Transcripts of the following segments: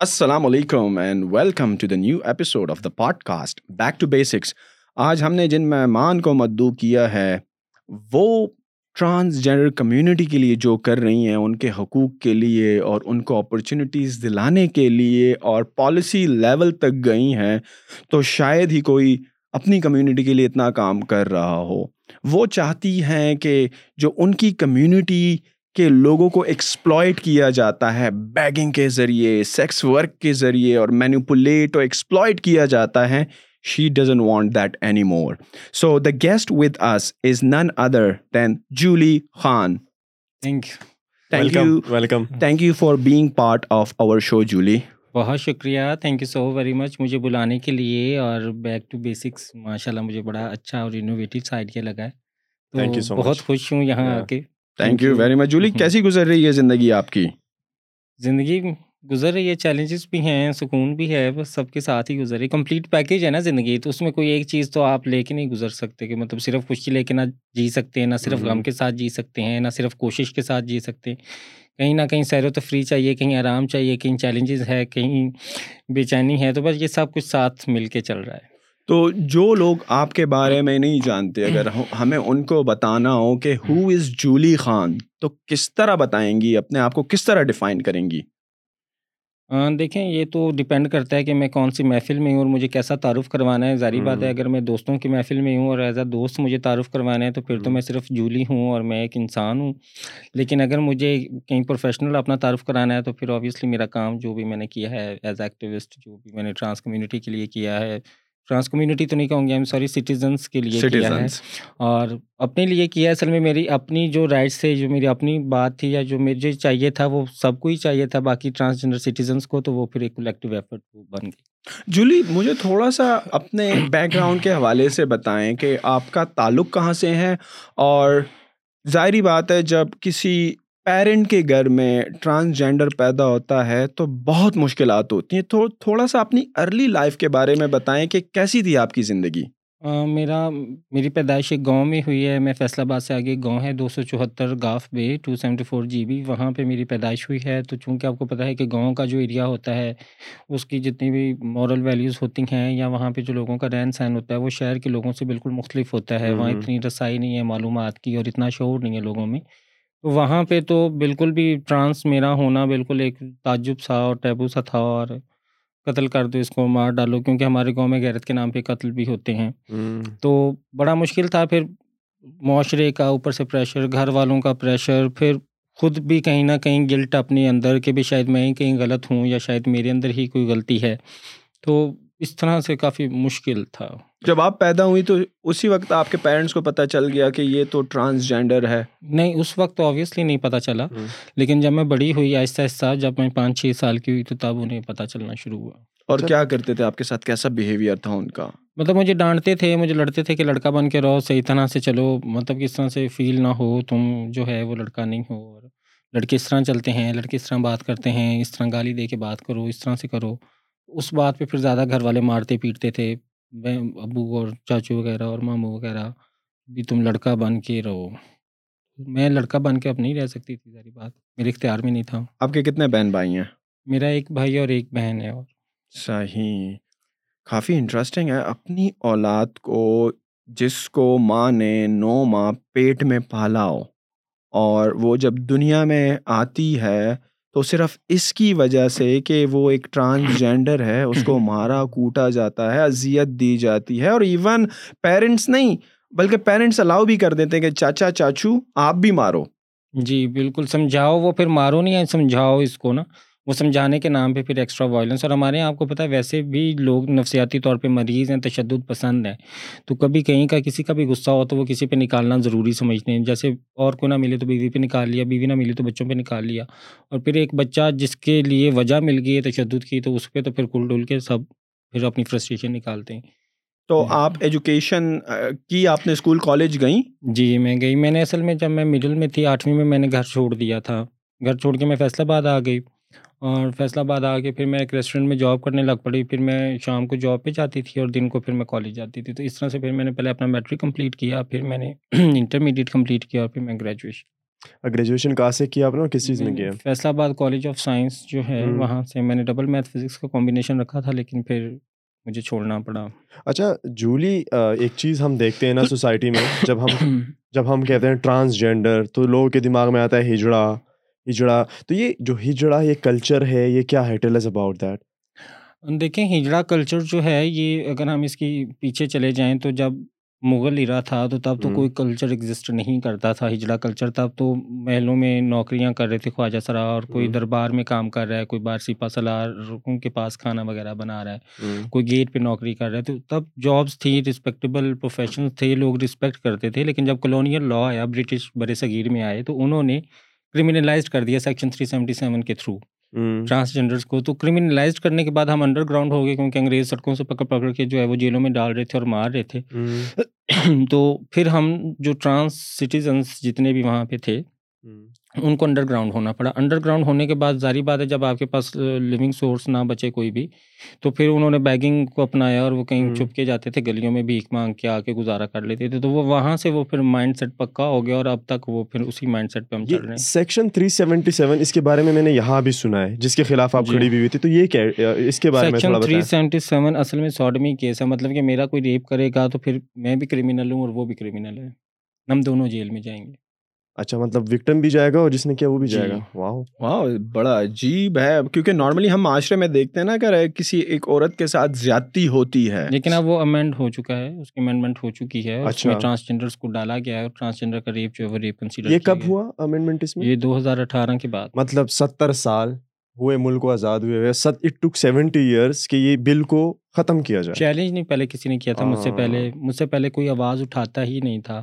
السلام علیکم and welcome to the new episode of the podcast back to basics آج ہم نے جن مہمان کو مدعو کیا ہے، وہ ٹرانسجینڈر کمیونٹی کے لیے جو کر رہی ہیں، ان کے حقوق کے لیے اور ان کو اپرچونیٹیز دلانے کے لیے اور پالیسی لیول تک گئی ہیں، تو شاید ہی کوئی اپنی کمیونٹی کے لیے اتنا کام کر رہا ہو۔ وہ چاہتی ہیں کہ جو ان کی کمیونٹی کہ لوگوں کو ایکسپلائٹ کیا جاتا ہے بیگنگ کے ذریعے سیکس ورک کے ذریعے اور مینیپولیٹ اور ایکسپلائٹ کیا جاتا ہے۔ She doesn't want that any more so the guest with us is none other than Julie Khan thank thank you welcome thank you for being part of our show Julie بہت شکریہ۔ Thank you so very much مجھے بلانے کے لیے اور back to basics ماشاء اللہ مجھے بڑا اچھا اور انوویٹیو سا آئیڈیا لگا ہے۔ Thank you so بہت much. خوش ہوں یہاں آ. کے۔ Thank you very much Julie کیسی گزر رہی ہے زندگی آپ کی؟ زندگی گزر رہی ہے چیلنجز بھی ہیں سکون بھی ہے بس سب کے ساتھ ہی گزر رہی ہے۔ کمپلیٹ پیکیج ہے نا زندگی تو اس میں کوئی ایک چیز تو آپ لے کے نہیں گزر سکتے کہ مطلب صرف خوشی لے کے نہ جی سکتے ہیں نہ صرف غم۔ کے ساتھ جی سکتے ہیں نہ صرف کوشش کے ساتھ جی سکتے ہیں۔ کہیں نہ کہیں سیر و تفریح چاہیے کہیں آرام چاہیے کہیں چیلنجز ہے کہیں بے چینی ہے تو بس یہ سب کچھ ساتھ مل کے چل رہا ہے۔ تو جو لوگ آپ کے بارے میں نہیں جانتے اگر ہم- ہمیں ان کو بتانا ہو کہ ہو از جولی خان تو کس طرح بتائیں گی اپنے آپ کو کس طرح ڈیفائن کریں گی دیکھیں یہ تو ڈپینڈ کرتا ہے کہ میں کون سی محفل میں ہوں اور مجھے کیسا تعارف کروانا ہے ظاہری بات ہے۔ اگر میں دوستوں کی محفل میں ہوں اور ایز اے دوست مجھے تعارف کروانا ہے تو پھر تو۔ میں صرف جولی ہوں اور میں ایک انسان ہوں لیکن اگر مجھے کہیں پروفیشنل اپنا تعارف کرانا ہے تو پھر آبویسلی میرا کام جو بھی میں نے کیا ہے ایز ایکٹیوسٹ جو بھی میں نے ٹرانس کمیونٹی کے لیے کیا ہے ٹرانس کمیونٹی تو نہیں کہوں گی ایم سوری سٹیزنس کے لیے کیا ہے۔ اور اپنے لیے کیا ہے اصل میں میری اپنی جو رائٹس تھے جو میری اپنی بات تھی یا جو مجھے چاہیے تھا وہ سب کو ہی چاہیے تھا باقی ٹرانسجنڈر سٹیزنس کو تو وہ پھر ایک کولیکٹیو ایفرٹ بن گئی۔ جولی مجھے تھوڑا سا اپنے بیک گراؤنڈ کے حوالے سے بتائیں کہ آپ کا تعلق کہاں سے ہے؟ اور ظاہری بات ہے جب کسی پیرنٹ کے گھر میں ٹرانسجینڈر پیدا ہوتا ہے تو بہت مشکلات ہوتی ہیں۔ تو تھوڑا سا اپنی ارلی لائف کے بارے میں بتائیں کہ کیسی تھی آپ کی زندگی؟ میرا میری پیدائش ایک گاؤں میں ہوئی ہے۔ میں فیصل آباد سے آگے گاؤں ہے دو سو چوہتر گاف بے two seventy four G B. وہاں پہ میری پیدائش ہوئی ہے۔ تو چونکہ آپ کو پتہ ہے کہ گاؤں کا جو ایریا ہوتا ہے اس کی جتنی بھی مورل ویلیوز ہوتی ہیں یا وہاں پہ جو لوگوں کا رہن سہن ہوتا ہے وہ شہر کے لوگوں سے بالکل مختلف ہوتا ہے۔ وہاں۔ اتنی رسائی نہیں ہے معلومات کی اور اتنا شعور نہیں ہے لوگوں میں۔ تو وہاں پہ تو بالکل بھی ٹرانس میرا ہونا بالکل ایک تعجب سا اور ٹیبو سا تھا اور قتل کر دو اس کو مار ڈالو کیونکہ ہمارے گاؤں میں غیرت کے نام پہ قتل بھی ہوتے ہیں۔ تو بڑا مشکل تھا پھر معاشرے کا اوپر سے پریشر گھر والوں کا پریشر پھر خود بھی کہیں نہ کہیں گلٹ اپنے اندر کہ بھی شاید میں ہی کہیں غلط ہوں یا شاید میرے اندر ہی کوئی غلطی ہے۔ تو اس طرح سے کافی مشکل تھا۔ جب آپ پیدا ہوئی تو اسی وقت آپ کے پیرنٹس کو پتہ چل گیا کہ یہ تو ٹرانسجینڈر ہے۔ نہیں اس وقت تو آبویسلی نہیں پتہ چلا۔ لیکن جب میں بڑی ہوئی آہستہ آہستہ جب میں پانچ چھ سال کی ہوئی تو تب انہیں پتہ چلنا شروع ہوا۔ اور کیا کرتے تھے آپ کے ساتھ؟ کیسا بیہیویئر تھا ان کا؟ مطلب مجھے ڈانٹتے تھے مجھے لڑتے تھے کہ لڑکا بن کے رہو صحیح طرح سے چلو۔ مطلب کس طرح سے فیل نہ ہو تم جو ہے وہ لڑکا نہیں ہو۔ اور لڑکے اس طرح چلتے ہیں لڑکے اس طرح بات کرتے ہیں اس طرح گالی دے کے بات کرو اس طرح سے کرو۔ اس بات پہ پھر زیادہ گھر والے مارتے پیٹتے تھے۔ میں ابو اور چاچو وغیرہ اور ماموں وغیرہ بھی تم لڑکا بن کے رہو۔ میں لڑکا بن کے اب نہیں رہ سکتی تھی ساری بات۔ میرے اختیار میں نہیں تھا۔ آپ کے کتنے بہن بھائی ہیں؟ میرا ایک بھائی اور ایک بہن ہے اور۔ صحیح۔ کافی انٹرسٹنگ ہے۔ اپنی اولاد کو جس کو ماں نے نو ماہ پیٹ میں پالا ہو اور وہ جب دنیا میں آتی ہے تو صرف اس کی وجہ سے کہ وہ ایک ٹرانسجینڈر ہے، اس کو مارا، کوٹا جاتا ہے، اذیت دی جاتی ہے اور ایون پیرنٹس نہیں، بلکہ پیرنٹس الاؤ بھی کر دیتے ہیں کہ چاچا، چاچو، آپ بھی مارو۔ جی بالکل سمجھاؤ، وہ پھر مارو نہیں ہے سمجھاؤ اس کو نا۔ وہ سمجھانے کے نام پہ پھر ایکسٹرا وائلنس اور ہمارے یہاں آپ کو پتہ ہے ویسے بھی لوگ نفسیاتی طور پہ مریض ہیں تشدد پسند ہیں۔ تو کبھی کہیں کا کسی کا بھی غصہ ہو تو وہ کسی پہ نکالنا ضروری سمجھتے ہیں۔ جیسے اور کو نہ ملے تو بیوی پہ نکال لیا بیوی نہ ملی تو بچوں پہ نکال لیا۔ اور پھر ایک بچہ جس کے لیے وجہ مل گئی ہے تشدد کی تو اس پہ تو پھر کل ڈل کے سب پھر اپنی فرسٹریشن نکالتے ہیں۔ تو آپ ایجوکیشن کی آپ نے اسکول کالج گئیں؟ جی میں گئی۔ میں نے اصل میں جب میں مڈل میں تھی آٹھویں میں میں نے گھر چھوڑ دیا تھا۔ گھر چھوڑ کے میں فیصلہ آباد آ گئی۔ اور فیصلہ آباد آ کے پھر میں ایک ریسٹورینٹ میں جاب کرنے لگ پڑی۔ پھر میں شام کو جاب پہ جاتی تھی اور دن کو پھر میں کالج جاتی تھی۔ تو اس طرح سے پھر میں نے پہلے اپنا میٹرک کمپلیٹ کیا پھر میں نے انٹرمیڈیٹ کمپلیٹ کیا اور پھر میں گریجویشن گریجویشن کہاں سے کیا آپ نے کس چیز میں کیا؟ فیصلہ آباد کالج آف سائنس جو ہے وہاں سے میں نے ڈبل میتھ فزکس کا کمبینیشن رکھا تھا لیکن پھر مجھے چھوڑنا پڑا۔ اچھا جولی ایک چیز ہم دیکھتے ہیں نا سوسائٹی میں جب ہم جب ہم کہتے ہیں ٹرانسجینڈر تو لوگوں کے دماغ میں آتا ہے ہجڑا۔ ہجڑا۔ تو یہ جو ہجڑا یہ کلچر ہے یہ کیا ہے؟ ٹیل از اباؤٹ دیٹ دیکھیں ہجڑا کلچر جو ہے یہ اگر ہم اس کی پیچھے چلے جائیں تو جب مغل ایرا تھا تو تب تو کوئی کلچر ایگزسٹ نہیں کرتا تھا ہجڑا کلچر تب تو محلوں میں نوکریاں کر رہے تھے خواجہ سرا اور کوئی دربار میں کام کر رہا ہے کوئی بار سپا سلار کے پاس کھانا وغیرہ بنا رہا ہے کوئی گیٹ پہ نوکری کر رہا ہے۔ تو تب جابس تھی رسپیکٹیبل پروفیشن تھے لوگ رسپیکٹ کرتے تھے۔ لیکن جب کلونیل لا آیا برٹش برے صغیر میں آئے تو انہوں نے کرمنلائز کر دیا سیکشن تھری سیونٹی سیون کے تھرو ٹرانسجینڈرس کو تو کرمنلائز کرنے کے بعد ہم انڈر گراؤنڈ ہو گئے کیونکہ انگریز سڑکوں سے پکڑ پکڑ کے جو ہے وہ جیلوں میں ڈال رہے تھے اور مار رہے تھے۔ تو پھر ہم جو ٹرانس سٹیزنس جتنے بھی وہاں پہ تھے ان کو انڈر گراؤنڈ ہونا پڑا۔ انڈر گراؤنڈ ہونے کے بعد ظاہری بات ہے جب آپ کے پاس لیونگ سورس نہ بچے کوئی بھی تو پھر انہوں نے بیگنگ کو اپنایا اور وہ کہیں چھپ کے جاتے تھے گلیوں میں بھیک مانگ کے آ کے گزارا کر لیتے تھے۔ تو وہ وہاں سے وہ پھر مائنڈ سیٹ پکا ہو گیا اور اب تک وہ پھر اسی مائنڈ سیٹ پہ ہم چل رہے ہیں۔ سیکشن تھری سیونٹی سیون اس کے بارے میں میں نے یہاں بھی سنا ہے جس کے خلاف آپ کھڑی بھی ہوئی تھی۔ تو یہ کیا اس کے بارے میں سیکشن تھری سیونٹی سیون اصل میں سوڈمی کیس ہے۔ مطلب کہ میرا کوئی ریپ کرے گا تو پھر میں بھی کرمنل ہوں اور وہ بھی کرمنل ہے۔ ہم دونوں جیل میں جائیں گے۔ اچھا مطلب وکٹم بھی جائے گا اور جس نے کیا وہ بھی جائے گا۔ واہ واہ بڑا عجیب ہے۔ کیونکہ نارملی ہم معاشرے میں دیکھتے ہیں نا کہ کسی ایک عورت کے ساتھ زیادتی ہوتی ہے۔ لیکن اب وہ امینڈ ہو چکا ہے اس کی امینڈمنٹ ہو چکی ہے۔ اچھا۔ ٹرانسجینڈرس کو ڈالا گیا ہے اور ٹرانسجینڈر کا ریپ جو ہے وہ ریپ کنسیڈر یہ کب ہوا امینڈمنٹ اس میں؟ یہ دو ہزار اٹھارہ کے بعد۔ مطلب ستر سال ہوئے ملک کو آزاد ہوئے ہوئے۔ ست اٹ ٹک سیونٹی ایئرس کہ یہ بل کو ختم کیا جائے۔ چیلنج نہیں پہلے کسی نے کیا تھا۔ مجھ سے پہلے مجھ سے پہلے کوئی آواز اٹھاتا ہی نہیں تھا۔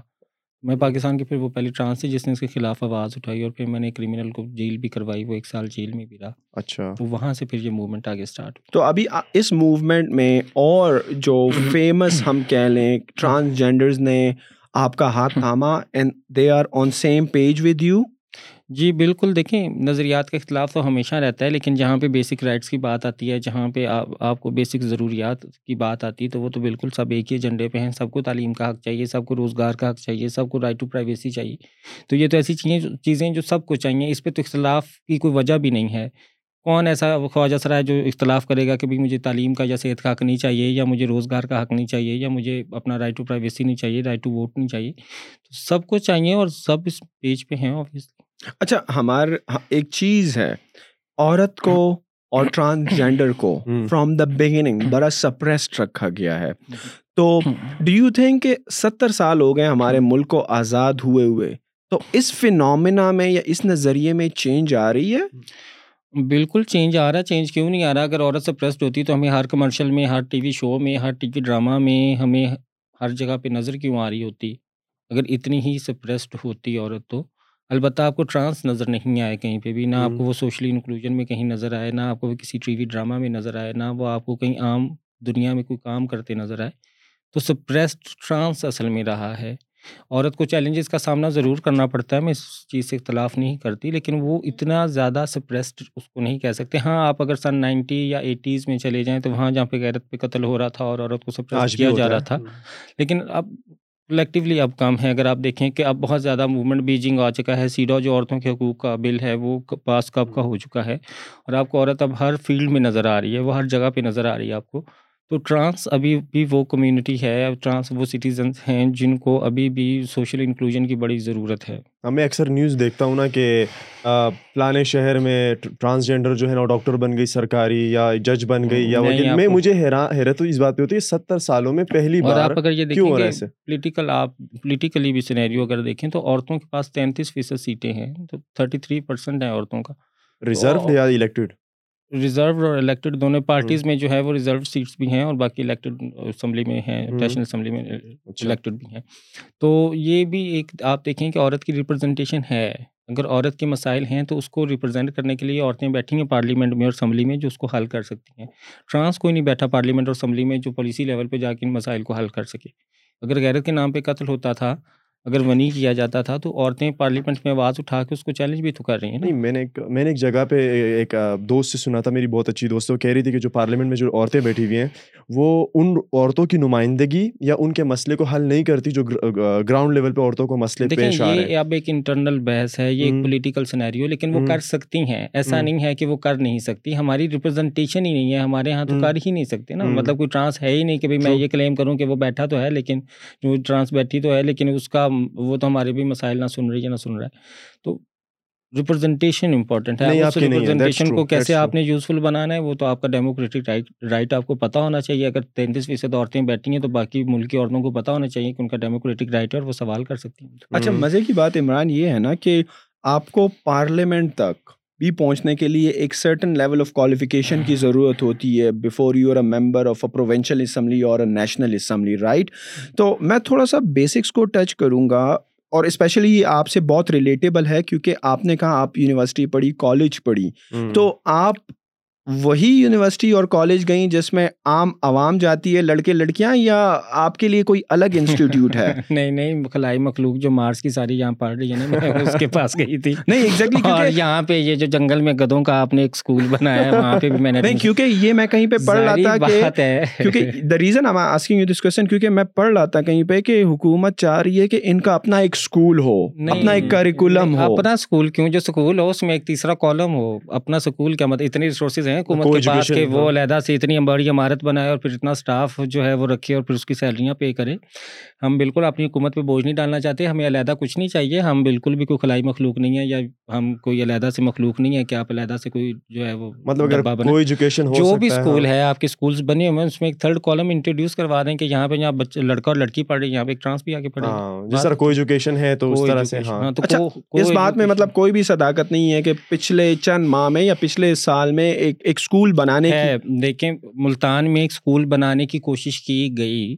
میں پاکستان کی پھر وہ پہلی ٹرانس تھی جس نے اس کے خلاف آواز اٹھائی اور پھر میں نے کرمنل کو جیل بھی کروائی وہ ایک سال جیل میں بھی رہا۔ اچھا۔ تو وہاں سے پھر یہ موومنٹ آگے اسٹارٹ تو ابھی اس موومنٹ میں اور جو فیمس ہم کہہ لیں ٹرانسجینڈرز نے آپ کا ہاتھ تھاما and they are on same page with you جی بالکل، دیکھیں نظریات کا اختلاف تو ہمیشہ رہتا ہے، لیکن جہاں پہ بیسک رائٹس کی بات آتی ہے، جہاں پہ آپ آپ کو بیسک ضروریات کی بات آتی ہے، تو وہ تو بالکل سب ایک ہی ایجنڈے پہ ہیں۔ سب کو تعلیم کا حق چاہیے، سب کو روزگار کا حق چاہیے، سب کو رائٹ ٹو پرائیویسی چاہیے۔ تو یہ تو ایسی چیزیں چیزیں جو سب کو چاہیے، اس پہ تو اختلاف کی کوئی وجہ بھی نہیں ہے۔ کون ایسا خواجہ سرا ہے جو اختلاف کرے گا کہ بھائی مجھے تعلیم کا یا صحت کا حق نہیں چاہیے، یا مجھے روزگار کا حق نہیں چاہیے، یا مجھے اپنا رائٹ ٹو پرائیویسی نہیں چاہیے رائٹ ٹو ووٹ نہیں چاہیے۔ تو سب کو چاہیے اور سب اس پیج پہ ہیں آفیسلی اچھا ہمار ایک چیز ہے عورت کو اور ٹرانسجینڈر کو فرام دا بگننگ بڑا سپریسڈ رکھا گیا ہے۔ تو ڈو یو تھنک کہ ستر سال ہو گئے ہمارے ملک کو آزاد ہوئے ہوئے تو اس فنومنا میں یا اس نظریے میں چینج آ رہی ہے؟ بالکل چینج آ رہا ہے چینج کیوں نہیں آ رہا؟ اگر عورت سپریسڈ ہوتی تو ہمیں ہر کمرشل میں ہر ٹی وی شو میں ہر ٹی وی ڈرامہ میں ہمیں ہر جگہ پہ نظر کیوں آ رہی ہوتی؟ اگر اتنی ہی سپریسڈ ہوتی عورت تو۔ البتہ آپ کو ٹرانس نظر نہیں آئے کہیں پہ بھی نہ آپ کو وہ سوشل انکلوژن میں کہیں نظر آئے نہ آپ کو وہ کسی ٹی وی ڈرامہ میں نظر آئے نہ وہ آپ کو کہیں عام دنیا میں کوئی کام کرتے نظر آئے۔ تو سپریسڈ ٹرانس اصل میں رہا ہے۔ عورت کو چیلنجز کا سامنا ضرور کرنا پڑتا ہے میں اس چیز سے اختلاف نہیں کرتی لیکن وہ اتنا زیادہ سپریسڈ اس کو نہیں کہہ سکتے۔ ہاں آپ اگر سن نائنٹی یا ایٹیز میں چلے جائیں تو وہاں جہاں پہ غیرت پہ قتل ہو رہا تھا اور عورت کو سپریس کیا جا رہا تھا۔ لیکن اب کلیکٹیولی اب کم ہے۔ اگر آپ دیکھیں کہ اب بہت زیادہ موومنٹ بیجنگ آ چکا ہے۔ سیڈا جو عورتوں کے حقوق کا بل ہے وہ پاس کب کا ہو چکا ہے۔ اور آپ کو عورت اب ہر فیلڈ میں نظر آ رہی ہے۔ وہ ہر جگہ پہ نظر آ رہی ہے آپ کو۔ تو ٹرانس ابھی بھی وہ کمیونٹی ہے ٹرانس وہ سٹیزنس ہیں جن کو ابھی بھی سوشل انکلوژن کی بڑی ضرورت ہے۔ میں اکثر نیوز دیکھتا ہوں نا کہ پلانے شہر میں ٹرانسجینڈر جو ہے نا ڈاکٹر بن گئی سرکاری یا جج بن گئی یا میں مجھے حیرت اس بات پہ ہوتی ہے ستر سالوں میں پہلی بار آپ اگر یہ دیکھیں گے پولیٹیکل آپ پولیٹیکلی بھی سینیریو اگر دیکھیں تو عورتوں کے پاس تینتیس فیصد سیٹیں ہیں تو تھرٹی تھری پرسینٹ ہیں عورتوں کا۔ ریزرو یا الیکٹڈ ریزرو اور الیکٹڈ دونوں پارٹیز میں جو ہے وہ ریزرو سیٹس بھی ہیں اور باقی الیکٹڈ اسمبلی میں ہیں نیشنل اسمبلی میں الیکٹڈ بھی ہیں۔ تو یہ بھی ایک آپ دیکھیں کہ عورت کی ریپرزنٹیشن ہے۔ اگر عورت کے مسائل ہیں تو اس کو ریپرزینٹ کرنے کے لیے عورتیں بیٹھی ہیں پارلیمنٹ میں اور اسمبلی میں جو اس کو حل کر سکتی ہیں۔ ٹرانس کوئی نہیں بیٹھا پارلیمنٹ اور اسمبلی میں جو پالیسی لیول پہ جا کے ان مسائل کو حل کر سکے۔ اگر غیرت کے نام پہ قتل ہوتا تھا اگر ونی کیا جاتا تھا تو عورتیں پارلیمنٹ میں آواز اٹھا کے اس کو چیلنج بھی تو کر رہی ہیں نہیں میں نے ایک میں نے ایک جگہ پہ ایک دوست سے سنا تھا میری بہت اچھی دوست وہ کہہ رہی تھی کہ جو پارلیمنٹ میں جو عورتیں بیٹھی ہوئی ہیں وہ ان عورتوں کی نمائندگی یا ان کے مسئلے کو حل نہیں کرتی جو گراؤنڈ لیول پہ عورتوں کو مسئلے پیش آ رہے ہیں۔ اب ایک انٹرنل بحث ہے یہ ایک پولیٹیکل سینیریو لیکن وہ کر سکتی ہیں۔ ایسا نہیں ہے کہ وہ کر نہیں سکتی۔ ہماری ریپرزنٹیشن ہی نہیں ہے ہمارے یہاں تو کر ہی نہیں سکتے نا۔ مطلب کوئی ٹرانس ہے ہی نہیں کہ میں یہ کلیم کروں کہ وہ بیٹھا تو ہے لیکن جو ٹرانس بیٹھی تو ہے لیکن اس کا وہ تو ہمارے بھی مسائل نہ سن رہی ہے نہ سن رہا ہے۔ تو ریپرزنٹیشن امپورٹنٹ ہے۔ ریپرزنٹیشن کو کیسے آپ نے یوزفل بنانا ہے وہ تو آپ کا ڈیموکریٹک رائٹ آپ کو پتہ ہونا چاہیے۔ اگر تینتیس فیصد عورتیں بیٹھی ہیں تو باقی ملک کی عورتوں کو پتہ ہونا چاہیے کہ ان کا ڈیموکریٹک رائٹ ہے اور وہ سوال کر سکتی ہیں۔ اچھا مزے کی بات عمران یہ ہے نا کہ آپ کو پارلیمنٹ تک بھی پہنچنے کے لیے ایک سرٹن لیول آف کوالیفیکیشن کی ضرورت ہوتی ہے before you a member of a provincial assembly اور اے نیشنل اسمبلی رائٹ تو میں تھوڑا سا بیسکس کو ٹچ کروں گا اور اسپیشلی یہ آپ سے بہت ریلیٹیبل ہے کیونکہ آپ نے کہا آپ یونیورسٹی پڑھی کالج پڑھی۔ تو آپ وہی یونیورسٹی اور کالج گئیں جس میں عام عوام جاتی ہے لڑکے لڑکیاں یا آپ کے لیے کوئی الگ انسٹیٹیوٹ ہے؟ نہیں نہیں خلائی مخلوق جو مارس کی ساری یہاں پڑھ رہی ہے نا اس کے پاس گئی تھی۔ نہیں ایگزیکٹلی اور یہاں پہ یہ جو جنگل میں گدوں کا آپ نے ایک اسکول بنایا ہے وہاں پہ بھی میں نے نہیں کیونکہ یہ میں کہیں پہ پڑھ رہا تھا کہ کیونکہ the reason I asking you this question کیونکہ میں پڑھ رہا تھا کہیں پہ کہ حکومت چاہ رہی ہے کہ ان کا اپنا ایک اسکول ہو اپنا ایک کریکولم ہو۔ اپنا اسکول کیوں؟ جو اسکول ہو اس میں ایک تیسرا کالم ہو۔ اپنا اسکول کیا مطلب اتنی ریسورسز ہیں۔ حکومت کے پاس کہ وہ علیحدہ سے اتنی بڑی عمارت بنائے اور پھر اتنا اسٹاف جو ہے وہ رکھے اور پھر اس کی سیلریاں پے کرے۔ ہم بالکل اپنی حکومت پہ بوجھ نہیں ڈالنا چاہتے ہمیں علیحدہ کچھ نہیں چاہیے ہم بالکل بھی کوئی خلائی مخلوق نہیں ہے یا ہم کوئی علیحدہ سے مخلوق نہیں ہے کہ آپ علیحدہ سے کوئی جو ہے وہ مطلب کوئی ایجوکیشن جو بھی اسکول ہے آپ کے اسکولس بنے ہوئے ہیں اس میں ایک تھرڈ کالم انٹروڈیوس کروا دیں کہ یہاں پہ یہاں بچے لڑکا اور لڑکی پڑھ رہی ہے یہاں پہ ایک ٹرانس بھی آ کے پڑھے ہاں، جس طرح کوئی ایجوکیشن ہے تو اس طرح سے ہاں۔ اچھا اس بات میں مطلب کوئی بھی صداقت نہیں ہے کہ پچھلے چند ماہ میں یا پچھلے سال میں ایک ایک اسکول بنانے کی دیکھیں، ملتان میں ایک اسکول بنانے کی کوشش کی گئی۔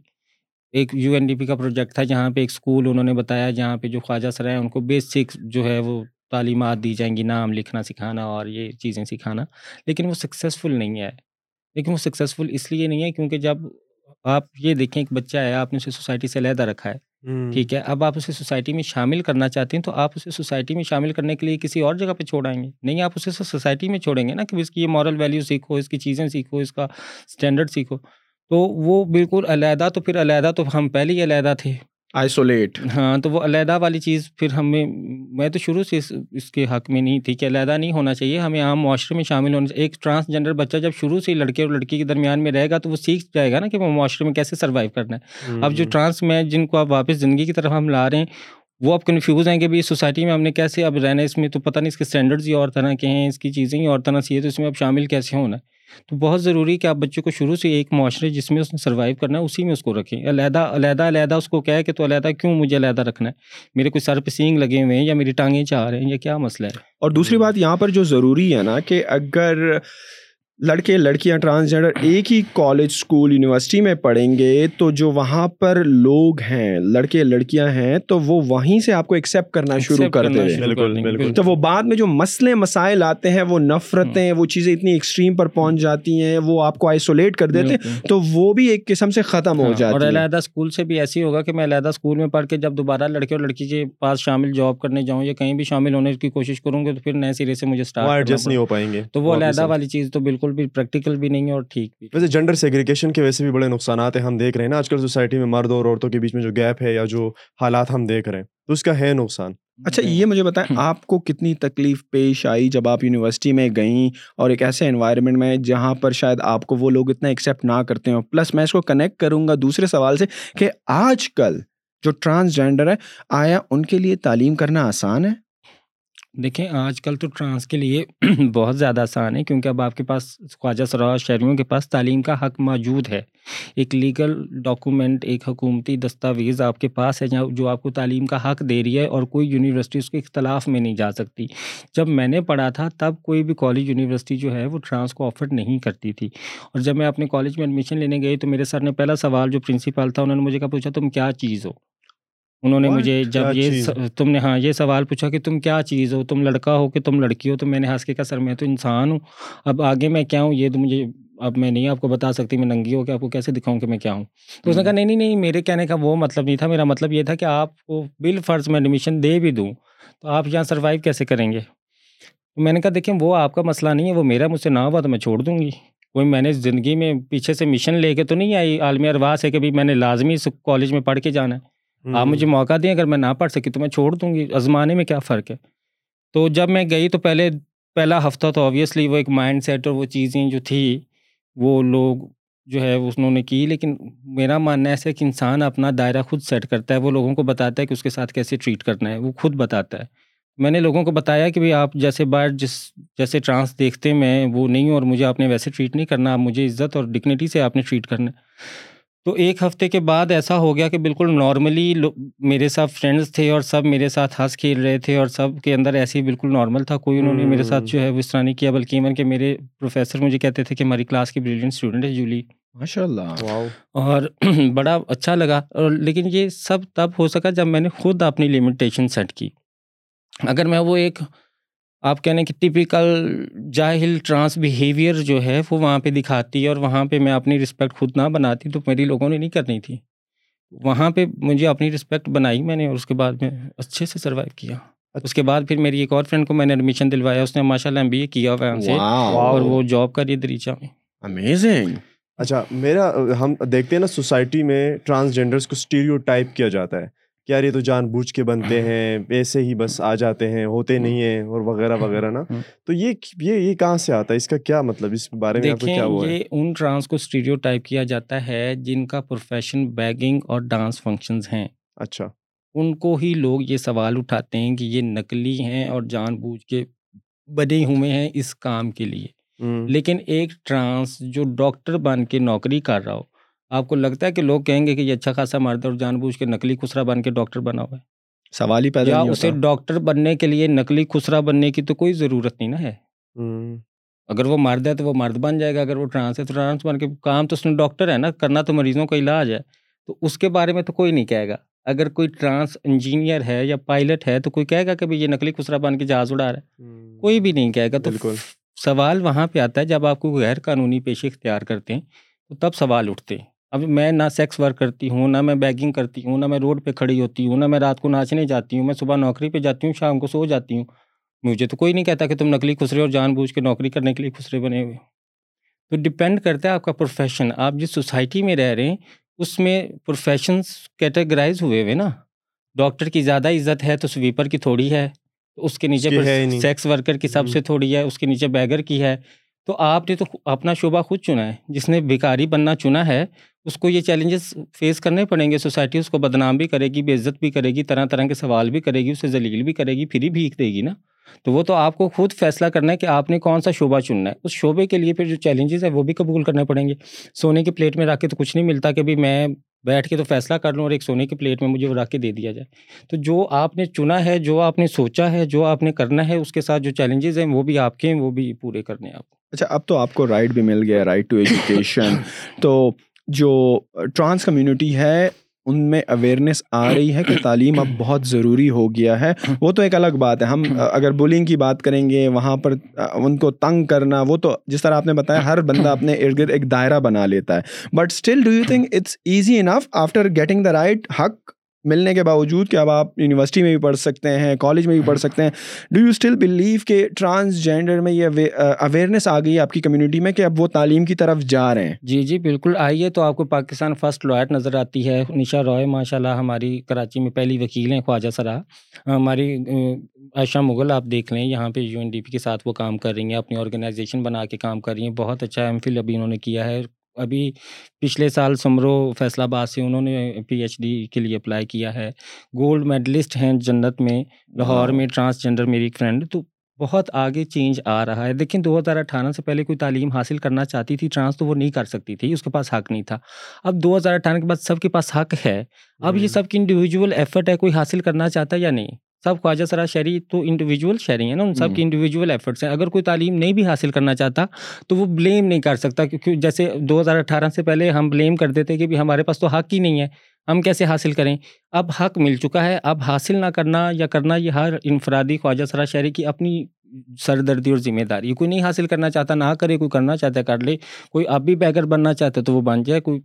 ایک یو این ڈی پی کا پروجیکٹ تھا جہاں پہ ایک اسکول انہوں نے بتایا، جہاں پہ جو خواجہ سر ہیں، ان کو بیسک جو ہے وہ تعلیمات دی جائیں گی، نام لکھنا، سکھانا اور یہ چیزیں سکھانا۔ لیکن وہ سکسیزفل نہیں ہے۔ لیکن وہ سکسیزفل اس لیے نہیں ہے کیونکہ جب آپ یہ دیکھیں، ایک بچہ ہے، آپ نے اسے سوسائٹی سے علیحدہ رکھا ہے۔ ٹھیک ہے، اب آپ اسے سوسائٹی میں شامل کرنا چاہتے ہیں تو آپ اسے سوسائٹی میں شامل کرنے کے لیے کسی اور جگہ پہ چھوڑائیں گے۔ نہیں، آپ اسے سوسائٹی میں چھوڑیں گے نا کہ اس کی یہ مورل ویلیو سیکھو، اس کی چیزیں سیکھو، اس کا اسٹینڈرڈ سیکھو۔ تو وہ بالکل علیحدہ تو پھر علیحدہ تو ہم پہلے ہی علیحدہ تھے۔ آئسولیٹ ہاں تو وہ علیحدہ والی چیز پھر ہمیں میں تو شروع سے اس اس کے حق میں نہیں تھی کہ علیحدہ نہیں ہونا چاہیے۔ ہمیں عام معاشرے میں شامل ہونا چاہیے۔ ایک ٹرانسجینڈر بچہ جب شروع سے لڑکے اور لڑکی کے درمیان میں رہے گا تو وہ سیکھ جائے گا نا کہ وہ معاشرے میں کیسے سروائیو کرنا ہے۔ اب جو ٹرانس میں جن کو آپ واپس زندگی کی طرف ہم لا رہے ہیں وہ اب کنفیوز ہیں کہ بھائی سوسائٹی میں ہم نے کیسے اب رہنا ہے؟ اس میں تو پتہ نہیں اس کے اسٹینڈرڈز ہی اور طرح کے ہیں اس کی چیزیں ہی اور طرح سے ہے تو اس میں اب شامل کیسے ہونا ہے؟ تو بہت ضروری ہے کہ آپ بچوں کو شروع سے ایک معاشرے جس میں اس نے سروائیو کرنا ہے اسی میں اس کو رکھیں۔ علیحدہ علیحدہ علیحدہ اس کو کہے کہ تو علیحدہ کیوں مجھے علیحدہ رکھنا ہے؟ میرے کوئی سر پہ سینگ لگے ہوئے ہیں یا میری ٹانگیں چاہ رہے ہیں یا کیا مسئلہ ہے؟ اور دوسری بات یہاں پر جو ضروری ہے نا کہ اگر لڑکے لڑکیاں ٹرانسجینڈر ایک ہی کالج اسکول یونیورسٹی میں پڑھیں گے تو جو وہاں پر لوگ ہیں لڑکے لڑکیاں ہیں تو وہ وہیں سے آپ کو ایکسیپٹ کرنا شروع کر دیں تو وہ بعد میں جو مسئلے مسائل آتے ہیں وہ نفرتیں وہ چیزیں اتنی ایکسٹریم پر پہنچ جاتی ہیں وہ آپ کو آئسولیٹ کر دیتے ہیں تو وہ بھی ایک قسم سے ختم ہو ہاں، جاتا ہے۔ اور علیحدہ اسکول سے بھی ایسی ہوگا کہ میں علیحدہ اسکول میں پڑھ کے جب دوبارہ لڑکے اور لڑکی کے پاس شامل جاب کرنے جاؤں یا کہیں بھی شامل ہونے کی کوشش کروں گے تو پھر نئے سرے سے مجھے اسٹارٹ نہیں ہو پائیں گے۔ تو وہ علیحدہ والی چیز تو بالکل بھی پریکٹیکل بھی نہیں اور ٹھیک بھی ویسے جنڈر سیگریگیشن کے ویسے بھی بڑے نقصانات ہیں ہم دیکھ رہے ہیں نا آج کل سوسائٹی میں مرد اور عورتوں کے بیچ میں جو گیپ ہے یا جو حالات ہم دیکھ رہے ہیں تو اس کا ہے نقصان۔ اچھا یہ مجھے بتائیں آپ کو کتنی تکلیف پیش آئی جب آپ یونیورسٹی میں گئیں اور ایک ایسے انوائرمنٹ میں جہاں پر شاید آپ کو وہ لوگ اتنا ایکسیپٹ نہ کرتے ہوں؟ پلس میں اس کو کنیکٹ کروں گا دوسرے سوال سے کہ آج کل جو ٹرانسجینڈر ہے آیا ان کے لیے تعلیم کرنا آسان ہے؟ دیکھیں، آج کل تو ٹرانس کے لیے بہت زیادہ آسان ہے، کیونکہ اب آپ کے پاس خواجہ سراج شہریوں کے پاس تعلیم کا حق موجود ہے۔ ایک لیگل ڈاکومنٹ ایک حکومتی دستاویز آپ کے پاس ہے، جو آپ کو تعلیم کا حق دے رہی ہے اور کوئی یونیورسٹی اس کے اختلاف میں نہیں جا سکتی۔ جب میں نے پڑھا تھا، تب کوئی بھی کالج یونیورسٹی جو ہے، وہ ٹرانس کو آفر نہیں کرتی تھی۔ اور جب میں اپنے کالج میں ایڈمیشن لینے گئی، تو میرے سر نے پہلا سوال، جو پرنسپل تھا، انہوں نے مجھے کہا، پوچھا، تم کیا چیز ہو؟ انہوں نے مجھے جب یہ تم نے ہاں یہ سوال پوچھا کہ تم کیا چیز ہو؟ تم لڑکا ہو کہ تم لڑکی ہو؟ تو میں نے ہنس کے کہا سر میں تو انسان ہوں۔ اب آگے میں کیا ہوں؟ یہ تو مجھے اب میں نہیں آپ کو بتا سکتی میں ننگی ہو کہ آپ کو کیسے دکھاؤں کہ میں کیا ہوں؟ تو اس نے کہا نہیں نہیں نہیں میرے کہنے کا وہ مطلب نہیں تھا۔ میرا مطلب یہ تھا کہ آپ کو بال فرض میں ایڈمیشن دے بھی دوں تو آپ یہاں سروائیو کیسے کریں گے؟ تو میں نے کہا دیکھیں وہ آپ کا مسئلہ نہیں ہے وہ میرا مجھ سے نہ ہوا تو میں چھوڑ دوں گی۔ کوئی میں نے زندگی میں پیچھے سے مشن لے کے تو نہیں آئی عالمی اروا سے کہ میں نے لازمی کالج میں پڑھ کے جانا ہے۔ آپ مجھے موقع دیں اگر میں نہ پڑھ سکی تو میں چھوڑ دوں گی۔ ازمانے میں کیا فرق ہے؟ تو جب میں گئی تو پہلے پہلا ہفتہ تو آبویسلی وہ ایک مائنڈ سیٹ اور وہ چیزیں جو تھی وہ لوگ جو ہے انہوں نے کی لیکن میرا ماننا ایسا ہے کہ انسان اپنا دائرہ خود سیٹ کرتا ہے وہ لوگوں کو بتاتا ہے کہ اس کے ساتھ کیسے ٹریٹ کرنا ہے وہ خود بتاتا ہے۔ میں نے لوگوں کو بتایا کہ بھائی آپ جیسے باہر جس جیسے ٹرانس دیکھتے میں وہ نہیں ہوں اور مجھے آپ نے ویسے ٹریٹ نہیں کرنا آپ مجھے عزت اور ڈگنیٹی سے آپ نے ٹریٹ کرنا تو ایک ہفتے کے بعد ایسا ہو گیا کہ بالکل نارملی میرے ساتھ فرینڈس تھے اور سب میرے ساتھ ہنس کھیل رہے تھے اور سب کے اندر ایسے ہی بالکل نارمل تھا کوئی انہوں نے میرے ساتھ جو ہے وہ اس طرح نہیں کیا بلکہ ایون کہ میرے پروفیسر مجھے کہتے تھے کہ ہماری کلاس کی بریلینٹ اسٹوڈنٹ ہے جولی۔ ماشاء اللہ اور بڑا اچھا لگا۔ اور لیکن یہ سب تب ہو سکا جب میں نے خود اپنی لمیٹیشن سیٹ کی۔ اگر میں وہ ایک آپ کہنے کہ ٹپیکل جاہل ٹرانس بیہیویئر جو ہے وہ وہاں پہ دکھاتی اور وہاں پہ میں اپنی رسپیکٹ خود نہ بناتی تو میری لوگوں نے نہیں کرنی تھی۔ وہاں پہ مجھے اپنی رسپیکٹ بنائی میں نے اور اس کے بعد میں اچھے سے سروائیو کیا۔ اس کے بعد پھر میری ایک اور فرینڈ کو میں نے ایڈمیشن دلوایا اس نے ماشاء اللہ ایم بی اے کیا ہوا سے۔ اور وہ جاب کر رہی ہے دریچہ میں۔ امیزنگ اچھا میرا ہم دیکھتے ہیں نا سوسائٹی میں ٹرانسجینڈرس کو اسٹیریو ٹائپ کیا جاتا ہے۔ کہ یار یہ تو جان بوجھ کے بنتے ہیں ایسے ہی بس آ جاتے ہیں ہوتے نہیں ہیں اور وغیرہ وغیرہ نا؟ تو یہ یہ یہ کہاں سے آتا ہے؟ اس کا کیا مطلب؟ اس بارے میں کیا ہوا یہ ان ٹرانس کو اسٹیریو ٹائپ کیا جاتا ہے جن کا پروفیشن بیگنگ اور ڈانس فنکشنز ہیں۔ اچھا۔ ان کو ہی لوگ یہ سوال اٹھاتے ہیں کہ یہ نقلی ہیں اور جان بوجھ کے بنے ہوئے ہیں اس کام کے لیے۔ لیکن ایک ٹرانس جو ڈاکٹر بن کے نوکری کر رہا ہو آپ کو لگتا ہے کہ لوگ کہیں گے کہ یہ اچھا خاصا مرد اور جان بوجھ کے نقلی خسرا بن کے ڈاکٹر بنا ہوا ہے؟ سوال ہی پیدا اسے ڈاکٹر بننے کے لیے نقلی خسرا بننے کی تو کوئی ضرورت نہیں نا ہے۔ اگر وہ مرد ہے تو وہ مرد بن جائے گا۔ اگر وہ ٹرانس ہے تو ٹرانس بن کے کام تو اس نے ڈاکٹر ہے نا کرنا تو مریضوں کا علاج ہے۔ تو اس کے بارے میں تو کوئی نہیں کہے گا۔ اگر کوئی ٹرانس انجینئر ہے یا پائلٹ ہے تو کوئی کہے گا کہ یہ نقلی خسرا بن کے جہاز اڑا رہا ہے۔ کوئی بھی نہیں کہے گا۔ تو سوال وہاں پہ آتا ہے جب آپ کو غیر قانونی پیشے اختیار کرتے ہیں تو تب سوال اٹھتے ہیں۔ اب میں نہ سیکس ورک کرتی ہوں نہ میں بیگنگ کرتی ہوں نہ میں روڈ پہ کھڑی ہوتی ہوں نہ میں رات کو ناچنے جاتی ہوں میں صبح نوکری پہ جاتی ہوں شام کو سو جاتی ہوں۔ مجھے تو کوئی نہیں کہتا کہ تم نقلی خسرے اور جان بوجھ کے نوکری کرنے کے لیے خسرے بنے ہوئے۔ تو ڈپینڈ کرتا ہے آپ کا پروفیشن آپ جس سوسائٹی میں رہ رہے ہیں اس میں پروفیشنس کیٹیگرائز ہوئے ہوئے نا۔ ڈاکٹر کی زیادہ عزت ہے تو سویپر کی تھوڑی ہے۔ اس کے نیچے سیکس ورکر کی سب سے تھوڑی ہے اس کے نیچے بیگر کی ہے۔ تو آپ نے تو اپنا شعبہ خود چنا ہے۔ جس نے بیکاری بننا چنا ہے اس کو یہ چیلنجز فیس کرنے پڑیں گے سوسائٹی اس کو بدنام بھی کرے گی بے عزت بھی کرے گی طرح طرح کے سوال بھی کرے گی اسے ذلیل بھی کرے گی پھر بھی دے گی نا۔ تو وہ تو آپ کو خود فیصلہ کرنا ہے کہ آپ نے کون سا شعبہ چننا ہے۔ اس شعبے کے لیے پھر جو چیلنجز ہے وہ بھی قبول کرنے پڑیں گے۔ سونے کی پلیٹ میں رکھ کے تو کچھ نہیں ملتا کہ میں بیٹھ کے تو فیصلہ کر لوں اور ایک سونے کی پلیٹ میں مجھے رکھ کے دے دیا جائے۔ تو جو آپ نے چنا ہے جو آپ نے سوچا ہے جو آپ نے کرنا ہے اس کے ساتھ جو چیلنجز ہیں وہ بھی آپ کے ہیں وہ بھی پورے کرنے ہیں آپ اچھا اب تو آپ کو رائٹ بھی مل گیا رائٹ ٹو ایجوکیشن تو جو ٹرانس کمیونٹی ہے، ان میں اویئرنیس آ رہی ہے کہ تعلیم اب بہت ضروری ہو گیا ہے۔ وہ تو ایک الگ بات ہے۔ ہم اگر بولنگ کی بات کریں گے، وہاں پر ان کو تنگ کرنا، وہ تو جس طرح آپ نے بتایا، ہر بندہ اپنے ارد گرد ایک دائرہ بنا لیتا ہے۔ But still do you think it's easy enough after getting the right حق ملنے کے باوجود کہ اب آپ یونیورسٹی میں بھی پڑھ سکتے ہیں، کالج میں بھی پڑھ سکتے ہیں ڈو یو اسٹل بلیو کہ ٹرانسجینڈر میں یہ اویئرنیس آ گئی ہے آپ کی کمیونٹی میں کہ اب وہ تعلیم کی طرف جا رہے ہیں؟ جی جی بالکل آئیے تو آپ کو پاکستان فرسٹ لائر نظر آتی ہے، نشا رائے ماشاء اللہ ہماری کراچی میں پہلی وکیل ہیں، خواجہ سرا۔ ہماری عائشہ مغل آپ دیکھ لیں، یہاں پہ یو این ڈی پی کے ساتھ وہ کام کر رہی ہیں، اپنی آرگنائزیشن بنا کے کام کر رہی ہیں، بہت اچھا ایم فل ابھی انہوں نے کیا ہے ابھی پچھلے سال سمرو فیصلہ آباد سے انہوں نے پی ایچ ڈی کے لیے اپلائی کیا ہے۔ گولڈ میڈلسٹ ہیں جنت میں لاہور میں ٹرانسجینڈر میری ایک فرینڈ۔ تو بہت آگے چینج آ رہا ہے۔ لیکن دو ہزار اٹھارہ سے پہلے کوئی تعلیم حاصل کرنا چاہتی تھی ٹرانس تو وہ نہیں کر سکتی تھی۔ اس کے پاس حق نہیں تھا۔ اب دو ہزار اٹھارہ کے بعد سب کے پاس حق ہے۔ اب یہ سب کی انڈیویجول ایفرٹ ہے کوئی حاصل کرنا چاہتا ہے یا نہیں؟ سب خواجہ سرا شہری تو انڈیویجول شہری ہیں نا ان سب کی انڈیویجول ایفرٹس ہیں۔ اگر کوئی تعلیم نہیں بھی حاصل کرنا چاہتا تو وہ بلیم نہیں کر سکتا کیونکہ جیسے دو ہزار اٹھارہ سے پہلے ہم بلیم کرتے تھے کہ ہمارے پاس تو حق ہی نہیں ہے ہم کیسے حاصل کریں؟ اب حق مل چکا ہے اب حاصل نہ کرنا یا کرنا یہ ہر انفرادی خواجہ سرا شہری کی اپنی سر دردی اور ذمہ داری۔ کوئی نہیں حاصل کرنا چاہتا نہ کرے کوئی کرنا چاہتا ہے کر لے۔ کوئی اب بھی بیگر بننا چاہتا ہے تو وہ بن جائے کوئی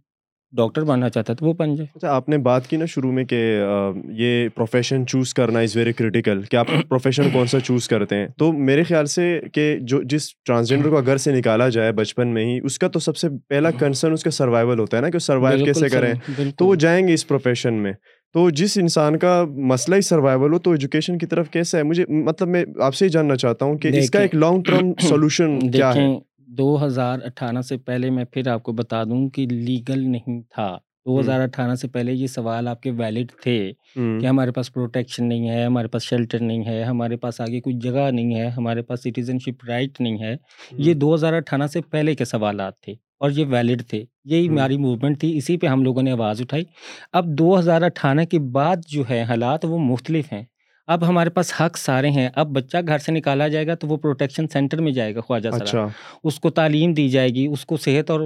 ڈاکٹر بننا چاہتا ہے تو وہ بن جائے۔ اچھا آپ نے بات کی نا شروع میں کہ یہ پروفیشن چوز کرنا از ویری کریٹیکل کہ آپ پروفیشن کون سا چوز کرتے ہیں۔ تو میرے خیال سے کہ جو جس ٹرانسجینڈر کو گھر سے نکالا جائے بچپن میں ہی اس کا تو سب سے پہلا کنسرن اس کا سروائول ہوتا ہے نا کہ سروائو کیسے کریں۔ تو وہ جائیں گے اس پروفیشن میں۔ تو جس انسان کا مسئلہ ہی سروائول ہو تو ایجوکیشن کی طرف کیسا ہے؟ مجھے مطلب میں آپ سے ہی جاننا چاہتا ہوں کہ اس کا ایک لانگ ٹرم سولوشن کیا ہے؟ دو ہزار اٹھارہ سے پہلے میں پھر آپ کو بتا دوں کہ لیگل نہیں تھا۔ دو ہزار اٹھارہ سے پہلے یہ سوال آپ کے ویلڈ تھے کہ ہمارے پاس پروٹیکشن نہیں ہے ہمارے پاس شیلٹر نہیں ہے ہمارے پاس آگے کوئی جگہ نہیں ہے ہمارے پاس سٹیزن شپ رائٹ نہیں ہے۔ یہ دو ہزار اٹھارہ سے پہلے کے سوالات تھے اور یہ ویلڈ تھے۔ یہی ہماری موومنٹ تھی۔ اسی پہ ہم لوگوں نے آواز اٹھائی۔ اب دو ہزار اٹھارہ کے بعد جو ہے حالات وہ مختلف ہیں۔ اب ہمارے پاس حق سارے ہیں۔ اب بچہ گھر سے نکالا جائے گا تو وہ پروٹیکشن سینٹر میں جائے گا خواجہ اچھا۔ اس کو تعلیم دی جائے گی اس کو صحت اور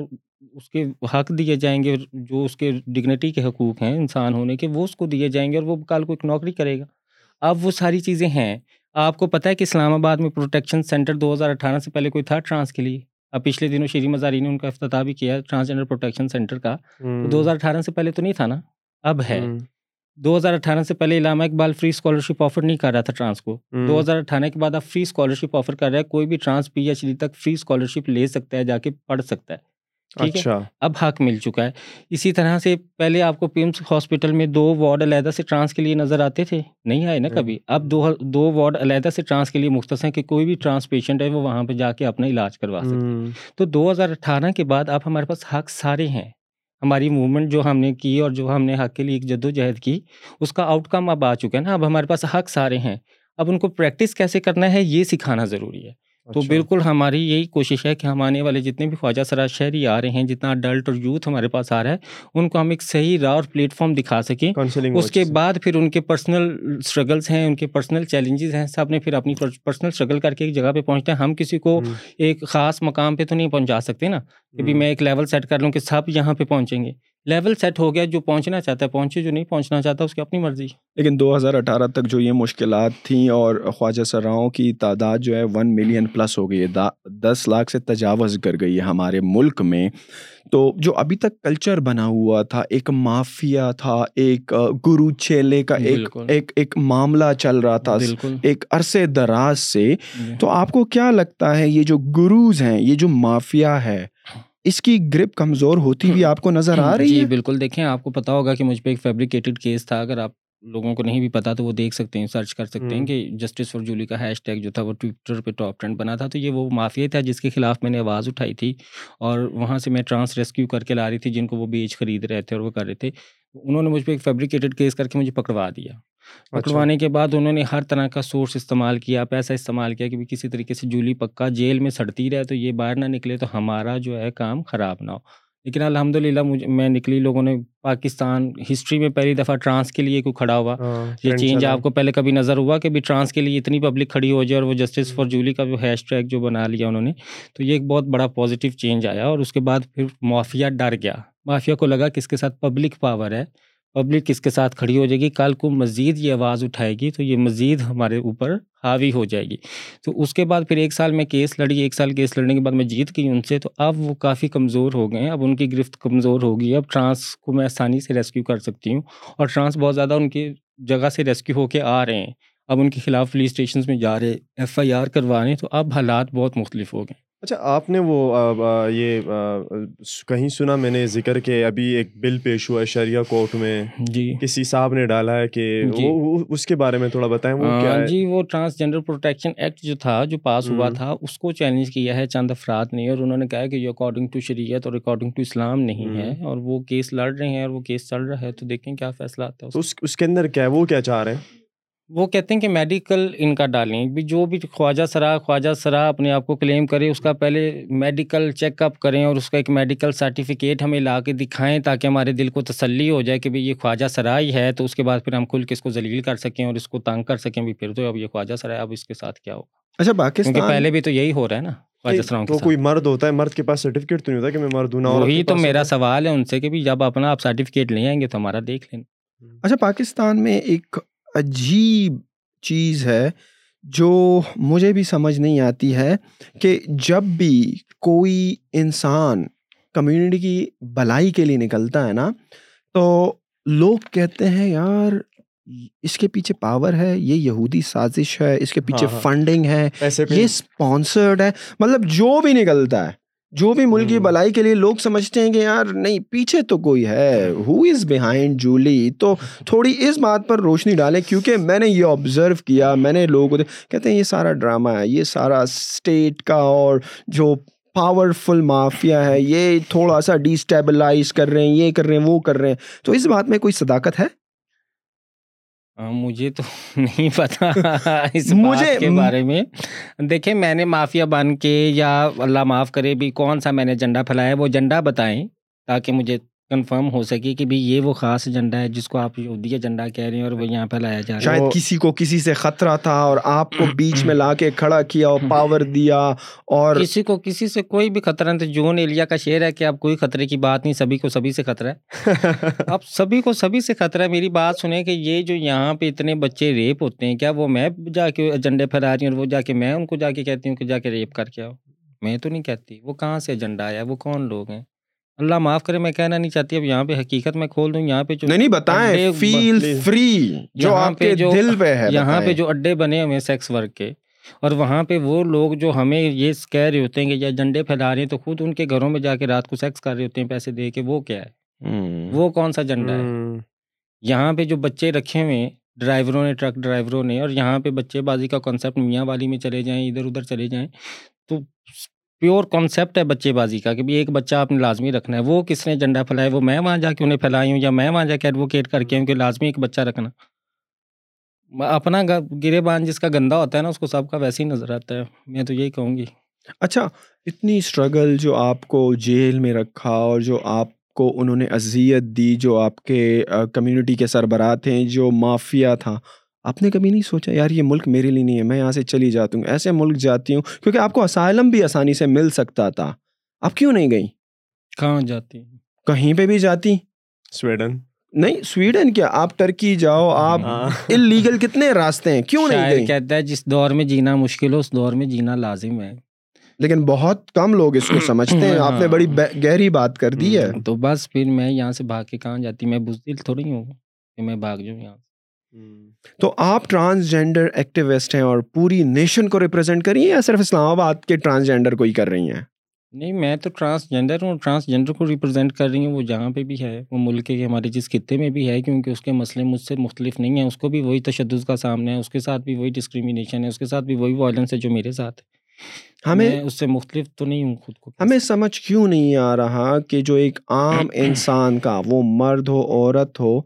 اس کے حق دیے جائیں گے جو اس کے ڈگنیٹی کے حقوق ہیں انسان ہونے کے وہ اس کو دیے جائیں گے اور وہ کل کو ایک نوکری کرے گا۔ اب وہ ساری چیزیں ہیں۔ آپ کو پتہ ہے کہ اسلام آباد میں پروٹیکشن سینٹر دو ہزار اٹھارہ سے پہلے کوئی تھا ٹرانس کے لیے۔ اب پچھلے دنوں شری مزاری نے ان کا افتتاح بھی کیا ٹرانسجینڈر پروٹیکشن سینٹر کا۔ دو ہزار اٹھارہ سے پہلے تو نہیں تھا نا؟ اب ہے۔ دو ہزار اٹھارہ سے پہلے علامہ اقبال فری اسکالرشپ آفر نہیں کر رہا تھا ٹرانس کو۔ دو ہزار اٹھارہ کے بعد آپ فری اسکالرشپ آفر کر رہے ہیں کوئی بھی ٹرانس پی ایچ ڈی تک فری اسکالرشپ لے سکتا ہے جا کے پڑھ سکتا ہے۔ ٹھیک ہے؟ اچھا۔ اب حق مل چکا ہے۔ اسی طرح سے پہلے آپ کو پیمس ہاسپٹل میں دو وارڈ علیحدہ سے ٹرانس کے لیے نظر آتے تھے نہیں آئے نا کبھی۔ اب دو دو وارڈ علیحدہ سے ٹرانس کے لیے مختص ہیں کہ کوئی بھی ٹرانس پیشنٹ ہے وہ وہاں پہ جا کے اپنا علاج کروا سکتے تو دو ہزار اٹھارہ کے بعد اب ہمارے پاس حق سارے ہیں۔ ہماری موومنٹ جو ہم نے کی اور جو ہم نے حق کے لیے ایک جد و جہد کی، اس کا آؤٹ کم اب آ چکا ہے نا۔ اب ہمارے پاس حق سارے ہیں۔ اب ان کو پریکٹس کیسے کرنا ہے، یہ سکھانا ضروری ہے۔ تو اچھا۔ بالکل ہماری یہی کوشش ہے کہ ہم آنے والے جتنے بھی خواجہ سرا شہری آ رہے ہیں جتنا اڈلٹ اور یوتھ ہمارے پاس آ رہا ہے ان کو ہم ایک صحیح راہ اور پلیٹ فارم دکھا سکیں۔ اس کے بعد پھر ان کے پرسنل اسٹرگلس ہیں ان کے پرسنل چیلنجز ہیں۔ سب نے پھر اپنی پرسنل اسٹرگل کر کے ایک جگہ پہ پہنچتے ہیں ہم کسی کو ایک خاص مقام پہ تو نہیں پہنچا سکتے نا کہ میں ایک لیول سیٹ کر لوں کہ سب یہاں پہ پہنچیں گے۔ لیول سیٹ ہو گیا جو پہنچنا چاہتا ہے پہنچے جو نہیں پہنچنا چاہتا اس کی اپنی مرضی۔ لیکن دو ہزار اٹھارہ تک جو یہ مشکلات تھیں اور خواجہ سراؤں کی تعداد جو ہے ون ملین پلس ہو گئی ہے دس لاکھ سے تجاوز کر گئی ہے ہمارے ملک میں۔ تو جو ابھی تک کلچر بنا ہوا تھا ایک مافیا تھا ایک گرو چیلے کا ایک ایک ایک معاملہ چل رہا تھا ایک عرصے دراز سے۔ جی۔ تو آپ کو کیا لگتا ہے یہ جو گروز ہیں یہ جو مافیا ہے اس کی گرپ کمزور ہوتی ہوئی آپ کو نظر آ رہی جی، ہے؟ بالکل دیکھیں آپ کو پتا ہوگا کہ مجھ پہ ایک فیبریکیٹڈ کیس تھا۔ اگر آپ لوگوں کو نہیں بھی پتا تو وہ دیکھ سکتے ہیں سرچ کر سکتے ہیں کہ جسٹس فار جولی کا ہیش ٹیگ جو تھا وہ ٹویٹر پہ ٹاپ ٹرینڈ بنا تھا۔ تو یہ وہ مافیا تھا جس کے خلاف میں نے آواز اٹھائی تھی اور وہاں سے میں ٹرانس ریسکیو کر کے لا رہی تھی جن کو وہ بیچ خرید رہے تھے اور وہ کر رہے تھے۔ انہوں نے مجھ پہ ایک فیبریکیٹڈ کیس کر کے مجھے پکڑوا دیا۔ پکڑوانے کے بعد انہوں نے ہر طرح کا سورس استعمال کیا پیسہ استعمال کیا کہ کسی طریقے سے جولی پکا جیل میں سڑتی رہے تو یہ باہر نہ نکلے تو ہمارا جو ہے کام خراب نہ ہو۔ لیکن الحمد للہ میں نکلی لوگوں نے پاکستان ہسٹری میں پہلی دفعہ ٹرانس کے لیے کوئی کھڑا ہوا۔ ہاں، یہ چینج آپ کو پہلے کبھی نظر ہوا کہ بھی ٹرانس کے لیے اتنی پبلک کھڑی ہو جائے اور وہ جسٹس فار جولی کا جو ہیش ٹیگ جو بنا لیا انہوں نے تو یہ ایک بہت بڑا پازیٹیو چینج آیا اور اس کے بعد پھر مافیا ڈر گیا۔ مافیا کو لگا کہ اس کے ساتھ پبلک پاور ہے۔ پبلک اس کے ساتھ کھڑی ہو جائے گی؟ کل کو مزید یہ آواز اٹھائے گی تو یہ مزید ہمارے اوپر حاوی ہو جائے گی۔ تو اس کے بعد پھر ایک سال میں کیس لڑی، ایک سال کیس لڑنے کے بعد میں جیت گئی ان سے، تو اب وہ کافی کمزور ہو گئے ہیں۔ اب ان کی گرفت کمزور ہوگی۔ اب ٹرانس کو میں آسانی سے ریسکیو کر سکتی ہوں اور ٹرانس بہت زیادہ ان کی جگہ سے ریسکیو ہو کے آ رہے ہیں۔ اب ان کے خلاف پولیس اسٹیشنس میں جا رہے ایف آئی آر کروا رہے ہیں، تو اب حالات بہت مختلف ہو گئے۔ اچھا آپ نے وہ یہ کہیں سنا میں نے ذکر کہ ابھی ایک بل پیش ہوا ہے شریعہ کورٹ میں۔ جی۔ کسی صاحب نے ڈالا ہے کہ جی۔ اس کے بارے میں تھوڑا بتائیں وہ کیا ہے؟ جی وہ ٹرانسجینڈر پروٹیکشن ایکٹ جو تھا جو پاس ہوا تھا اس کو چیلنج کیا ہے چند افراد نے اور انہوں نے کہا کہ یہ اکارڈنگ ٹو شریعت اور اکارڈنگ ٹو اسلام نہیں ہے اور وہ کیس لڑ رہے ہیں اور وہ کیس چل رہا ہے تو دیکھیں کیا فیصلہ آتا ہے اس کے اندر کیا وہ کیا چاہ رہے ہیں؟ وہ کہتے ہیں کہ میڈیکل ان کا ڈالیں۔ بھی جو بھی خواجہ سرا خواجہ سرا اپنے آپ کو کلیم کرے اس کا پہلے میڈیکل چیک اپ کریں اور اس کا ایک میڈیکل سرٹیفکیٹ ہمیں لا کے دکھائیں تاکہ ہمارے دل کو تسلی ہو جائے کہ بھائی یہ خواجہ سرا ہی ہے۔ تو اس کے بعد پھر ہم کھل کے اس کو ذلیل کر سکیں اور اس کو تنگ کر سکیں۔ بھی پھر تو اب یہ خواجہ سرا ہے اب اس کے ساتھ کیا ہوگا؟ اچھا باقی پہلے بھی تو یہی ہو رہا ہے نا تو کوئی مرد ہوتا ہے مرد کے پاس سرٹیفکیٹ تو نہیں ہوتا کہ میں مرد ہوں وہی تو میرا سوال ہے ان سے کہ جب اپنا آپ سرٹیفکیٹ لے آئیں گے تو ہمارا دیکھ لیں۔ اچھا پاکستان میں ایک عجیب چیز ہے جو مجھے بھی سمجھ نہیں آتی ہے کہ جب بھی کوئی انسان کمیونٹی کی بلائی کے لیے نکلتا ہے نا تو لوگ کہتے ہیں یار اس کے پیچھے پاور ہے یہ یہودی سازش ہے اس کے پیچھے ہاں، ہاں۔ فنڈنگ ہے یہ اسپانسرڈ ہے مطلب جو بھی نکلتا ہے جو بھی ملک کی۔ بلائی کے لیے لوگ سمجھتے ہیں کہ یار نہیں پیچھے تو کوئی ہے۔ ہو از بیہائنڈ جولی تو تھوڑی اس بات پر روشنی ڈالیں کیونکہ میں نے یہ آبزرو کیا میں نے لوگوں کو کہتے ہیں یہ سارا ڈرامہ ہے یہ سارا اسٹیٹ کا اور جو پاورفل مافیا ہے یہ تھوڑا سا ڈیسٹیبلائز کر رہے ہیں یہ کر رہے ہیں وہ کر رہے ہیں۔ تو اس بات میں کوئی صداقت ہے؟ مجھے تو نہیں پتا اس مجھے- کے بارے میں۔ دیکھیں میں نے مافیا بن کے یا اللہ معاف کرے بھی کون سا میں نے جھنڈا پھیلایا وہ جھنڈا بتائیں تاکہ مجھے کنفرم ہو سکے کہ بھی یہ وہ خاص ایجنڈا ہے جس کو آپ یہودی ایجنڈا کہہ رہے ہیں اور وہ یہاں پہ لایا جا رہا ہے۔ شاید کسی کو کسی سے خطرہ تھا اور آپ کو بیچ میں لا کے کھڑا کیا اور پاور دیا اور کسی کو کسی سے کوئی بھی خطرہ نہیں تو جون ایلیا کا شعر ہے کہ اب کوئی خطرے کی بات نہیں سبھی کو سبھی سے خطرہ ہے۔ اب سبھی کو سبھی سے خطرہ ہے۔ میری بات سنیں کہ یہ جو یہاں پہ اتنے بچے ریپ ہوتے ہیں کیا وہ میں جا کے ایجنڈے پھیلا رہی ہوں اور وہ جا کے میں ان کو جا کے کہتی ہوں کہ جا کے ریپ کر کے آؤ؟ میں تو نہیں کہتی۔ وہ کہاں سے ایجنڈا آیا؟ وہ کون لوگ ہیں؟ اللہ معاف کرے میں کہنا نہیں چاہتی اب یہاں پہ حقیقت میں کھول دوں یہاں پہ جو نہیں نہیں بتائیں فیل. فری جو آپ کے جو- دل پہ ہے یہاں پہ۔ جو اڈے بنے ہوئے ہیں سیکس ورک کے اور وہاں پہ وہ لوگ جو ہمیں یہ کہہ رہے ہوتے ہیں کہ یہ ایجنڈے پھیلا رہے ہیں تو خود ان کے گھروں میں جا کے رات کو سیکس کر رہے ہوتے ہیں پیسے دے کے وہ کیا ہے۔ وہ کون سا ایجنڈا ہے۔ یہاں پہ جو بچے رکھے ہوئے ہیں ڈرائیوروں نے ٹرک ڈرائیوروں نے اور یہاں پہ بچے بازی کا کانسیپٹ میاں والی میں چلے جائیں ادھر ادھر چلے جائیں تو پیور کانسیپٹ ہے بچے بازی کا کہ بھی ایک بچہ آپ نے لازمی رکھنا ہے۔ وہ کس نے ایجنڈا پھیلایا؟ وہ میں وہاں جا کے انہیں پھیلائی ہوں یا میں وہاں جا کے ایڈوکیٹ کر کے ہوں کہ لازمی ایک بچہ رکھنا؟ اپنا گرے بان جس کا گندا ہوتا ہے نا، اس کو سب کا ویسے ہی نظر آتا ہے۔ میں تو یہی کہوں گی۔ اچھا اتنی اسٹرگل جو آپ کو جیل میں رکھا اور جو آپ کو انہوں نے اذیت دی، جو آپ کے کمیونٹی کے سربراہ تھے، جو مافیا تھا آپ نے کبھی نہیں سوچا یار یہ ملک میرے لیے نہیں ہے میں یہاں سے چلی جاتی ہوں ایسے ملک جاتی ہوں کیونکہ آپ کو اسائلم بھی آسانی سے مل سکتا تھا۔ آپ کیوں نہیں گئی کہاں جاتی؟ کہیں پہ بھی جاتی۔ سویڈن۔ نہیں سویڈن کیا؟ آپ ٹرکی جاؤ آپ ہاں۔ اللیگل کتنے راستے ہیں؟ کیوں نہیں گئی کہتا ہے جس دور میں جینا مشکل ہو اس دور میں جینا لازم ہے۔ لیکن بہت کم لوگ اس کو سمجھتے ہیں۔ آپ نے بڑی گہری بات کر دی ہے۔ تو بس پھر میں یہاں سے بھاگ کے کہاں جاتی؟ میں بزدل تھوڑی ہوں کہ میں بھاگ جاؤں یہاں تو آپ ٹرانسجینڈر ایکٹیوسٹ ہیں اور پوری نیشن کو ریپرزینٹ کر رہی ہیں یا صرف اسلام آباد کے ٹرانسجینڈر کو ہی کر رہی ہیں؟ نہیں میں تو ٹرانسجینڈر ہوں ٹرانسجینڈر کو ریپرزینٹ کر رہی ہوں وہ جہاں پہ بھی ہے وہ ملک کے ہمارے جس خطے میں بھی ہے کیونکہ اس کے مسئلے مجھ سے مختلف نہیں ہیں اس کو بھی وہی تشدد کا سامنا ہے اس کے ساتھ بھی وہی ڈسکریمنیشن ہے اس کے ساتھ بھی وہی وائلنس ہے جو میرے ساتھ ہے۔ ہمیں میں اس سے مختلف تو نہیں ہوں خود کو۔ ہمیں سمجھ کیوں نہیں آ رہا کہ جو ایک عام انسان کا وہ مرد ہو عورت ہو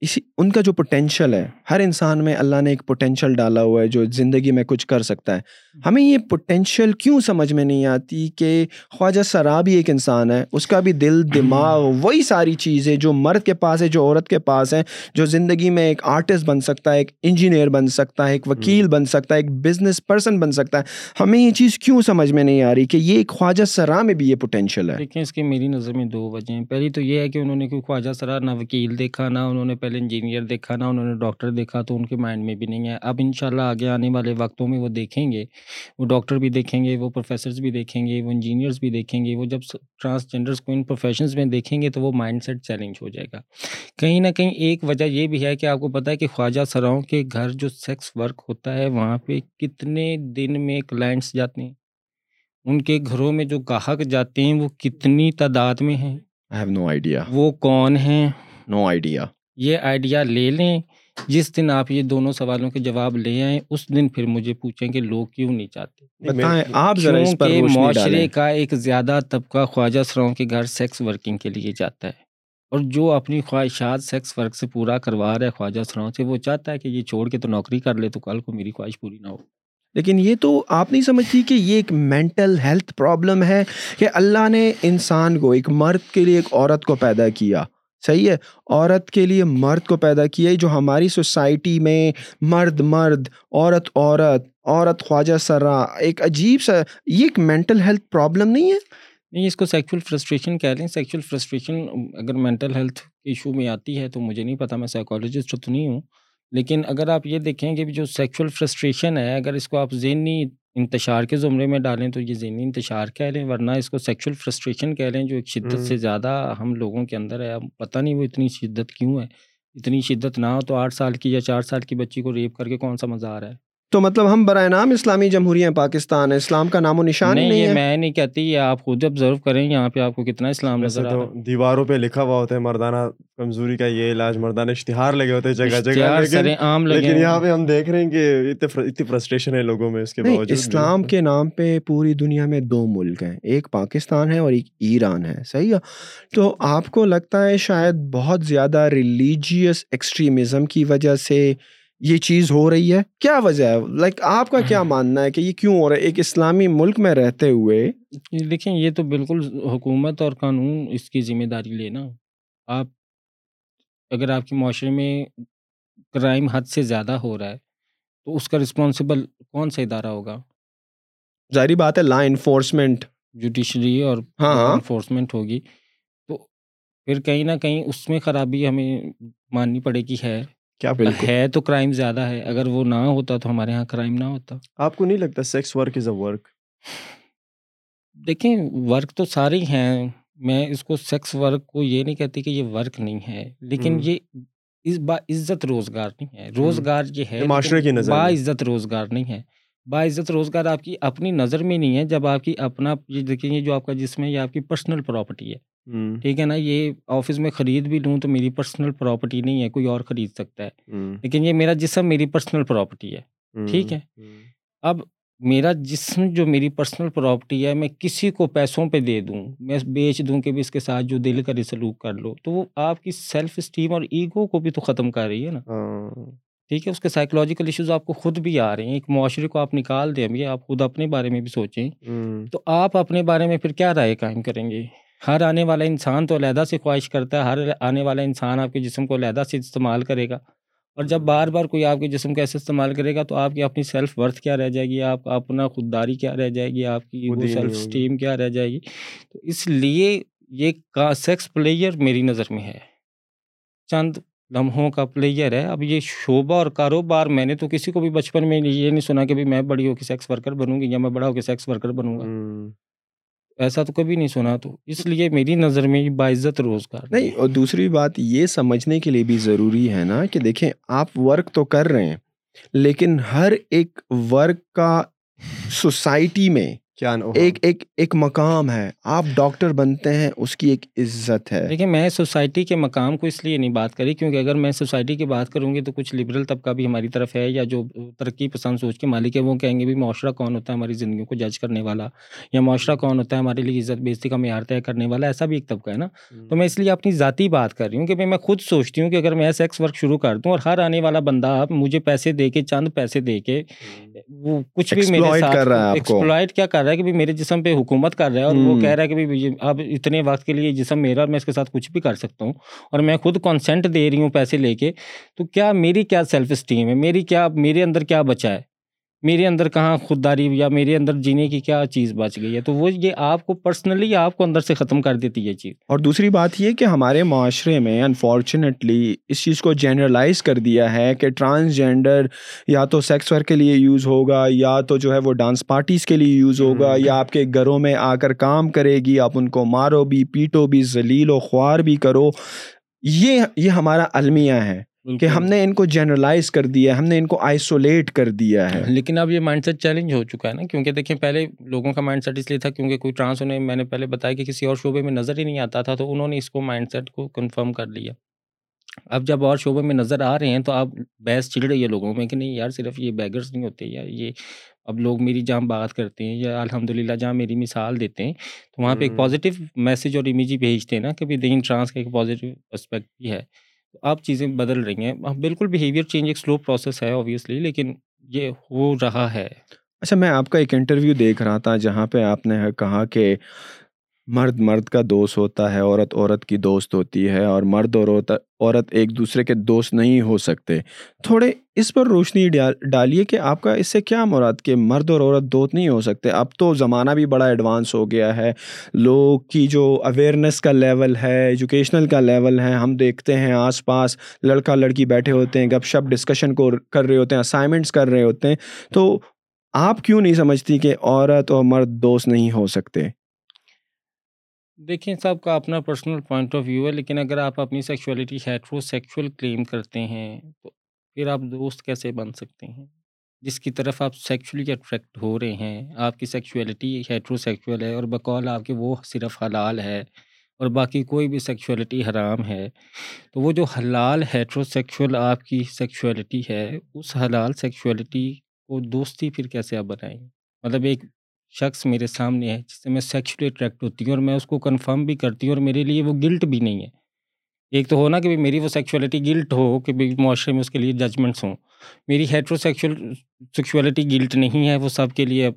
اسی ان کا جو پوٹینشیل ہے، ہر انسان میں اللہ نے ایک پوٹینشیل ڈالا ہوا ہے جو زندگی میں کچھ کر سکتا ہے۔ ہمیں یہ پوٹینشیل کیوں سمجھ میں نہیں آتی کہ خواجہ سرا بھی ایک انسان ہے، اس کا بھی دل، دماغ، وہی ساری چیزیں جو مرد کے پاس ہے، جو عورت کے پاس ہے جو زندگی میں ایک آرٹسٹ بن سکتا ہے، ایک انجینئر بن سکتا ہے، ایک وکیل بن سکتا ہے، ایک بزنس پرسن بن سکتا ہے۔ ہمیں یہ چیز کیوں سمجھ میں نہیں آ رہی کہ یہ ایک خواجہ سرا میں بھی یہ پوٹینشیل ہے؟ دیکھیں، اس کی میری نظر میں دو وجہ ہیں۔ پہلی تو یہ ہے کہ انہوں نے کوئی خواجہ سرا نہ وکیل دیکھا، نہ انہوں نے پہلے انجینئر دیکھا نہ انہوں نے ڈاکٹر دیکھا تو ان کے مائنڈ میں بھی نہیں ہے اب انشاءاللہ آگے آنے والے وقتوں میں وہ دیکھیں گے۔ وہ ڈاکٹر بھی دیکھیں گے وہ پروفیسرز بھی دیکھیں گے وہ انجینئرز بھی دیکھیں گے۔ وہ جب ٹرانسجینڈرس کو ان پروفیشنز میں دیکھیں گے تو وہ مائنڈ سیٹ چیلنج ہو جائے گا۔ کہیں نہ کہیں ایک وجہ یہ بھی ہے کہ آپ کو پتہ ہے کہ خواجہ سراؤں کے گھر جو سیکس ورک ہوتا ہے وہاں پہ کتنے دن میں کلائنٹس جاتے ہیں؟ ان کے گھروں میں جو گاہک جاتے ہیں وہ کتنی تعداد میں ہیں؟ آئی ہیو نو آئیڈیا وہ کون ہیں؟ نو آئیڈیا یہ آئیڈیا لے لیں۔ جس دن آپ یہ دونوں سوالوں کے جواب لے آئیں اس دن پھر مجھے پوچھیں کہ لوگ کیوں نہیں چاہتے۔ بتائیں آپ معاشرے کا ایک زیادہ طبقہ خواجہ سراؤں کے گھر سیکس ورکنگ کے لیے جاتا ہے۔ اور جو اپنی خواہشات سیکس ورک سے پورا کروا رہا ہے خواجہ سراؤں سے وہ چاہتا ہے کہ یہ چھوڑ کے تو نوکری کر لے تو کل کو میری خواہش پوری نہ ہو۔ لیکن یہ تو آپ نہیں سمجھتی کہ یہ ایک مینٹل ہیلتھ پرابلم ہے کہ اللہ نے انسان کو ایک مرد کے لیے ایک عورت کو پیدا کیا۔ صحیح ہے، عورت کے لیے مرد کو پیدا کیا ہے جو ہماری سوسائٹی میں مرد مرد، عورت عورت عورت خواجہ سرا، ایک عجیب سا، یہ ایک مینٹل ہیلتھ پرابلم نہیں ہے؟ نہیں، اس کو سیکچول فرسٹریشن کہہ لیں۔ سیکچول فرسٹریشن اگر مینٹل ہیلتھ ایشو میں آتی ہے تو مجھے نہیں پتا، میں سائیکالوجسٹ تو نہیں ہوں۔ لیکن اگر آپ یہ دیکھیں کہ جو سیکشل فرسٹریشن ہے، اگر اس کو آپ ذہنی انتشار کے زمرے میں ڈالیں تو یہ ذہنی انتشار کہہ لیں ورنہ اس کو سیکشل فرسٹریشن کہہ لیں جو ایک شدت سے زیادہ ہم لوگوں کے اندر ہے۔ اب پتہ نہیں وہ اتنی شدت کیوں ہے۔ اتنی شدت نہ ہو تو آٹھ سال کی یا چار سال کی بچی کو ریپ کر کے کون سا مزہ آ رہا ہے؟ تو مطلب ہم برائے نام اسلامی جمہوریہ پاکستان ہے اسلام کا نام و نشان نہیں ہے میں نہیں کہتی یہ آپ خود آبزرو کریں یہاں پہ آپ کو کتنا اسلام نظر آ تو رہا ہے دیواروں پہ لکھا ہوا ہوتا ہے مردانہ کمزوری کا یہ علاج مردانہ اشتہار لگے ہوتے ہیں جگہ جگہ لیکن۔ یہاں پہ ہم دیکھ رہے ہیں کہ اتنی فرسٹریشن ہے لوگوں میں اس کے نہیں باوجود۔ اسلام کے نام پہ پوری دنیا میں دو ملک ہیں ایک پاکستان ہے اور ایک ایران ہے صحیح ہے تو آپ کو لگتا ہے شاید بہت زیادہ ریلیجیس ایکسٹریمزم کی وجہ سے یہ چیز ہو رہی ہے؟ کیا وجہ ہے؟ لائک آپ کا کیا ماننا ہے کہ یہ کیوں ہو رہا ہے؟ ایک اسلامی ملک میں رہتے ہوئے دیکھیں یہ تو بالکل حکومت اور قانون اس کی ذمہ داری لینا آپ اگر آپ کے معاشرے میں کرائم حد سے زیادہ ہو رہا ہے تو اس کا رسپانسبل کون سا ادارہ ہوگا؟ ظاہری بات ہے لا انفورسمنٹ جوڈیشری اور ہاں، ہاں۔ انفورسمنٹ ہوگی۔ تو پھر کہیں نہ کہیں اس میں خرابی ہمیں ماننی پڑے گی ہے کیا ہے تو کرائم زیادہ ہے اگر وہ نہ ہوتا تو ہمارے یہاں کرائم نہ ہوتا۔ آپ کو نہیں لگتا sex work is a work دیکھیں ورک تو سارے ہی ہیں۔ میں اس کو سیکس ورک کو یہ نہیں کہتی کہ یہ ورک نہیں ہے لیکن۔ یہ اس با عزت روزگار نہیں ہے۔ روزگار یہ ہے با۔ عزت روزگار نہیں ہے۔ با عزت روزگار آپ کی اپنی نظر میں نہیں ہے جب آپ کی اپنا یہ دیکھیں یہ جو آپ کا جسم ہے یہ آپ کی پرسنل پراپرٹی ہے۔ ٹھیک ہے نا یہ آفس میں خرید بھی لوں تو میری پرسنل پراپرٹی نہیں ہے کوئی اور خرید سکتا ہے۔ لیکن یہ میرا جسم میری پرسنل پراپرٹی ہے۔ ٹھیک ہے۔ اب میرا جسم جو میری پرسنل پراپرٹی ہے میں کسی کو پیسوں پہ دے دوں میں بیچ دوں کہ بھی اس کے ساتھ جو دل کرے سلوک کر لو تو وہ آپ کی سیلف اسٹیم اور ایگو کو بھی تو ختم کر رہی ہے نا۔ ہاں، ٹھیک ہے اس کے سائیکولوجیکل ایشوز آپ کو خود بھی آ رہے ہیں ایک معاشرے کو آپ نکال دیں ابھی آپ خود اپنے بارے میں بھی سوچیں۔ تو آپ اپنے بارے میں پھر کیا رائے قائم کریں گے؟ ہر آنے والا انسان تو علیحدہ سے خواہش کرتا ہے ہر آنے والا انسان آپ کے جسم کو علیحدہ سے استعمال کرے گا۔ اور جب بار بار کوئی آپ کے جسم کو ایسے استعمال کرے گا تو آپ کی اپنی سیلف ورتھ کیا رہ جائے گی؟ آپ کا اپنا خودداری کیا رہ جائے گی؟ آپ کی نہیں سیلف۔ اسٹیم کیا رہ جائے گی؟ تو اس لیے یہ سیکس پلیئر میری نظر میں ہے۔ چند لمحوں کا پلیئر ہے۔ اب یہ شعبہ اور کاروبار میں نے تو کسی کو بھی بچپن میں یہ نہیں سنا کہ بھی میں بڑی ہو کے سیکس ورکر بنوں گی یا میں بڑا ہو کے سیکس ورکر بنوں گا۔ ایسا تو کبھی نہیں سنا تو۔ اس لیے میری نظر میں یہ باعزت روزگار نہیں اور دوسری بات یہ سمجھنے کے لیے بھی ضروری ہے نا کہ دیکھیں آپ ورک تو کر رہے ہیں لیکن ہر ایک ورک کا سوسائٹی میں کیا ایک ایک ایک مقام ہے۔ آپ ڈاکٹر بنتے ہیں اس کی ایک عزت ہے۔ دیکھیں میں سوسائٹی کے مقام کو اس لیے نہیں بات کری کیونکہ اگر میں سوسائٹی کی بات کروں گی تو کچھ لبرل طبقہ بھی ہماری طرف ہے یا جو ترقی پسند سوچ کے مالک ہے وہ کہیں گے بھی معاشرہ کون ہوتا ہے ہماری زندگیوں کو جج کرنے والا یا معاشرہ کون ہوتا ہے ہمارے لیے عزت بیزتی کا معیار طے کرنے والا ایسا بھی ایک طبقہ ہے نا۔ تو میں اس لیے اپنی ذاتی بات کر رہی ہوں کہ میں خود سوچتی ہوں کہ اگر میں سیکس ورک شروع کر دوں اور ہر آنے والا بندہ آپ مجھے پیسے دے کے چند پیسے دے کے وہ کچھ بھی میرے ساتھ کر رہا ہے۔ ایکسپلائٹ کیا کر رہا ہے کہ میرے جسم پہ حکومت کر رہا ہے اور وہ۔ کہہ رہا ہے کہ اب اتنے وقت کے لیے جسم میرا اور میں اس کے ساتھ کچھ بھی کر سکتا ہوں اور میں خود کانسینٹ دے رہی ہوں پیسے لے کے تو کیا میری کیا سیلف اسٹیم ہے میری کیا میرے اندر کیا بچا ہے میرے اندر کہاں خودداری یا میرے اندر جینے کی کیا چیز بچ گئی ہے؟ تو وہ یہ آپ کو پرسنلی آپ کو اندر سے ختم کر دیتی ہے چیز۔ اور دوسری بات یہ کہ ہمارے معاشرے میں انفارچونیٹلی اس چیز کو جنرلائز کر دیا ہے کہ ٹرانسجینڈر یا تو سیکس ورک کے لیے یوز ہوگا یا تو جو ہے وہ ڈانس پارٹیز کے لیے یوز ہوگا۔ یا آپ کے گھروں میں آ کر کام کرے گی آپ ان کو مارو بھی پیٹو بھی ذلیل و خوار بھی کرو۔ یہ یہ ہمارا المیہ ہے۔ کہ ہم نے ان کو جنرلائز کر دیا ہے ہم نے ان کو آئسولیٹ کر دیا ہے۔ لیکن اب یہ مائنڈ سیٹ چیلنج ہو چکا ہے نا کیونکہ دیکھیں پہلے لوگوں کا مائنڈ سیٹ اس لیے تھا کیونکہ کوئی ٹرانس انہیں میں نے پہلے بتایا کہ کسی اور شعبے میں نظر ہی نہیں آتا تھا تو انہوں نے اس کو مائنڈ سیٹ کو کنفرم کر لیا۔ اب جب اور شعبے میں نظر آ رہے ہیں تو اب بحث چڑھ رہی ہے لوگوں میں کہ نہیں یار صرف یہ بیگرس نہیں ہوتے یا یہ اب لوگ میری جہاں بات کرتے ہیں یا الحمد للہ جہاں میری مثال دیتے ہیں تو وہاں پہ ایک۔ پازیٹیو میسیج اور امیج ہی بھیجتے ہیں نا کہ بھی دین ٹرانس کا ایک پازیٹیو اسپیکٹ بھی ہے۔ اب چیزیں بدل رہی ہیں۔ بالکل بیہیویئر چینج ایک سلو پروسیس ہے اوبیسلی لیکن یہ ہو رہا ہے۔ اچھا میں آپ کا ایک انٹرویو دیکھ رہا تھا جہاں پہ آپ نے کہا کہ مرد مرد کا دوست ہوتا ہے، عورت عورت کی دوست ہوتی ہے اور مرد اور عورت عورت ایک دوسرے کے دوست نہیں ہو سکتے۔ تھوڑے اس پر روشنی ڈالیے کہ آپ کا اس سے کیا مراد کہ مرد اور عورت دوست نہیں ہو سکتے۔ اب تو زمانہ بھی بڑا ایڈوانس ہو گیا ہے۔ لوگ کی جو اویئرنیس کا لیول ہے ایجوکیشنل کا لیول ہے، ہم دیکھتے ہیں آس پاس لڑکا لڑکی بیٹھے ہوتے ہیں، گپ شپ ڈسکشن کو کر رہے ہوتے ہیں اسائنمنٹس کر رہے ہوتے ہیں۔ تو آپ کیوں نہیں سمجھتی کہ عورت اور مرد دوست نہیں ہو سکتے؟ دیکھیں، سب کا اپنا پرسنل پوائنٹ آف ویو ہے، لیکن اگر آپ اپنی سیکچولیٹی ہیٹرو سیکچول کلیم کرتے ہیں، تو پھر آپ دوست کیسے بن سکتے ہیں؟ جس کی طرف آپ سیکچولی اٹریکٹ ہو رہے ہیں، آپ کی سیکچولیٹی ہیٹرو سیکچول ہے اور بقول آپ کے وہ صرف حلال ہے اور باقی کوئی بھی سیکچولیٹی حرام ہے، تو وہ جو حلال ہیٹرو سیکچول آپ کی سیکچولیٹی ہے، اس حلال سیکچولیٹی کو دوستی پھر کیسے آپ بنائیں؟ مطلب ایک شخص میرے سامنے ہے، جس سے میں سیکشولی اٹریکٹ ہوتی ہوں اور میں اس کو کنفرم بھی کرتی ہوں اور میرے لیے وہ گلٹ بھی نہیں ہے۔ ایک تو ہونا کہ میری وہ سیکشولیٹی گلٹ ہو کہ معاشرے میں اس کے لیے ججمنٹس ہوں۔ میری ہیٹرو سیکشول سیکشولیٹی گلٹ نہیں ہے، وہ سب کے لیے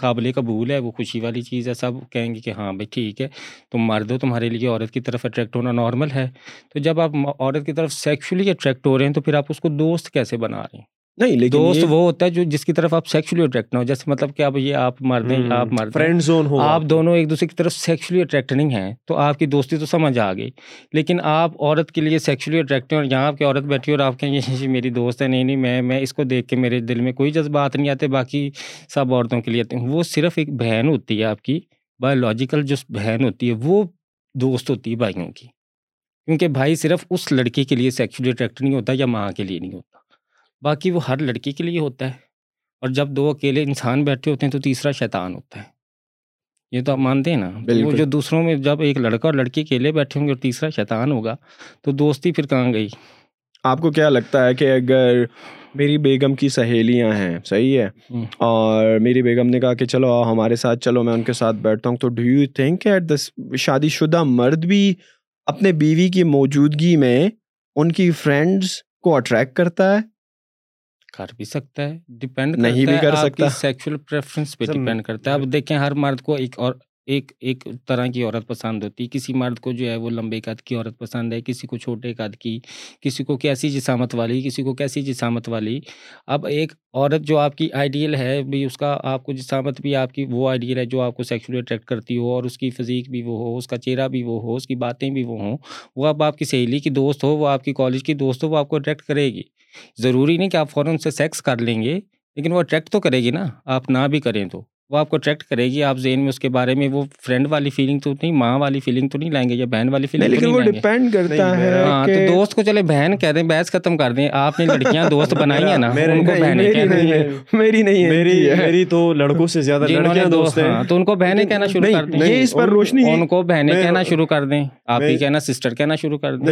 قابل قبول ہے، وہ خوشی والی چیز ہے۔ سب کہیں گے کہ ہاں بھائی ٹھیک ہے، تم مرد ہو، تمہارے لیے عورت کی طرف اٹریکٹ ہونا نارمل ہے۔ تو جب آپ عورت کی طرف سیکشولی اٹریکٹ ہو رہے ہیں تو پھر آپ اس کو دوست کیسے بنا رہے ہیں؟ نہیں لیکن دوست وہ ہوتا ہے جو جس کی طرف آپ سیکشلی اٹریکٹ نہ ہو جیسے مطلب کہ اب یہ آپ مرد ہیں آپ مرد فرینڈ زون ہو آپ دونوں ایک دوسرے کی طرف سیکشلی اٹریکٹ نہیں ہیں تو آپ کی دوستی تو سمجھ آ گئی۔ لیکن آپ عورت کے لیے سیکشلی اٹریکٹ ہیں اور یہاں آپ کی عورت بیٹھی اور آپ کہیں یہ میری دوست ہے نہیں نہیں میں میں اس کو دیکھ کے میرے دل میں کوئی جذبات نہیں آتے باقی سب عورتوں کے لیے آتے ہیں۔ وہ صرف ایک بہن ہوتی ہے آپ کی بایولوجیکل جو بہن ہوتی ہے وہ دوست ہوتی ہے بھائیوں کی۔ کیونکہ بھائی صرف اس لڑکی کے لیے سیکشلی اٹریکٹ نہیں ہوتا یا ماں کے لیے نہیں ہوتا۔ باقی وہ ہر لڑکی کے لیے ہوتا ہے۔ اور جب دو اکیلے انسان بیٹھے ہوتے ہیں تو تیسرا شیطان ہوتا ہے۔ یہ تو آپ مانتے ہیں نا وہ جو دوسروں میں جب ایک لڑکا اور لڑکی اکیلے بیٹھے ہوں گے اور تیسرا شیطان ہوگا تو دوستی پھر کہاں گئی؟ آپ کو کیا لگتا ہے کہ اگر میری بیگم کی سہیلیاں ہیں صحیح ہے؟ اور میری بیگم نے کہا کہ چلو آؤ ہمارے ساتھ چلو میں ان کے ساتھ بیٹھتا ہوں تو do you think at this شادی شدہ مرد بھی اپنے بیوی کی موجودگی میں ان کی فرینڈس کو اٹریکٹ کرتا ہے؟ کر بھی سکتا ہے ڈیپینڈ نہیں بھی کر سکتا۔ سیکشل پریفرنس پہ ڈیپینڈ کرتا ہے۔ اب دیکھیں ہر مرد کو ایک اور ایک ایک طرح کی عورت پسند ہوتی۔ ہے کسی مرد کو جو ہے وہ لمبے قد کی عورت پسند ہے، کسی کو چھوٹے قد کی، کسی کو کیسی جسامت والی، کسی کو کیسی جسامت والی۔ اب ایک عورت جو آپ کی آئیڈیل ہے، بھی اس کا آپ کو جسامت بھی آپ کی وہ آئیڈیل ہے جو آپ کو سیکشلی اٹریکٹ کرتی ہو، اور اس کی فزیک بھی وہ ہو، اس کا چہرہ بھی وہ ہو، اس کی باتیں بھی وہ ہوں، وہ اب آپ کی سہیلی کی دوست ہو، وہ آپ کی کالج کی دوست ہو، وہ آپ کو اٹریکٹ کرے گی۔ ضروری نہیں کہ آپ فوراً سے سیکس کر لیں گے، لیکن وہ اٹریکٹ تو کرے گی نا، آپ نہ بھی کریں تو۔ وہ آپ کو اٹریکٹ کرے گی آپ ذہن میں اس کے بارے میں وہ فرینڈ والی فیلنگ تو نہیں ماں والی فیلنگ تو نہیں لائیں گے یا بہن والی فیلنگ لیکن وہ ڈیپینڈ کرتا ہے ہاں تو دوست کو چلے بہن کہہ دیں بحث ختم کر دیں آپ نے لڑکیاں دوست بنائی ہیں نا ان کو بہنیں کہہ دیں۔ میری نہیں میری میری تو لڑکوں سے زیادہ لڑکیاں دوست ہیں۔ ہاں، تو ان کو بہنیں کہنا شروع کر دیں۔ یہ اس پر روشنی ان کو بہنیں کہنا شروع کر دیں۔ آپ ہی کہنا سسٹر کہنا شروع کر دیں۔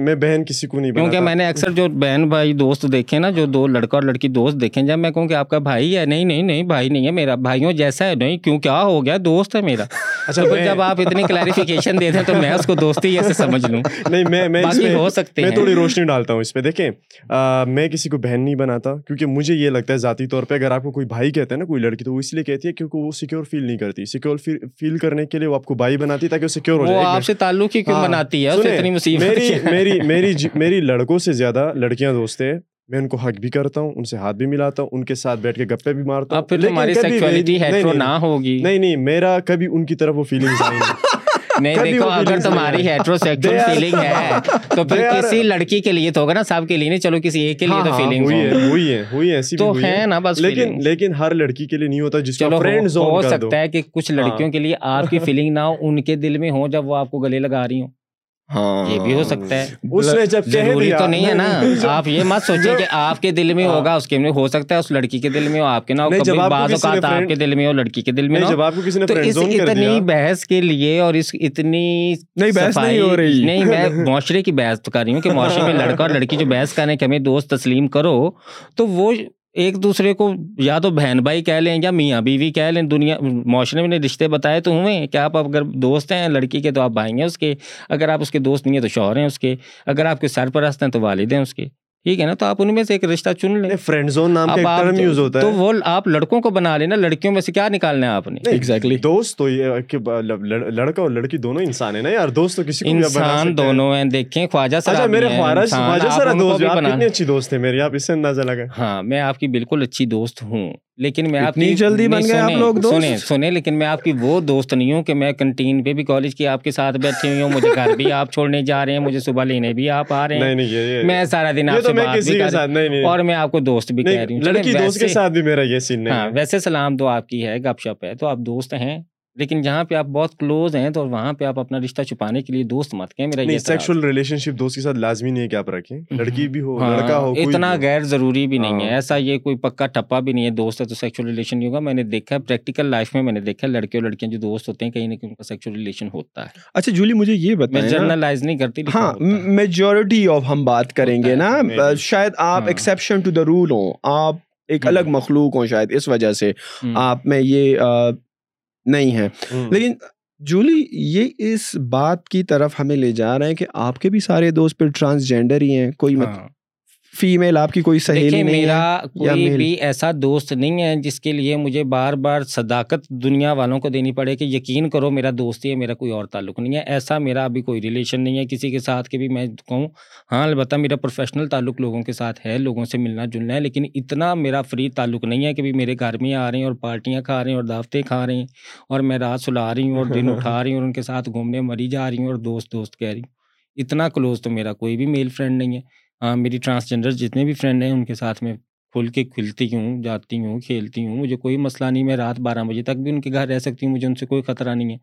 میں بہن کسی کو نہیں کیونکہ میں نے اکثر جو بہن بھائی دوست دیکھے نا جو دو لڑکا اور لڑکی دوست دیکھیں جب میں کہوں کہ آپ کا بھائی ہے نہیں نہیں نہیں بھائی نہیں ہے میرا بھائیوں جیسا ہے نہیں کیوں کیا ہو گیا؟ دوست ہے میرا۔ اچھا جب آپ اتنی کلیریفیکیشن دیتے ہیں تو میں اس کو دوستی ایسے سمجھ لوں۔ نہیں میں میں ہو سکتے میں تھوڑی روشنی ڈالتا ہوں اس پہ۔ دیکھیں میں کسی کو بہن نہیں بناتا کیونکہ مجھے یہ لگتا ہے ذاتی طور پہ اگر آپ کو کوئی بھائی کہتے ہیں نا کوئی لڑکی تو وہ اس لیے کہتی ہے کیونکہ وہ سیکیور فیل نہیں کرتی۔ سیکیور فیل کرنے کے لیے وہ آپ کو بھائی بناتی تاکہ وہ سیکیور ہو جائے۔ آپ سے تعلق ہی کیوں ہاں۔ بناتی ہے؟ میری میری میری لڑکوں سے زیادہ لڑکیاں دوست ہیں۔ میں ان کو حق بھی کرتا ہوں ان سے ہاتھ بھی ملاتا ہوں ان کے ساتھ بیٹھ کے گپے بھی مارتا ہوں۔ نہ ہوگی۔ نہیں نہیں میرا کبھی ان کی طرف وہ فیلنگ نہیں دیکھو اگر تمہاری ہیٹرو سیکچوئل فیلنگ ہے تو پھر کسی لڑکی کے لیے تو ہوگا نا سب کے لیے نہیں چلو کسی ایک کے لیے تو فیلنگ ہاں، ہاں، ہوئی ہے ہوئی ہے ایسی تو ہے۔ نا بس لیکن لیکن ہر لڑکی کے لیے نہیں ہوتا جس کا فرینڈ زون ہو سکتا ہے کہ کچھ ہاں۔ لڑکیوں کے لیے آپ کی فیلنگ نہ ہو ان کے دل میں ہو جب وہ آپ کو گلے لگا رہی ہوں۔ یہ بھی ہو سکتا ہے۔ اس نے جب ضروری تو نہیں ہے نا۔ آپ یہ مت سوچیں کہ آپ کے دل میں ہوگا اس کے میں ہو سکتا ہے اس لڑکی کے دل میں ہو۔ آپ کے نہ ہو کبھی بعض اوقات آپ کے دل میں ہو لڑکی کے دل میں نے تو اس اتنی بحث کے لیے اور اس اتنی نہیں بحث نہیں ہو رہی۔ نہیں میں معاشرے کی بحث تو کر رہی ہوں کہ معاشرے میں لڑکا اور لڑکی جو بحث کریں کہ ہمیں دوست تسلیم کرو تو وہ ایک دوسرے کو یا تو بہن بھائی کہہ لیں یا میاں بیوی کہہ لیں، دنیا، معاشرے میں نے رشتے بتائے تو ہوئے ہیں۔ کہ آپ اگر دوست ہیں، لڑکی کے تو آپ بھائی ہیں اس کے۔ اگر آپ اس کے دوست نہیں ہیں تو شوہر ہیں اس کے۔ اگر آپ کے سرپرست ہیں تو والد ہیں اس کے۔ ٹھیک ہے نا؟ تو آپ ان میں سے ایک رشتہ چن لیں۔ فرینڈ زون نام کا ایک ٹرم یوز ہوتا تو ہے وہ آپ لڑکوں کو بنا لینا لڑکیوں میں سے کیا نکالنا ہے آپ نے؟ ایگزیکٹلی دوست تو یہ کہ لڑکا اور لڑکی دونوں انسان ہیں نا یار دوست تو کسی کو انسان۔ دونوں ہیں دیکھیں خواجہ سرا اچھا میرے خواجہ خواجہ کو دوست آپ کتنی اچھی دوست ہیں میری آپ اس سے اندازہ لگا ہاں میں آپ کی بالکل اچھی دوست ہوں۔ لیکن میں آپ اتنی کی جلدی بن گئے آپ لوگ؟ سنیں سنیں لیکن میں آپ کی وہ دوست نہیں ہوں کہ میں کنٹین پہ بھی کالج کی آپ کے ساتھ بیٹھے ہوئی ہوں مجھے گھر بھی آپ چھوڑنے جا رہے ہیں مجھے صبح لینے بھی آپ آ رہے ہیں۔ میں سارا دن آپ سے بات بھی کر نہیں اور میں آپ کو دوست بھی کہہ رہی ہوں۔ لڑکی دوست کے ساتھ بھی میرا یہ سین ہاں نہیں ہے۔ ویسے سلام تو آپ کی ہے گپ شپ ہے تو آپ دوست ہیں؟ لیکن جہاں پہ آپ بہت کلوز ہیں تو وہاں پہ آپ اپنا رشتہ چھپانے کے لیے دوست مت کہیں میرا یہ سیکشل ریلیشن شپ دوست کے ساتھ لازمی نہیں ہے کہ آپ رکھیں لڑکی بھی ہو ہاں، لڑکا ہو اتنا۔ غیر ضروری بھی نہیں ہے ہاں۔ ایسا یہ کوئی پکا ٹپا بھی نہیں ہے دوست ہے تو سیکشل ریلیشن نہیں ہوگا میں نے دیکھا ہے پریکٹیکل لائف میں میں نے دیکھا ہے لڑکے اور لڑکیاں جو دوست ہوتے ہیں کہیں نہ کہیں ان کا سیکشل ریلیشن ہوتا ہے اچھا جولی مجھے یہ میں بتائیں نا جرنلائز نہیں کرتی لیکن ہاں۔ میجورٹی آف ہم بات کریں گے نا شاید آپ ہاں۔ ایکسیپشن ٹو دا رول ہوں آپ ایک ہوں۔ الگ مخلوق ہوں شاید اس وجہ سے آپ میں یہ نہیں ہے۔ لیکن جولی یہ اس بات کی طرف ہمیں لے جا رہے ہیں کہ آپ کے بھی سارے دوست پھر ٹرانسجینڈر ہی ہیں کوئی ہاں۔ فیمیل آپ کی کوئی سہیلی نہیں میرا کوئی؟ بھی ایسا دوست نہیں ہے جس کے لیے مجھے بار بار صداقت دنیا والوں کو دینی پڑے کہ یقین کرو میرا دوست ہی ہے میرا کوئی اور تعلق نہیں ہے۔ ایسا میرا ابھی کوئی ریلیشن نہیں ہے کسی کے ساتھ کے بھی میں کہوں ہاں البتہ میرا پروفیشنل تعلق لوگوں کے ساتھ ہے لوگوں سے ملنا جلنا ہے لیکن اتنا میرا فری تعلق نہیں ہے کہ بھی میرے گھر میں آ رہے ہیں اور پارٹیاں کھا رہے ہیں اور دعوتیں کھا رہے ہیں اور میں رات سلا رہی ہوں اور دن اٹھا رہی ہوں اور ان کے ساتھ گھومنے مری جا رہی ہوں اور دوست دوست کہہ رہی ہوں۔ اتنا کلوز تو میرا کوئی بھی میل فرینڈ نہیں ہے۔ میری ٹرانسجنڈر جتنے بھی فرینڈ ہیں، ان کے ساتھ میں کھل کے کھلتی ہوں، جاتی ہوں، کھیلتی ہوں، مجھے کوئی مسئلہ نہیں، میں رات بارہ بجے تک بھی ان کے گھر رہ سکتی ہوں، مجھے ان سے کوئی خطرہ نہیں ہے۔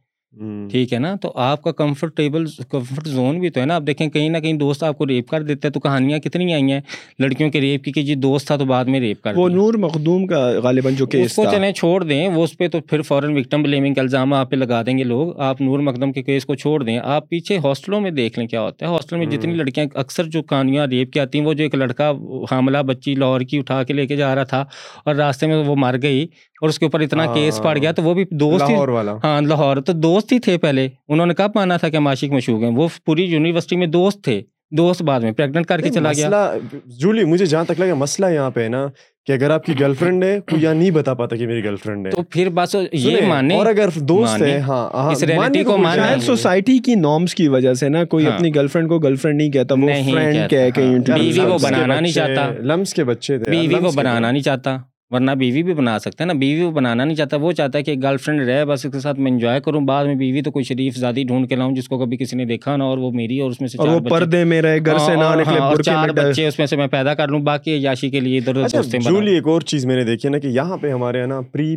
ٹھیک ہے نا؟ تو آپ کا کمفرٹیبل کمفرٹ زون بھی تو ہے نا۔ آپ دیکھیں کہیں نہ کہیں دوست آپ کو ریپ کر دیتا ہے تو کہانیاں کتنی آئی ہیں لڑکیوں کے ریپ کی کہ جی دوست تھا تو بعد میں ریپ کر وہ نور مخدوم کا غالباً جو اس کیس کو تھا۔ چلیں چھوڑ دیں۔ وہ اس پہ تو پھر فوراً وکٹم بلیمنگ کا الزام آپ پہ لگا دیں گے لوگ۔ آپ نور مقدم کے کیس کو چھوڑ دیں۔ آپ پیچھے ہاسٹلوں میں دیکھ لیں کیا ہوتا ہے۔ ہاسٹل میں جتنی۔ لڑکیاں اکثر جو کہانیاں ریپ کی آتی ہیں وہ جو ایک لڑکا حاملہ بچی لاہور کی اٹھا کے لے کے جا رہا تھا اور راستے میں وہ مر گئی۔ اور اس کے اوپر اتنا کیس پڑ گیا تو وہ بھی دوست ہی لاہور والا ہاں لاہور تو دوست ہی تھے پہلے انہوں نے کب مانا تھا کہ ہم عاشق مشہور ہیں وہ پوری یونیورسٹی میں دوست تھے دوست بعد میں پریگنٹ کر کے نہیں، چلا گیا مسئلہ جولی مجھے جہاں تک لگا مسئلہ یہاں پہ ہے نا کہ اگر آپ کی گرل فرینڈ ہے کوئی یہاں نہیں بتا پاتا کہ میری گرل فرینڈ ہے تو پھر بس یہ مانے اور اگر دوست ہے ہاں ہاں، اس ماننے کو شاید نہیں۔ سوسائٹی کی نارمس کی وجہ سے نا کوئی ہاں۔ اپنی گرل فرینڈ کو گرل فرینڈ نہیں کہتا وہ فرینڈ کہہ کے ہاں۔ بیوی ہے۔ بنانا نہیں چاہتا۔ لمس کے بچے تھے بیوی کے بنانا۔ نہیں چاہتا ورنہ بیوی بھی بنا سکتا ہے نا بیوی وہ بنانا نہیں چاہتا وہ چاہتا ہے کہ گرل فرینڈ رہے بس اس کے ساتھ میں انجوائے کروں۔ بعد میں بیوی تو کوئی شریف زادی ڈھونڈ کے لاؤں جس کو کبھی کسی نے دیکھا نہ اور وہ میری اور اس میں سے اور وہ پردے میں رہے گھر سے نہ نکلے ہاں، اور برقعے چار بچے اس میں سے میں پیدا کر لوں باقی عیاشی کے لیے ادھر ادھر اچھا جولی ایک اور چیز میں نے دیکھی ہے نا کہ یہاں پہ ہمارے یہاں نا پری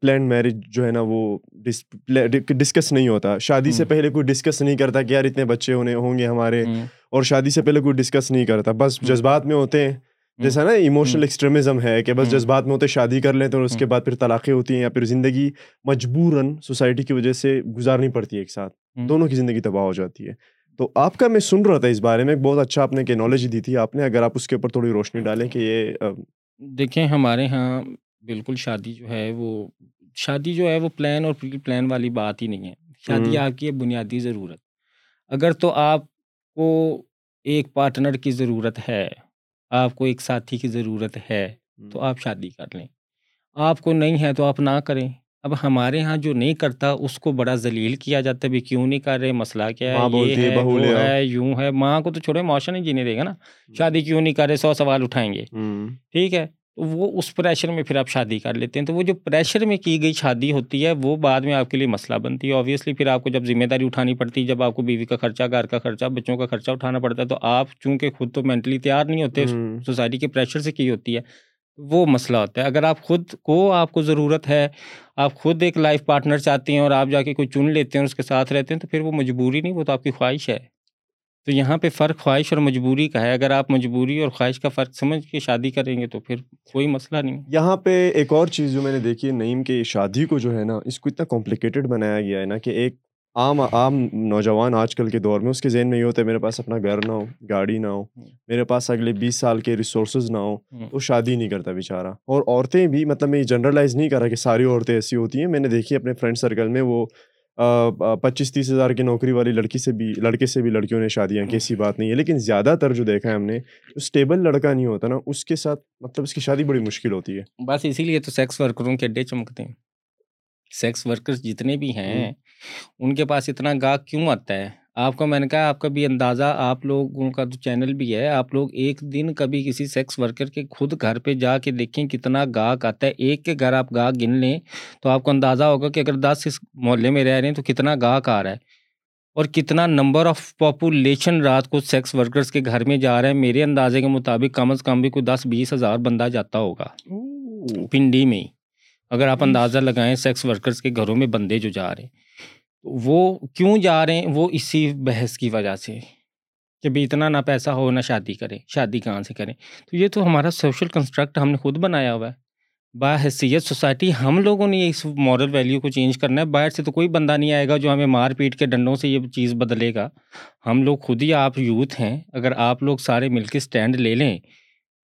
پلان میرج جو ہے نا وہ ڈسکس نہیں ہوتا۔ شادی سے۔ پہلے کوئی ڈسکس نہیں کرتا کہ یار اتنے بچے ہونے ہوں گے ہمارے اور شادی سے پہلے کوئی ڈسکس نہیں کرتا۔ بس۔ جذبات میں ہوتے ہیں۔ جیسا نا ایموشنل۔ ایکسٹریمزم ہے کہ بس۔ جذبات میں ہوتے شادی کر ہیں اور اس کے۔ بعد پھر طلاقیں ہوتی ہیں یا پھر زندگی مجبوراً سوسائٹی کی وجہ سے گزارنی پڑتی ہے ایک ساتھ۔ دونوں کی زندگی تباہ ہو جاتی ہے تو آپ کا میں سن رہا تھا اس بارے میں بہت اچھا آپ نے کہ نالج دی تھی آپ نے اگر آپ اس کے اوپر تھوڑی روشنی ڈالیں کہ یہ دیکھیں ہمارے ہاں بالکل شادی جو ہے وہ شادی جو ہے وہ پلان اور پری پلان والی بات ہی نہیں ہے شادی۔ آپ کی بنیادی ضرورت اگر تو آپ کو ایک پارٹنر کی ضرورت ہے آپ کو ایک ساتھی کی ضرورت ہے تو آپ شادی کر لیں۔ آپ کو نہیں ہے تو آپ نہ کریں۔ اب ہمارے ہاں جو نہیں کرتا اس کو بڑا ذلیل کیا جاتا ہے بھی کیوں نہیں کر رہے؟ مسئلہ کیا ہے؟ یہ ہے، وہ۔ ہے یوں ہے۔ ماں کو تو چھوڑے معاشرہ نہیں جینے دے گا نا۔ شادی کیوں نہیں کر رہے؟ سو سوال اٹھائیں گے۔ ٹھیک ہے۔ تو وہ اس پریشر میں پھر آپ شادی کر لیتے ہیں۔ تو وہ جو پریشر میں کی گئی شادی ہوتی ہے وہ بعد میں آپ کے لیے مسئلہ بنتی ہے۔ آبویسلی پھر آپ کو جب ذمہ داری اٹھانی پڑتی ہے جب آپ کو بیوی کا خرچہ گھر کا خرچہ بچوں کا خرچہ اٹھانا پڑتا ہے تو آپ چونکہ خود تو مینٹلی تیار نہیں ہوتے سوسائٹی کے پریشر سے کی ہوتی ہے وہ مسئلہ ہوتا ہے۔ اگر آپ خود کو آپ کو ضرورت ہے آپ خود ایک لائف پارٹنر چاہتے ہیں اور آپ جا کے کوئی چن لیتے ہیں اور اس کے ساتھ رہتے ہیں تو پھر وہ مجبوری نہیں وہ تو آپ کی خواہش ہے۔ تو یہاں پہ فرق خواہش اور مجبوری کا ہے۔ اگر آپ مجبوری اور خواہش کا فرق سمجھ کے شادی کریں گے تو پھر کوئی مسئلہ نہیں یہاں پہ ایک اور چیز جو میں نے دیکھی ہے نعیم کے شادی کو جو ہے نا اس کو اتنا کمپلیکیٹڈ بنایا گیا ہے نا کہ ایک عام عام نوجوان آج کل کے دور میں اس کے ذہن میں یہ ہوتا ہے میرے پاس اپنا گھر نہ ہو گاڑی نہ ہو میرے پاس اگلے بیس سال کے ریسورسز نہ ہو وہ شادی نہیں کرتا بیچارہ۔ اور عورتیں بھی مطلب میں جنرلائز نہیں کر رہا کہ ساری عورتیں ایسی ہوتی ہیں۔ میں نے دیکھی اپنے فرینڈ سرکل میں وہ پچیس تیس ہزار کی نوکری والی لڑکی سے بھی لڑکے سے بھی لڑکیوں نے شادیاں کی ایسی بات نہیں ہے۔ لیکن زیادہ تر جو دیکھا ہے ہم نے جو اسٹیبل لڑکا نہیں ہوتا نا اس کے ساتھ مطلب اس کی شادی بڑی مشکل ہوتی ہے۔ بس اسی لیے تو سیکس ورکروں کے اڈے چمکتے ہیں۔ سیکس ورکرز جتنے بھی ہیں ان کے پاس اتنا گاہ کیوں آتا ہے؟ آپ کو میں نے کہا آپ کا بھی اندازہ آپ لوگوں کا تو چینل بھی ہے آپ لوگ ایک دن کبھی کسی سیکس ورکر کے خود گھر پہ جا کے دیکھیں کتنا گاہک آتا ہے ایک کے گھر آپ گاہک گن لیں تو آپ کو اندازہ ہوگا کہ اگر دس اس محلے میں رہ رہے ہیں تو کتنا گاہک آ رہا ہے اور کتنا نمبر آف پاپولیشن رات کو سیکس ورکرز کے گھر میں جا رہے ہیں۔ میرے اندازے کے مطابق کم از کم بھی کوئی دس بیس ہزار بندہ جاتا ہوگا۔ پنڈی میں اگر آپ اندازہ لگائیں سیکس ورکرز کے گھروں میں بندے جو جا رہے ہیں۔ وہ کیوں جا رہے ہیں؟ وہ اسی بحث کی وجہ سے کہ بھی اتنا نہ پیسہ ہو، نہ شادی کریں شادی کہاں سے کریں؟ تو یہ تو ہمارا سوشل کنسٹرکٹ ہم نے خود بنایا ہوا ہے۔ با حیثیت سوسائٹی ہم لوگوں نے اس مورل ویلیو کو چینج کرنا ہے۔ باہر سے تو کوئی بندہ نہیں آئے گا جو ہمیں مار پیٹ کے ڈنڈوں سے یہ چیز بدلے گا۔ ہم لوگ خود ہی آپ یوتھ ہیں۔ اگر آپ لوگ سارے مل کے اسٹینڈ لے لیں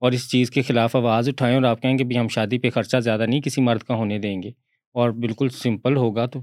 اور اس چیز کے خلاف آواز اٹھائیں اور آپ کہیں کہ بھی ہم شادی پہ خرچہ زیادہ نہیں کسی مرد کا ہونے دیں گے اور بالکل سمپل ہوگا تو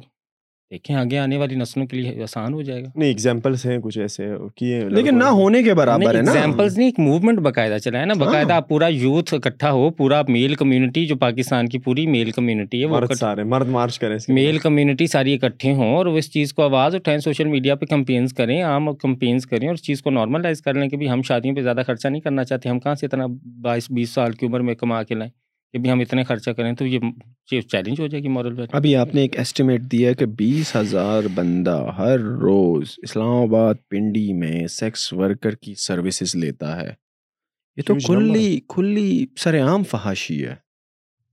دیکھیں آگے آنے والی نسلوں کے لیے آسان ہو جائے گا نہیں ایگزامپلس ہیں کچھ ایسے کیے لیکن نہ ہونے کے برابر ہے نا ایگزامپلس نہیں ایک موومنٹ باقاعدہ چلا ہے نا باقاعدہ۔ آپ پورا یوتھ اکٹھا ہو پورا میل کمیونٹی جو پاکستان کی پوری میل کمیونٹی ہے وہ مرد سارے مرد مارچ کریں میل کمیونٹی ساری اکٹھے ہوں اور وہ اس چیز کو آواز اٹھائیں سوشل میڈیا پہ کمپینس کریں عام کمپینس کریں اور اس چیز کو نارملائز کر لیں کہ بھی ہم شادیوں پہ زیادہ خرچہ نہیں کرنا چاہتے ہم کہاں سے اتنا بائیس بیس سال کی عمر میں کما کے لائیں کہ بھی ہم اتنے خرچہ کریں تو یہ چیلنج ہو جائے گی مورل ویلیو ابھی آپ نے ایک ایسٹیمیٹ دیا کہ بیس ہزار بندہ ہر روز اسلام آباد پنڈی میں سیکس ورکر کی سروسز لیتا ہے۔ یہ تو کھلی کھلی سر عام فحاشی ہے۔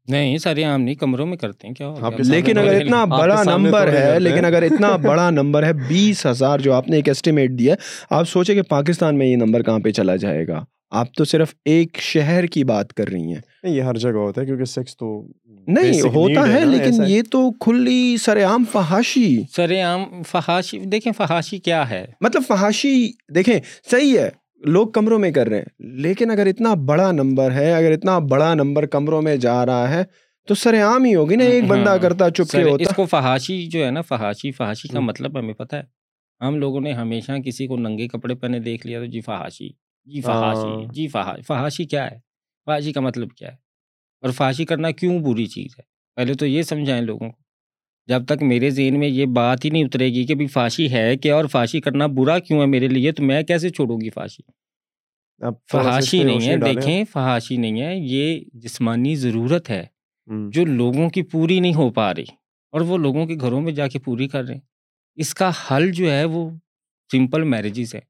نہیں سارے عام نہیں کمروں میں کرتے ہیں کیا لیکن اگر اتنا بڑا نمبر ہے لیکن۔ اگر اتنا بڑا نمبر ہے بیس ہزار جو آپ نے ایک ایسٹیمیٹ دیا آپ سوچیں کہ پاکستان میں یہ نمبر کہاں پہ چلا جائے گا؟ آپ تو صرف ایک شہر کی بات کر رہی ہیں۔ نہیں یہ ہر جگہ ہوتا ہے کیونکہ سیکس تو نہیں ہوتا ہے لیکن یہ تو کھلی سر عام فحاشی۔ سر عام فحاشی دیکھیں فحاشی کیا ہے۔ مطلب فحاشی دیکھیں صحیح ہے لوگ کمروں میں کر رہے ہیں لیکن اگر اتنا بڑا نمبر ہے اگر اتنا بڑا نمبر کمروں میں جا رہا ہے تو سر عام ہی ہوگی نا ایک بندہ ہاں، کرتا چپ کے ہوتا۔ اس کو فحاشی جو ہے نا فحاشی فحاشی کا۔ مطلب ہمیں پتہ ہے۔ ہم لوگوں نے ہمیشہ کسی کو ننگے کپڑے پہنے دیکھ لیا تو جی فحاشی۔ جی فحاشی۔ جی فحاشی فحاشی کیا ہے فحاشی کا مطلب کیا ہے اور فحاشی کرنا کیوں بری چیز ہے پہلے تو یہ سمجھائیں لوگوں کو جب تک میرے ذہن میں یہ بات ہی نہیں اترے گی کہ بھی فحاشی ہے کیا اور فحاشی کرنا برا کیوں ہے میرے لیے تو میں کیسے چھوڑوں گی اس فحاشی نہیں ہے۔ دیکھیں فحاشی نہیں ہے یہ جسمانی ضرورت ہے۔ جو لوگوں کی پوری نہیں ہو پا رہی اور وہ لوگوں کے گھروں میں جا کے پوری کر رہے ہیں اس کا حل جو ہے وہ سمپل میرجز ہے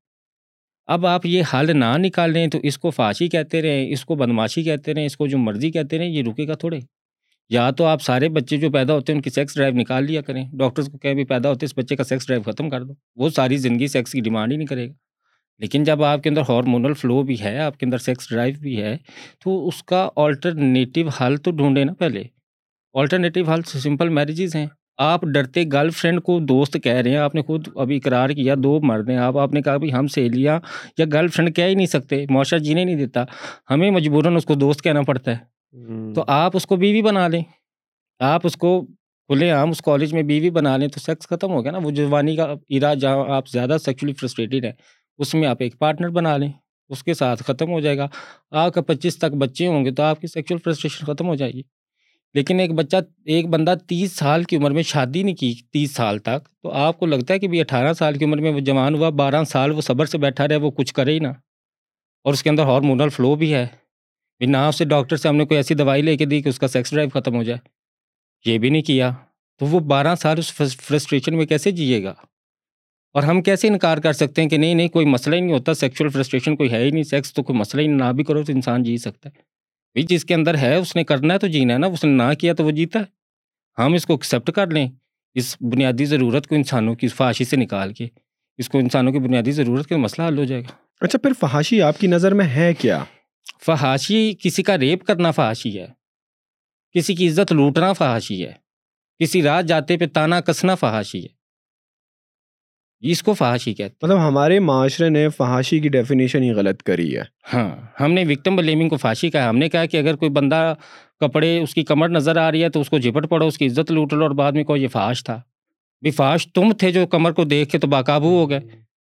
اب آپ یہ حل نہ نکالیں تو اس کو فاشی کہتے رہیں، اس کو بدماشی کہتے رہیں، اس کو جو مرضی کہتے رہیں، یہ رکے گا تھوڑے۔ یا تو آپ سارے بچے جو پیدا ہوتے ہیں ان کی سیکس ڈرائیو نکال لیا کریں۔ ڈاکٹرز کو کہیں بھی پیدا ہوتے اس بچے کا سیکس ڈرائیو ختم کر دو۔ وہ ساری زندگی سیکس کی ڈیمانڈ ہی نہیں کرے گا۔ لیکن جب آپ کے اندر ہارمونل فلو بھی ہے، آپ کے اندر سیکس ڈرائیو بھی ہے، تو اس کا آلٹرنیٹیو حل تو ڈھونڈے نا پہلے۔ آلٹرنیٹیو حل سمپل میرجز ہیں۔ آپ ڈرتے گرل فرینڈ کو دوست کہہ رہے ہیں۔ آپ نے خود ابھی اقرار کیا دو مرد ہیں۔ آپ آپ نے کہا بھی ہم سہیلیاں یا گرل فرینڈ کہہ ہی نہیں سکتے معاشرہ جینے نہیں دیتا۔ ہمیں مجبوراً اس کو دوست کہنا پڑتا ہے۔ تو آپ اس کو بیوی بنا لیں۔ آپ اس کو کھلے عام اس کالج میں بیوی بنا لیں تو سیکس ختم ہو گیا نا۔ وہ جوانی کا ایرا جہاں آپ زیادہ سیکچولی فرسٹریٹڈ ہیں اس میں آپ ایک پارٹنر بنا لیں۔ اس کے ساتھ ختم ہو جائے گا۔ آپ کا پچیس تک بچے ہوں گے تو آپ کی سیکچوئل فرسٹریشن ختم ہو جائے گی۔ لیکن ایک بچہ ایک بندہ تیس سال کی عمر میں شادی نہیں کی تیس سال تک، تو آپ کو لگتا ہے کہ بھی اٹھارہ سال کی عمر میں وہ جوان ہوا، بارہ سال وہ صبر سے بیٹھا رہے، وہ کچھ کرے ہی نہ۔ اور اس کے اندر ہارمونل فلو بھی ہے۔ بھی نہ اسے ڈاکٹر سے ہم نے کوئی ایسی دوائی لے کے دی کہ اس کا سیکس ڈرائیو ختم ہو جائے۔ یہ بھی نہیں کیا۔ تو وہ بارہ سال اس فرسٹریشن میں کیسے جیے گا؟ اور ہم کیسے انکار کر سکتے ہیں کہ نہیں نہیں، کوئی مسئلہ ہی نہیں ہوتا۔ سیکشول فرسٹریشن کوئی ہے ہی نہیں سیکس تو کوئی مسئلہ ہی نہ بھی کرو تو انسان جی سکتا ہے۔ بھائی جس کے اندر ہے اس نے کرنا ہے تو جینا ہے نا اس نے نہ کیا تو وہ جیتا ہے۔ ہم اس کو ایکسیپٹ کر لیں۔ اس بنیادی ضرورت کو انسانوں کی فحاشی سے نکال کے اس کو انسانوں کی بنیادی ضرورت کا مسئلہ حل ہو جائے گا۔ اچھا پھر فحاشی آپ کی نظر میں ہے کیا؟ فحاشی کسی کا ریپ کرنا فحاشی ہے۔ کسی کی عزت لوٹنا فحاشی ہے۔ کسی رات جاتے پہ تانا کسنا فحاشی ہے۔ اس کو فحاشی کہتے مطلب ہمارے معاشرے نے فحاشی کی ڈیفینیشن ہی غلط کری ہے۔ ہاں ہم نے وکٹم بلیمنگ کو فحاشی کہا۔ ہم نے کہا کہ اگر کوئی بندہ کپڑے اس کی کمر نظر آ رہی ہے تو اس کو جھپٹ پڑو اس کی عزت لوٹ لو اور بعد میں کوئی یہ فحاش تھا۔ بھی فاش تم تھے جو کمر کو دیکھ کے تو باقابو ہو گئے۔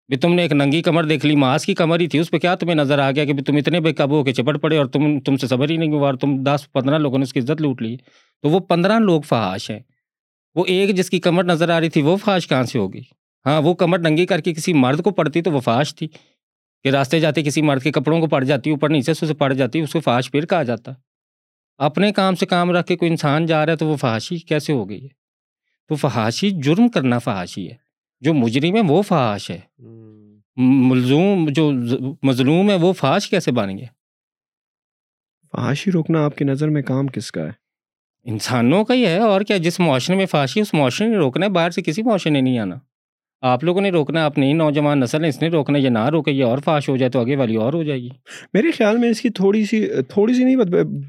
بھی تم نے ایک ننگی کمر دیکھ لی ماس کی کمر ہی تھی اس پہ کیا تمہیں نظر آ گیا کہ تم اتنے بے قابو ہو کے چپٹ پڑے اور تم تم سے صبر ہی نہیں ہوا اور تم دس پندرہ لوگوں نے اس کی عزت لوٹ لی۔ تو وہ پندرہ لوگ فحاش ہیں۔ وہ ایک جس کی کمر نظر آ رہی تھی وہ فحاش کہاں سے ہوگی ہاں وہ کمر ننگی کر کے کسی مرد کو پڑتی تو وہ فحاش تھی۔ کہ راستے جاتے کسی مرد کے کپڑوں کو پڑ جاتی اوپر نیچے سے اسے پڑ جاتی اس کو فحاش پھر کہا جاتا۔ اپنے کام سے کام رکھ کے کوئی انسان جا رہا ہے تو وہ فحاشی کیسے ہو گئی ہے؟ تو فحاشی جرم کرنا فحاشی ہے۔ جو مجرم ہے وہ فحاش ہے۔ ملزوم جو مظلوم ہے وہ فحاش کیسے بن گیا؟ فحاشی روکنا آپ کی نظر میں کام کس کا ہے؟ انسانوں کا ہی ہے اور کیا جس معاشرے میں فحاشی اس معاشرے نے روکنا ہے باہر سے کسی معاشرے نے نہیں آنا۔ آپ لوگوں نے روکنا اپنی نوجوان نسل ہے اس نے روکنا یہ نہ روکے یہ اور فاش ہو جائے تو آگے والی اور ہو جائے گی۔ میرے خیال میں اس کی تھوڑی سی تھوڑی سی نہیں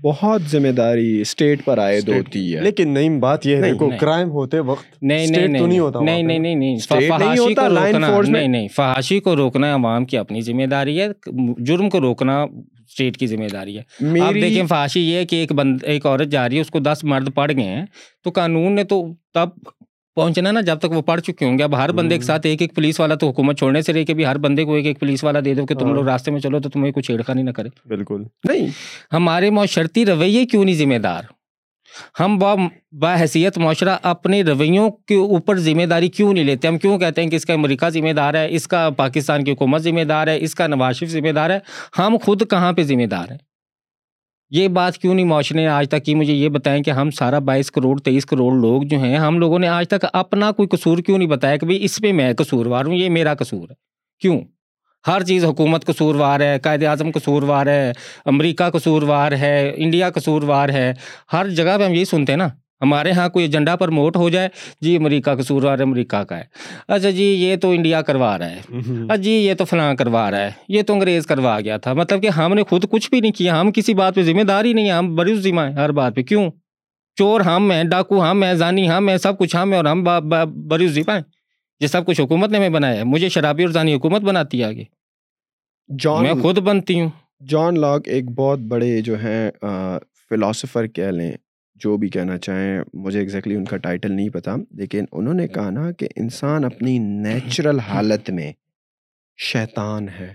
بہت ذمہ داری اسٹیٹ پر عائد ہوتی ہے۔ لیکن نہیں بات یہ ہے دیکھو کرائم ہوتے وقت نہیں نہیں نہیں نہیں نہیں نہیں فحاشی کو روکنا۔ نہیں نہیں فحاشی کو روکنا عوام کی اپنی ذمہ داری ہے۔ جرم کو روکنا اسٹیٹ کی ذمہ داری ہے۔ آپ دیکھیں فحاشی یہ ہے کہ ایک بند ایک عورت جا رہی ہے اس کو دس مرد پڑ گئے ہیں۔ تو قانون نے تو تب پہنچنا نا جب تک وہ پڑھ چکے ہوں گے۔ اب ہر بندے کے ساتھ ایک ایک پولیس والا تو حکومت چھوڑنے سے رہی کہ ہر بندے کو ایک ایک پولیس والا دے دو کہ تم ہاں۔ لوگ راستے میں چلو تو تمہیں کوئی چھیڑخانی نہ کرے۔ بالکل۔ نہیں ہمارے معاشرتی رویے کیوں نہیں ذمہ دار؟ ہم با حیثیت معاشرہ اپنے رویوں کے اوپر ذمہ داری کیوں نہیں لیتے؟ ہم کیوں کہتے ہیں کہ اس کا امریکہ ذمہ دار ہے اس کا پاکستان کی حکومت ذمہ دار ہے اس کا نواز شریف ذمہ دار ہے؟ ہم خود کہاں پہ ذمہ دار ہیں؟ یہ بات کیوں نہیں معاشرے نے آج تک کی مجھے یہ بتائیں کہ ہم سارا بائیس کروڑ، تیئیس کروڑ لوگ جو ہیں، ہم لوگوں نے آج تک اپنا کوئی قصور کیوں نہیں بتایا کہ بھائی اس پہ میں قصوروار ہوں، یہ میرا قصور ہے۔ کیوں؟ ہر چیز حکومت قصوروار ہے، قائد اعظم قصوروار ہے، امریکہ قصوروار ہے، انڈیا قصوروار ہے، ہر جگہ پہ ہم یہی سنتے ہیں نا۔ ہمارے ہاں کوئی ایجنڈا پر موٹ ہو جائے۔ جی امریکہ قصوروار امریکہ کا ہے۔ اچھا جی یہ تو انڈیا کروا رہا ہے۔ اچھا جی یہ تو فلاں کروا رہا ہے۔ یہ تو انگریز کروا گیا تھا۔ مطلب کہ ہم نے خود کچھ بھی نہیں کیا۔ ہم کسی بات پہ ذمہ دار ہی نہیں ہیں۔ ہم بڑی ذمہ ہیں ہر بات پہ۔ کیوں؟ چور ہم ہیں ڈاکو ہم ہیں زانی ہم ہیں سب کچھ ہم ہیں اور ہم بڑی ذمہ ہیں۔ یہ سب کچھ حکومت نے ہمیں بنایا ہے۔ مجھے شرابی اور زانی حکومت بناتی ہے آگے۔ جان میں خود بنتی ہوں۔ جان لاک ایک بہت بڑے جو ہیں فلاسفر کہہ لیں۔ جو بھی کہنا چاہیں مجھے ایگزیکٹلی ان کا ٹائٹل نہیں پتا لیکن انہوں نے کہا نا کہ انسان اپنی نیچرل حالت میں شیطان ہے۔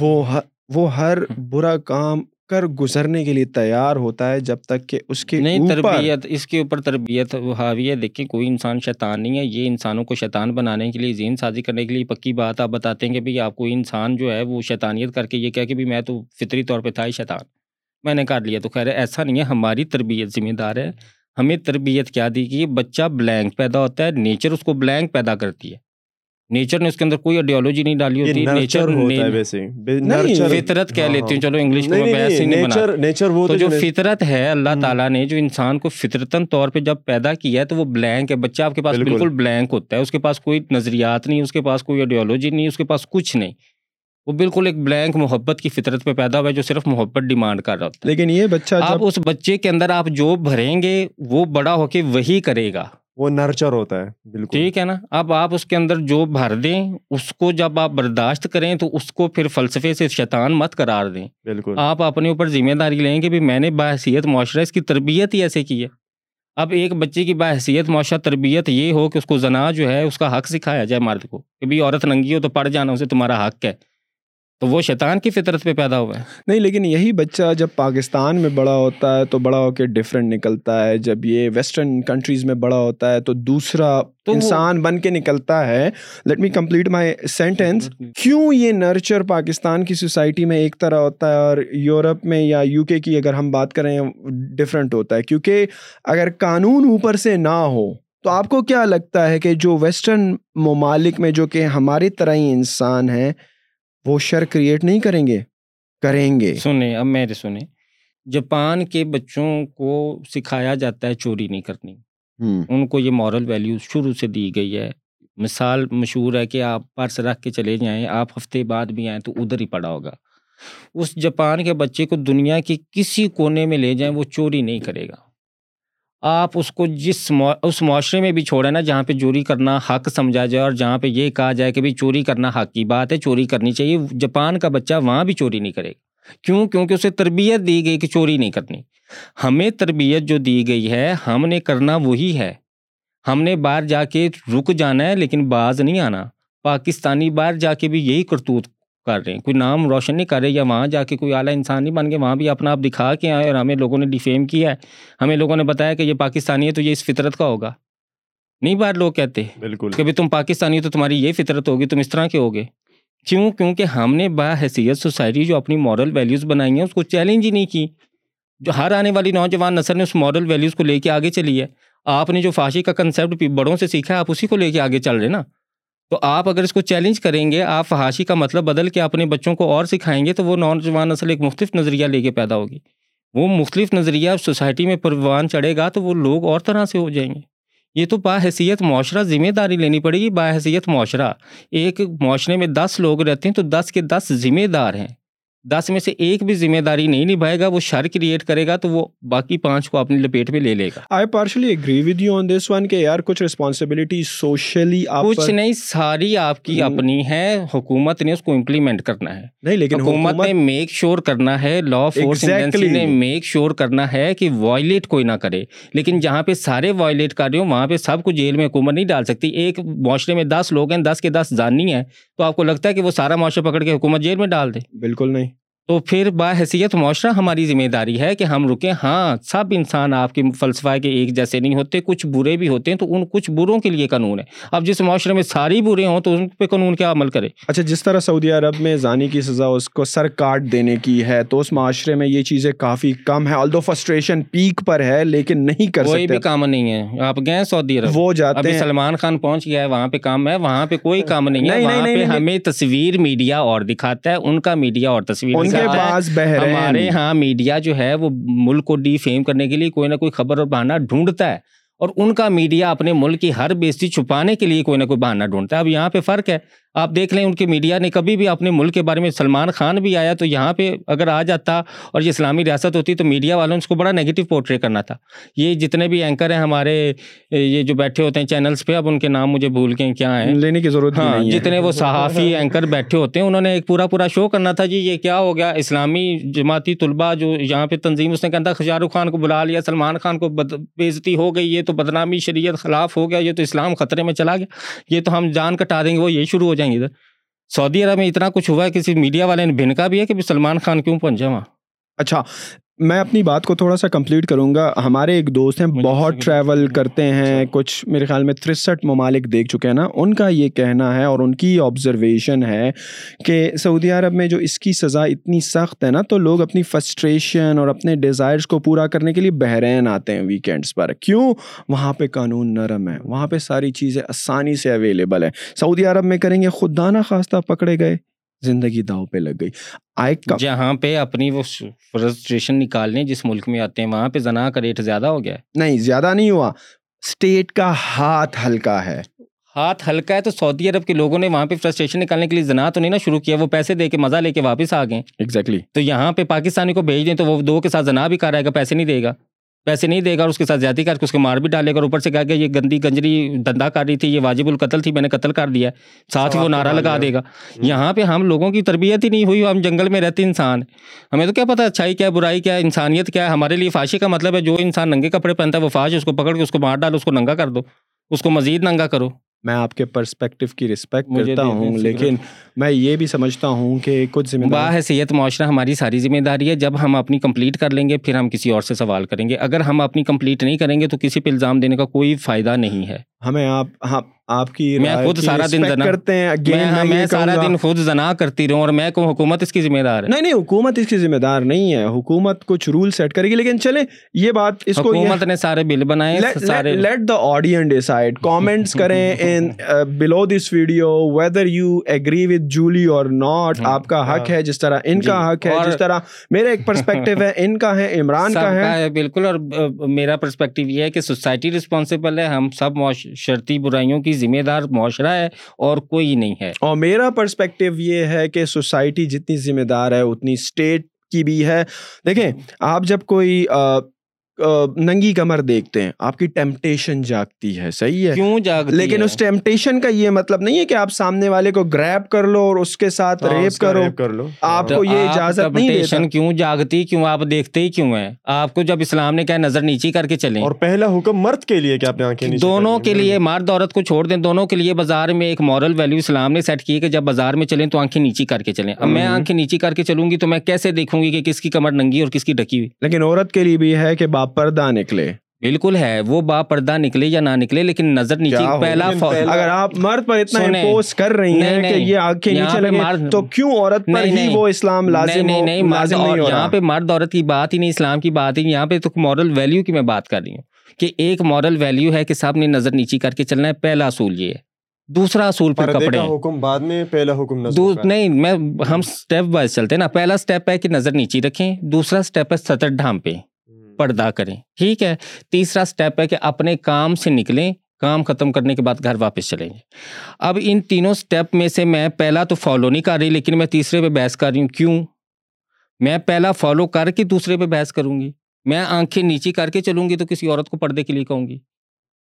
وہ وہ ہر برا کام کر گزرنے کے لیے تیار ہوتا ہے جب تک کہ اس کے نہیں تربیت اس کے اوپر تربیت حاوی ہے۔ دیکھیں کوئی انسان شیطان نہیں ہے۔ یہ انسانوں کو شیطان بنانے کے لیے ذہن سازی کرنے کے لیے پکی بات آپ بتاتے ہیں کہ بھائی آپ کوئی انسان جو ہے وہ شیطانیت کر کے یہ کہہ کہ بھی میں تو فطری طور پہ تھا ہی شیطان۔ میں نے کر لیا۔ تو خیر ایسا نہیں ہے ہماری تربیت ذمہ دار ہے۔ ہمیں تربیت کیا دی کہ بچہ بلینک پیدا ہوتا ہے نیچر اس کو بلینک پیدا کرتی ہے۔ نیچر نے اس کے اندر کوئی آئیڈیالوجی نہیں ڈالی ہوتی۔ نیچر فطرت کہہ لیتی ہوں۔ چلو انگلش میں تو جو فطرت ہے اللہ تعالیٰ نے جو انسان کو فطرتن طور پہ جب پیدا کیا ہے تو وہ بلینک ہے۔ بچہ آپ کے پاس بالکل۔ بلینک ہوتا ہے۔ اس کے پاس کوئی نظریات نہیں اس کے پاس کوئی آئیڈیالوجی نہیں اس کے پاس کچھ نہیں۔ وہ بالکل ایک بلینک محبت کی فطرت پہ پیدا ہوا ہے جو صرف محبت ڈیمانڈ کر رہا ہوتا ہے۔ لیکن یہ بچہ آپ اس بچے کے اندر آپ جو بھریں گے وہ بڑا ہو کے وہی کرے گا۔ وہ نرچر ہوتا ہے بالکل۔ ٹھیک ہے نا؟ اب آپ اس کے اندر جو بھر دیں اس کو جب آپ برداشت کریں تو اس کو پھر فلسفے سے شیطان مت قرار دیں۔ بالکل۔ آپ اپنے اوپر ذمہ داری لیں کہ میں نے باحثیت معاشرہ اس کی تربیت ہی ایسے کی ہے۔ اب ایک بچے کی باحثیت معاشرہ تربیت یہ ہو کہ اس کو زنا جو ہے اس کا حق سکھایا جائے مرد کو۔ کہ بھی عورت ننگی ہو تو پڑھ جانا اسے تمہارا حق ہے۔ تو وہ شیطان کی فطرت پہ پیدا ہوا ہے نہیں لیکن یہی بچہ جب پاکستان میں بڑا ہوتا ہے تو بڑا ہو کے ڈفرینٹ نکلتا ہے۔ جب یہ ویسٹرن کنٹریز میں بڑا ہوتا ہے تو دوسرا تو انسان بن کے نکلتا ہے۔ Let me complete my sentence کیوں یہ نرچر پاکستان کی سوسائٹی میں ایک طرح ہوتا ہے اور یورپ میں یا یو کے کی اگر ہم بات کریں ڈفرینٹ ہوتا ہے۔ کیونکہ اگر قانون اوپر سے نہ ہو تو آپ کو کیا لگتا ہے کہ جو ویسٹرن ممالک میں جو کہ ہماری طرح ہی انسان ہیں وہ شر کریٹ نہیں کریں گے؟ کریں گے۔ سنیں اب میرے سنیں۔ جاپان کے بچوں کو سکھایا جاتا ہے چوری نہیں کرنی۔ ان کو یہ مورل ویلیو شروع سے دی گئی ہے۔ مثال مشہور ہے کہ آپ پرس رکھ کے چلے جائیں آپ ہفتے بعد بھی آئیں تو ادھر ہی پڑا ہوگا۔ اس جاپان کے بچے کو دنیا کے کسی کونے میں لے جائیں وہ چوری نہیں کرے گا۔ آپ اس کو جس اس معاشرے میں بھی چھوڑیں نا، جہاں پہ چوری کرنا حق سمجھا جائے اور جہاں پہ یہ کہا جائے کہ بھائی چوری کرنا حق کی بات ہے، چوری کرنی چاہیے۔ جاپان کا بچہ وہاں بھی چوری نہیں کرے گا۔ کیوں؟ کیونکہ اسے تربیت دی گئی کہ چوری نہیں کرنی۔ ہمیں تربیت جو دی گئی ہے، ہم نے کرنا وہی ہے۔ ہم نے باہر جا کے رک جانا ہے، لیکن باز نہیں آنا۔ پاکستانی باہر جا کے بھی یہی کرتوت کر رہے ہیں۔ کوئی نام روشن نہیں کر رہے یا وہاں جا کے کوئی اعلیٰ انسان نہیں بن گئے وہاں بھی اپنا آپ دکھا کے آئے اور ہمیں لوگوں نے ڈیفیم کیا ہے۔ ہمیں لوگوں نے بتایا کہ یہ پاکستانی ہے تو یہ اس فطرت کا ہوگا۔ نہیں باہر لوگ کہتے بالکل۔ کہ تم پاکستانی ہو تو تمہاری یہ فطرت ہوگی تم اس طرح کے ہوگے۔ کیوں؟ کیونکہ ہم نے باحیثیت سوسائٹی جو اپنی مورل ویلیوز بنائی ہیں اس کو چیلنج ہی نہیں کی۔ جو ہر آنے والی نوجوان نسل نے اس مورل ویلیوز کو لے کے آگے چلی ہے۔ آپ نے جو فاشی کا کنسیپٹ بڑوں سے سیکھا ہے آپ اسی کو لے کے آگے چل رہے نا۔ تو آپ اگر اس کو چیلنج کریں گے، آپ فحاشی کا مطلب بدل کے اپنے بچوں کو اور سکھائیں گے تو وہ نوجوان نسل ایک مختلف نظریہ لے کے پیدا ہوگی۔ وہ مختلف نظریہ سوسائٹی میں پروان چڑھے گا تو وہ لوگ اور طرح سے ہو جائیں گے۔ یہ تو باحیثیت معاشرہ ذمہ داری لینی پڑے گی باحیثیت معاشرہ۔ ایک معاشرے میں دس لوگ رہتے ہیں تو دس کے دس ذمہ دار ہیں۔ دس میں سے ایک بھی ذمہ داری نہیں نبھائے گا وہ شر کریٹ کرے گا تو وہ باقی پانچ کو اپنی لپیٹ میں لے لے گا۔ I partially agree with you on this one کہ یار کچھ رسپانسبلٹی سوشلی کچھ نہیں ساری آپ کی اپنی ہے حکومت نے اس کو امپلیمنٹ کرنا ہے۔ نہیں لیکن حکومت نے میک شور کرنا ہے لا فورس نے میک شور کرنا ہے کہ وائلیٹ کوئی نہ کرے۔ لیکن جہاں پہ سارے وائلیٹ کر رہے ہو وہاں پہ سب کو جیل میں حکومت نہیں ڈال سکتی۔ ایک معاشرے میں دس لوگ ہیں دس کے دس جانی ہیں تو آپ کو لگتا ہے کہ وہ سارا معاشرہ پکڑ کے حکومت جیل میں ڈال دے؟ بالکل نہیں۔ تو پھر باحیثیت معاشرہ ہماری ذمہ داری ہے کہ ہم رکیں۔ ہاں سب انسان آپ کے فلسفہ کے ایک جیسے نہیں ہوتے کچھ برے بھی ہوتے ہیں تو ان کچھ بروں کے لیے قانون ہے۔ اب جس معاشرے میں ساری برے ہوں تو ان پہ قانون کیا عمل کرے؟ اچھا جس طرح سعودی عرب میں زانی کی سزا اس کو سر کاٹ دینے کی ہے تو اس معاشرے میں یہ چیزیں کافی کم ہے آلدو فرسٹریشن پیک پر ہے لیکن نہیں کر کوئی بھی کام نہیں ہے۔ آپ گئے سعودی عرب۔ وہ جاتے ہیں۔ سلمان خان پہنچ گیا ہے وہاں پہ کام ہے وہاں پہ کوئی کام نہیں ہے۔ وہاں پہ ہمیں تصویر میڈیا اور دکھاتا ہے ان کا میڈیا اور تصویر ہمارے یہاں میڈیا جو ہے وہ ملک کو ڈی فیم کرنے کے لیے کوئی نہ کوئی خبر اور بہانا ڈھونڈتا ہے۔ اور ان کا میڈیا اپنے ملک کی ہر بےزتی چھپانے کے لیے کوئی نہ کوئی بہانا ڈھونڈتا ہے۔ اب یہاں پہ فرق ہے۔ آپ دیکھ لیں ان کے میڈیا نے کبھی بھی اپنے ملک کے بارے میں سلمان خان بھی آیا تو یہاں پہ اگر آ جاتا اور یہ اسلامی ریاست ہوتی تو میڈیا والوں نے اس کو بڑا نگیٹو پورٹری کرنا تھا۔ یہ جتنے بھی اینکر ہیں ہمارے یہ جو بیٹھے ہوتے ہیں چینلس پہ اب ان کے نام مجھے بھول کے کیا ہیں؟ لینے کی ضرورت ہاں جتنے وہ صحافی اینکر بیٹھے ہوتے ہیں انہوں نے ایک پورا پورا شو کرنا تھا جی یہ کیا ہو گیا؟ اسلامی جماعتی طلبہ جو یہاں پہ تنظیم اس نے کہا تھا شاہ رخ خان کو بلا لیا سلمان خان کو بےزتی ہو گئی یہ تو بدنامی شریعت خلاف ہو گیا یہ تو اسلام خطرے میں چلا گیا یہ تو ہم جان کٹا دیں گے وہ یہ شروع ہو جائیں گے ادھر۔ سعودی عرب میں اتنا کچھ ہوا ہے، کسی میڈیا والے نے بھنکا بھی ہے کہ سلمان خان کیوں پہنچا وہاں؟ اچھا میں اپنی بات کو تھوڑا سا کمپلیٹ کروں گا۔ ہمارے ایک دوست ہیں بہت ٹریول کرتے ہیں کچھ میرے خیال میں ترسٹھ ممالک دیکھ چکے ہیں نا۔ ان کا یہ کہنا ہے اور ان کی آبزرویشن ہے کہ سعودی عرب میں جو اس کی سزا اتنی سخت ہے نا تو لوگ اپنی فسٹریشن اور اپنے ڈیزائرس کو پورا کرنے کے لیے بحرین آتے ہیں ویکینڈس پر۔ کیوں؟ وہاں پہ قانون نرم ہے۔ وہاں پہ ساری چیزیں آسانی سے اویلیبل ہیں۔ سعودی عرب میں کریں گے خود نہ خواستہ پکڑے گئے۔ زندگی داؤ پہ لگ گئی۔ آئے جہاں پہ اپنی وہ فرسٹریشن نکالنے جس ملک میں آتے ہیں وہاں پہ زنا کا ریٹ زیادہ ہو گیا نہیں زیادہ نہیں ہوا۔ اسٹیٹ کا ہاتھ ہلکا ہے۔ ہاتھ ہلکا ہے تو سعودی عرب کے لوگوں نے وہاں پہ فرسٹریشن نکالنے کے لیے زنا تو نہیں نا شروع کیا وہ پیسے دے کے مزہ لے کے واپس آ گئے۔ ایگزیکٹلی تو یہاں پہ پاکستانی کو بھیج دیں تو وہ دو کے ساتھ زنا بھی کر رہے گا پیسے نہیں دے گا۔ پیسے نہیں دے گا اور اس کے ساتھ زیادتی کر کے اس کو مار بھی ڈالے گا اور اوپر سے کہا کہ یہ گندی گنجری دندا کر رہی تھی یہ واجب القتل تھی میں نے قتل کر دیا ساتھ ہی وہ نعرہ لگا دے گا۔ یہاں پہ ہم لوگوں کی تربیت ہی نہیں ہوئی ہم جنگل میں رہتے انسان۔ ہمیں تو کیا پتا اچھائی کیا برائی کیا انسانیت کیا ہے۔ ہمارے لیے فاشی کا مطلب ہے جو انسان ننگے کپڑے پہنتا ہے وہ فاش اس کو پکڑ کے اس کو مار ڈالو اس کو ننگا کر دو۔ اس کو مزید ننگا کرو۔ میں آپ کے پرسپیکٹو کی رسپیکٹ کرتا ہوں لیکن میں یہ بھی سمجھتا ہوں کہ کچھ ذمہ باحیثیت معاشرہ ہماری ساری ذمہ داری ہے۔ جب ہم اپنی کمپلیٹ کر لیں گے پھر ہم کسی اور سے سوال کریں گے۔ اگر ہم اپنی کمپلیٹ نہیں کریں گے تو کسی پہ الزام دینے کا کوئی فائدہ نہیں ہے۔ ہمیں آپ ہاں آپ کی میں خود سارا دن زنا کرتے ہیں میں سارا دن خود زنا کرتی رہوں اور میں کو حکومت اس کی ذمہ دار ہے۔ نہیں نہیں حکومت اس کی ذمہ دار نہیں ہے۔ حکومت کچھ رول سیٹ کرے گی لیکن چلے یہ بات اس کو حکومت نے سارے بل بنائے سارے let the audience decide comments کریں in below this video whether you agree with Julie اور ناٹ آپ کا حق ہے جس طرح ان کا حق ہے جس طرح میرا ایک پرسپیکٹو ہے ان کا ہے عمران کا ہے۔ بالکل۔ اور میرا پرسپیکٹو یہ ہے کہ سوسائٹی رسپانسبل ہے۔ ہم سب شرطی برائیوں کی ذمہ دار معاشرہ ہے اور کوئی نہیں ہے۔ اور میرا پرسپیکٹو یہ ہے کہ سوسائٹی جتنی ذمہ دار ہے، اتنی اسٹیٹ کی بھی ہے۔ دیکھیں، آپ جب کوئی ننگی کمر دیکھتے ہیں۔ آپ کی ٹیمپٹیشن جاگتی ہے صحیح ہے؟ کیوں جاگتی لیکن؟ اس ٹیمپٹیشن کا یہ مطلب نہیں ہے کہ آپ سامنے والے کو گریب کر لو اور اس کے ساتھ ہاں، ریپ کا کرو۔ کر لو۔ آپ کو یہ اجازت نہیں دیتا۔ کیوں جاگتی؟ کیوں آپ دیکھتے ہی کیوں ہیں؟ آپ کو جب اسلام نے کہا نظر نیچی کر کے چلیں۔ اور پہلا حکم مرد کے لیے کہ آپ نے آنکھیں نیچے دونوں کے۔ لیے مرد عورت کو چھوڑ دیں۔ دونوں کے لیے بازار میں ایک مورل ویلیو اسلام نے سیٹ کی ہے کہ جب بازار میں چلیں تو آنکھیں نیچی کر کے چلیں۔ اب میں۔ آنکھیں نیچی کر کے چلوں گی تو میں کیسے دیکھوں گی کہ کس کی کمر ننگی اور کس کی ڈکی ہوئی؟ لیکن عورت کے لیے بھی ہے کہ باپ پردہ نکلے بالکل ہے وہ با پردہ نکلے یا نہ نکلے لیکن نظر ہو؟ پہلا اگر آپ مرد پر اتنا۔ امپوز کر رہی ہیں کہ۔ یہ آنکھیں یہاں نیچے پہ لگے تو کیوں عورت پر ہی۔ وہ اسلام لازم نہیں ہو نہیں نہیں مرد یہاں پہ مرد عورت کی بات ہی نہیں اسلام کی بات ہی نہیں یہاں پہ تو مورل ویلیو کی میں بات کر رہی ہوں کہ ایک مورل ویلیو ہے کہ سب نے نظر نیچی کر کے چلنا ہے پہلا اصول یہ ہے دوسرا اصول پردے کپڑے حکم بعد میں پہلا حکم نظر نہیں میں ہم سٹیپ وائز چلتے ہیں نا پہلا سٹیپ ہے کہ نظر نیچی رکھیں دوسرا سٹیپ ہے سطر ڈھانپیں پردہ کریں۔ ٹھیک ہے؟ تیسرا سٹیپ ہے کہ اپنے کام سے نکلیں، کام ختم کرنے کے بعد گھر واپس چلیں گے۔ اب ان تینوں سٹیپ میں سے میں پہلا تو فالو نہیں کر رہی، لیکن میں تیسرے پہ بحث کر رہی ہوں۔ کیوں؟ میں پہلا فالو کر کے دوسرے پہ بحث کروں گی۔ میں آنکھیں نیچی کر کے چلوں گی تو کسی عورت کو پردے کے لیے کہوں گی۔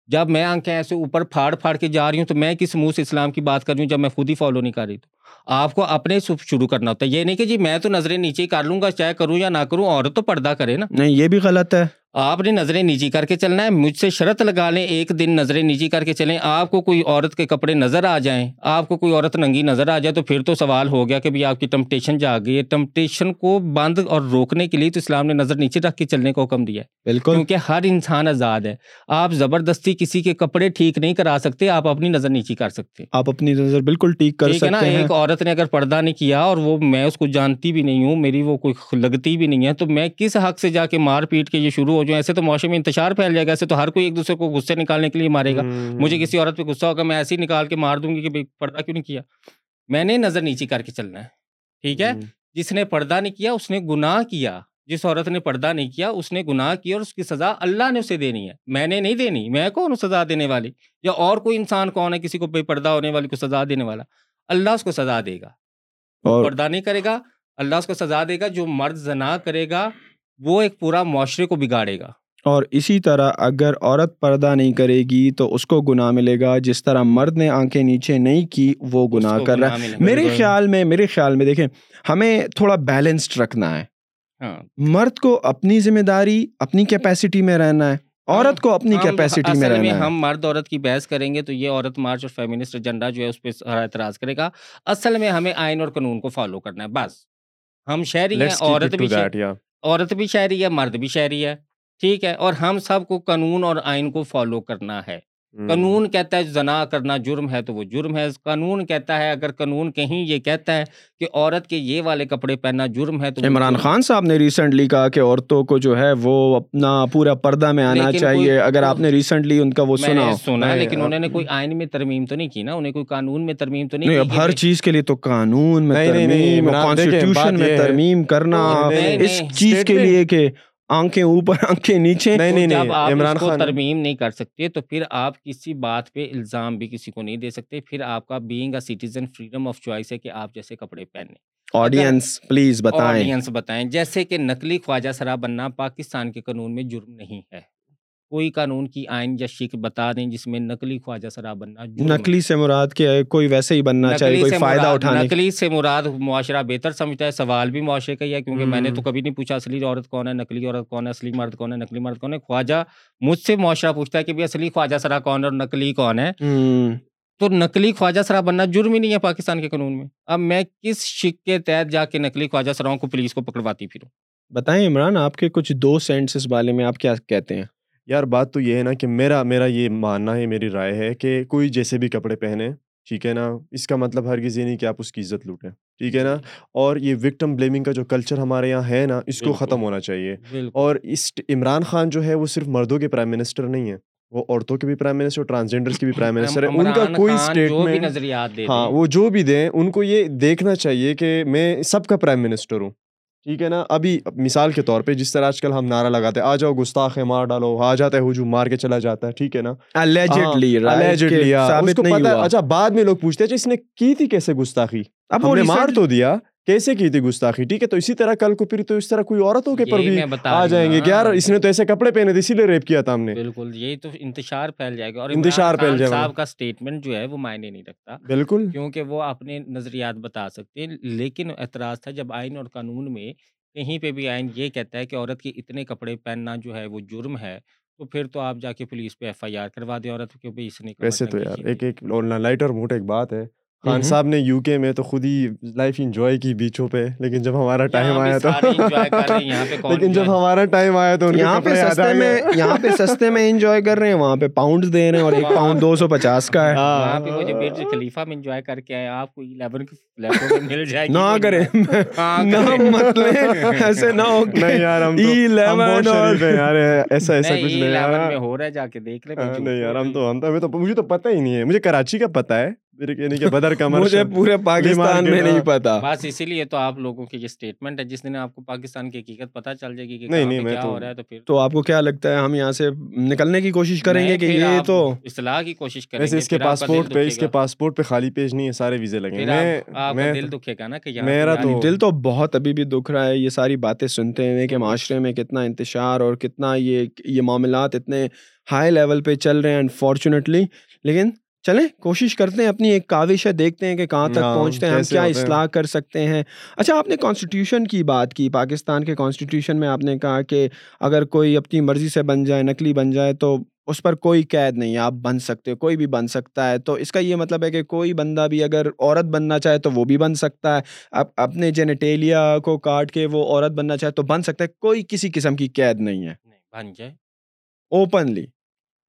جب میں آنکھیں ایسے اوپر پھاڑ پھاڑ کے جا رہی ہوں تو میں کس منہ سے اسلام کی بات کر رہی ہوں جب میں خود ہی فالو نہیں کر رہی تو؟ آپ کو اپنے شروع کرنا ہوتا ہے۔ یہ نہیں کہ جی میں تو نظریں نیچے ہی کر لوں گا، چاہے کروں یا نہ کروں، عورت تو پردہ کرے نا۔ نہیں، یہ بھی غلط ہے۔ آپ نے نظریں نیچی کر کے چلنا ہے مجھ سے شرط لگا لیں ایک دن نظریں نیچی کر کے چلیں۔ آپ کو کوئی عورت کے کپڑے نظر آ جائیں آپ کو کوئی عورت ننگی نظر آ جائے تو پھر تو سوال ہو گیا کہ بھی آپ کی ٹمپٹیشن جاگ گئی ہے۔ ٹمپٹیشن کو بند اور روکنے کے لیے تو اسلام نے نظر نیچے رکھ کے چلنے کا حکم دیا ہے۔ بالکل۔ کیونکہ ہر انسان آزاد ہے۔ آپ زبردستی کسی کے کپڑے ٹھیک نہیں کرا سکتے آپ اپنی نظر نیچی کر سکتے۔ آپ اپنی نظر بالکل ٹھیک کر نا؟ سکتے ہیں۔ ایک عورت نے اگر پردہ نہیں کیا اور وہ میں اس کو جانتی بھی نہیں ہوں میری وہ کوئی لگتی بھی نہیں ہے تو میں کس حق سے جا کے مار پیٹ کے یہ شروع ہو جاؤں ایسے تو معاشرے میں انتشار پھیل جائے گا ایسے تو ہر کوئی ایک دوسرے کو غصے نکالنے کے لیے مارے گا۔ مجھے کسی عورت پہ غصہ ہوگا میں ایسے ہی نکال کے مار دوں گی کہ پردہ کیوں نہیں کیا؟ میں نے نظر نیچی کر کے چلنا ہے ٹھیک ہے؟ جس نے پردہ نہیں کیا اس نے گناہ کیا۔ جس عورت نے پردہ نہیں کیا اس نے گناہ کیا اور اس کی سزا اللہ نے اسے دینی ہے۔ میں نے نہیں دینی میں کون ہوں سزا دینے والی؟ یا اور کوئی انسان کون ہے کسی کو بے پردہ ہونے والی کو سزا دینے والا؟ اللہ اس کو سزا دے گا۔ اور پردہ نہیں کرے گا اللہ اس کو سزا دے گا جو مرد زنا کرے گا۔ وہ ایک پورا معاشرے کو بگاڑے گا۔ اور اسی طرح اگر عورت پردہ نہیں کرے گی تو اس کو گناہ ملے گا۔ جس طرح مرد نے آنکھیں نیچے نہیں کی وہ گناہ کر رہا ہے۔ میرے۔ خیال میں میرے خیال میں دیکھیں ہمیں تھوڑا بیلنسڈ رکھنا ہے۔ ہاں۔ مرد کو اپنی ذمہ داری اپنی کیپیسٹی میں رہنا ہے۔ عورت کو اپنی کیپیسٹی میں رہنا ہے۔ ہم مرد عورت کی بحث کریں گے تو یہ عورت مارچ اور فیمنسٹ ایجنڈا جو ہے اس پہ اعتراض کرے گا۔ اصل میں ہمیں آئین اور قانون کو فالو کرنا ہے بس۔ ہم شہری ہیں عورت بھی شہری عورت بھی شہری ہے، مرد بھی شہری ہے، ٹھیک ہے، اور ہم سب کو قانون اور آئین کو فالو کرنا ہے۔ قانون کہتا ہے زنا کرنا جرم ہے تو وہ جرم ہے۔ قانون کہتا ہے اگر قانون کہیں یہ کہتا ہے کہ عورت کے یہ والے کپڑے پہننا جرم ہے تو عمران۔ خان صاحب نے ریسنٹلی کہا کہ عورتوں کو جو ہے وہ اپنا پورا پردہ میں آنا چاہیے۔ اگر آپ نے ریسنٹلی ان کا وہ سنا سنا لیکن انہوں نے کوئی آئین میں ترمیم تو نہیں کی نا؟ انہیں کوئی قانون میں ترمیم تو نہیں اب ہر چیز کے لیے تو قانون میں نہیں، نہیں، نہیں، ترمیم کانسٹیٹیوشن میں ترمیم کرنا اس چیز کے لیے کہ آنکھیں اوپر آنکھیں نیچے۔ نہیں نہیں نہیں عمران خان۔ ترمیم نہیں کر سکتے تو پھر آپ کسی بات پہ الزام بھی کسی کو نہیں دے سکتے۔ پھر آپ کا being a citizen freedom of choice ہے کہ آپ جیسے کپڑے پہنے آڈینس پلیز بتائیں۔ آڈینس بتائیں۔ جیسے کہ نقلی خواجہ سرا بننا پاکستان کے قانون میں جرم نہیں ہے۔ کوئی قانون کی آئین یا شک بتا دیں جس میں نقلی خواجہ سرا بننا۔ نقلی سے مراد کے کوئی ویسے ہی بننا چاہیے کوئی فائدہ اٹھانے نقلی سے مراد معاشرہ بہتر سمجھتا ہے سوال بھی معاشرے کا ہی ہے کیونکہ میں نے تو۔ کبھی نہیں پوچھا اصلی عورت کون ہے نقلی عورت کون ہے اصلی مرد کون ہے نقلی مرد کون ہے۔ خواجہ مجھ سے معاشرہ پوچھتا ہے کہ اصلی خواجہ سرا کون ہے اور نقلی کون ہے۔ تو نقلی خواجہ سرا بننا جرم ہی نہیں ہے پاکستان کے قانون میں۔ اب میں کس شک کے تحت جا کے نقلی خواجہ سراؤں کو پولیس کو پکڑواتی پھروں؟ بتائیں عمران آپ کے کچھ دو سینٹس اس بارے میں آپ کیا کہتے ہیں؟ یار بات تو یہ ہے نا کہ میرا میرا یہ ماننا ہے میری رائے ہے کہ کوئی جیسے بھی کپڑے پہنے ٹھیک ہے نا؟ اس کا مطلب ہرگز یہ نہیں کہ آپ اس کی عزت لوٹیں ٹھیک ہے نا؟ اور یہ وکٹم بلیمنگ کا جو کلچر ہمارے یہاں ہے نا اس کو۔ ختم ہونا چاہیے۔ اور اس عمران خان جو ہے وہ صرف مردوں کے پرائم منسٹر نہیں ہے وہ عورتوں کے بھی پرائم منسٹر ٹرانسجینڈرس کے بھی پرائم منسٹر ہے ان کا کوئی اسٹیٹمنٹ ہاں وہ جو بھی دیں ان کو یہ دیکھنا چاہیے کہ میں سب کا پرائم منسٹر ہوں۔ ٹھیک ہے نا؟ ابھی مثال کے طور پہ جس طرح آج کل ہم نعرہ لگاتے ہیں آ جاؤ گستاخ ہے مار ڈالو آ جاتا ہے ہجوم مار کے چلا جاتا ہے ٹھیک ہے نا؟ اچھا بعد میں لوگ پوچھتے ہیں اچھا اس نے کی تھی کیسے گستاخی؟ اب نے مار تو دیا۔ کیسے کی تھی گستاخی ٹھیک ہے؟ تو اسی طرح کل کو پھر تو اس طرح کوئی عورتوں کے پر بھی آ جائیں گے۔ کہ یار۔ اس نے تو ایسے کپڑے پہنے تھے اسی لیے ریپ کیا تھا ہم نے۔ بالکل یہی تو انتشار پھیل جائے گا۔ اور انتشار پھیل جائے گا۔ صاحب کا اسٹیٹمنٹ جو ہے وہ معنی نہیں رکھتا۔ بالکل۔ کیونکہ وہ اپنے نظریات بتا سکتے ہیں لیکن اعتراض تھا جب آئین اور قانون میں کہیں پہ بھی آئین یہ کہتا ہے کہ عورت کے اتنے کپڑے پہننا جو ہے وہ جرم ہے تو پھر تو آپ جا کے پولیس پہ ایف آئی آر کروا دیں عورت کہ بھائی اس نے ویسے تو یار ایک۔ ایک لائٹ اور موٹ ایک بات ہے۔ خان۔ صاحب نے یو کے میں تو خود ہی لائف انجوائے کی بیچوں پہ لیکن جب ہمارا ٹائم آیا تو سارے enjoy کر رہے ہیں، یہاں پہ کون لیکن جب ہمارا ٹائم آیا تو یہاں پہ سستے میں یہاں پہ سستے میں انجوائے کر رہے ہیں وہاں پہ پاؤنڈ دے رہے ہیں اور ایک پاؤنڈ دو سو پچاس کا ہے۔ ہاں۔ وہاں پہ خلیفہ میں انجوائے کر کے آئے آپ کو 11 کے فلیٹوں میں مل جائے گی نہ کریں۔ ہاں، نہ کریں۔ مت لیں ایسے نہ ہو نہیں یار ہم تو ہم 11 بہت اور- شریف ہیں یار ایسا ایسا کچھ نہیں۔ 11 میں ہے ہو رہا ہے جا کے دیکھ لیں۔ ہاں، نہیں یار ہم تو ہم تو مجھے تو پتہ ہی نہیں ہے مجھے کراچی کا پتہ ہے۔ میرے یعنی بدر کا مجھے پورے پاکستان میں نہیں پتا بس اسی لیے تو آپ لوگوں کی یہ اسٹیٹمنٹ ہے جس دن آپ کو پاکستان کی حقیقت پتہ چل جائے گی کہ نہیں، نہیں، میں تو- ہو رہا ہے تو پھر تو آپ کو کیا لگتا ہے ہم یہاں سے نکلنے کی کوشش کریں گے کہ یہ تو اصلاح کی کوشش کریں گے اس کے پاسپورٹ پہ اس کے۔ پاسپورٹ پہ خالی پیج نہیں ہے سارے ویزے لگیں گے میں دل دکھے گا نا کہ میرا تو- یار دل تو بہت ابھی بھی دکھ رہا ہے یہ ساری باتیں سنتے ہوئے کہ۔ معاشرے میں کتنا انتشار اور کتنا یہ یہ معاملات اتنے ہائی لیول پہ چل رہے ہیں انفارچونیٹلی لیکن چلیں کوشش کرتے ہیں اپنی ایک کاوش ہے دیکھتے ہیں کہ کہاں تک ہاں، پہنچتے ہیں ہم کیا۔ اصلاح کر سکتے ہیں۔ اچھا آپ نے کانسٹیٹیوشن کی بات کی پاکستان کے کانسٹیٹیوشن میں آپ نے کہا کہ اگر کوئی اپنی مرضی سے بن جائے نقلی بن جائے تو اس پر کوئی قید نہیں ہے آپ بن سکتے ہو کوئی بھی بن سکتا ہے۔ تو اس کا یہ مطلب ہے کہ کوئی بندہ بھی اگر عورت بننا چاہے تو وہ بھی بن سکتا ہے۔ اب اپنے جینیٹیلیا کو کاٹ کے وہ عورت بننا چاہے تو بن سکتا ہے کوئی کسی قسم کی قید نہیں ہے۔ نہیں بن جائے اوپنلی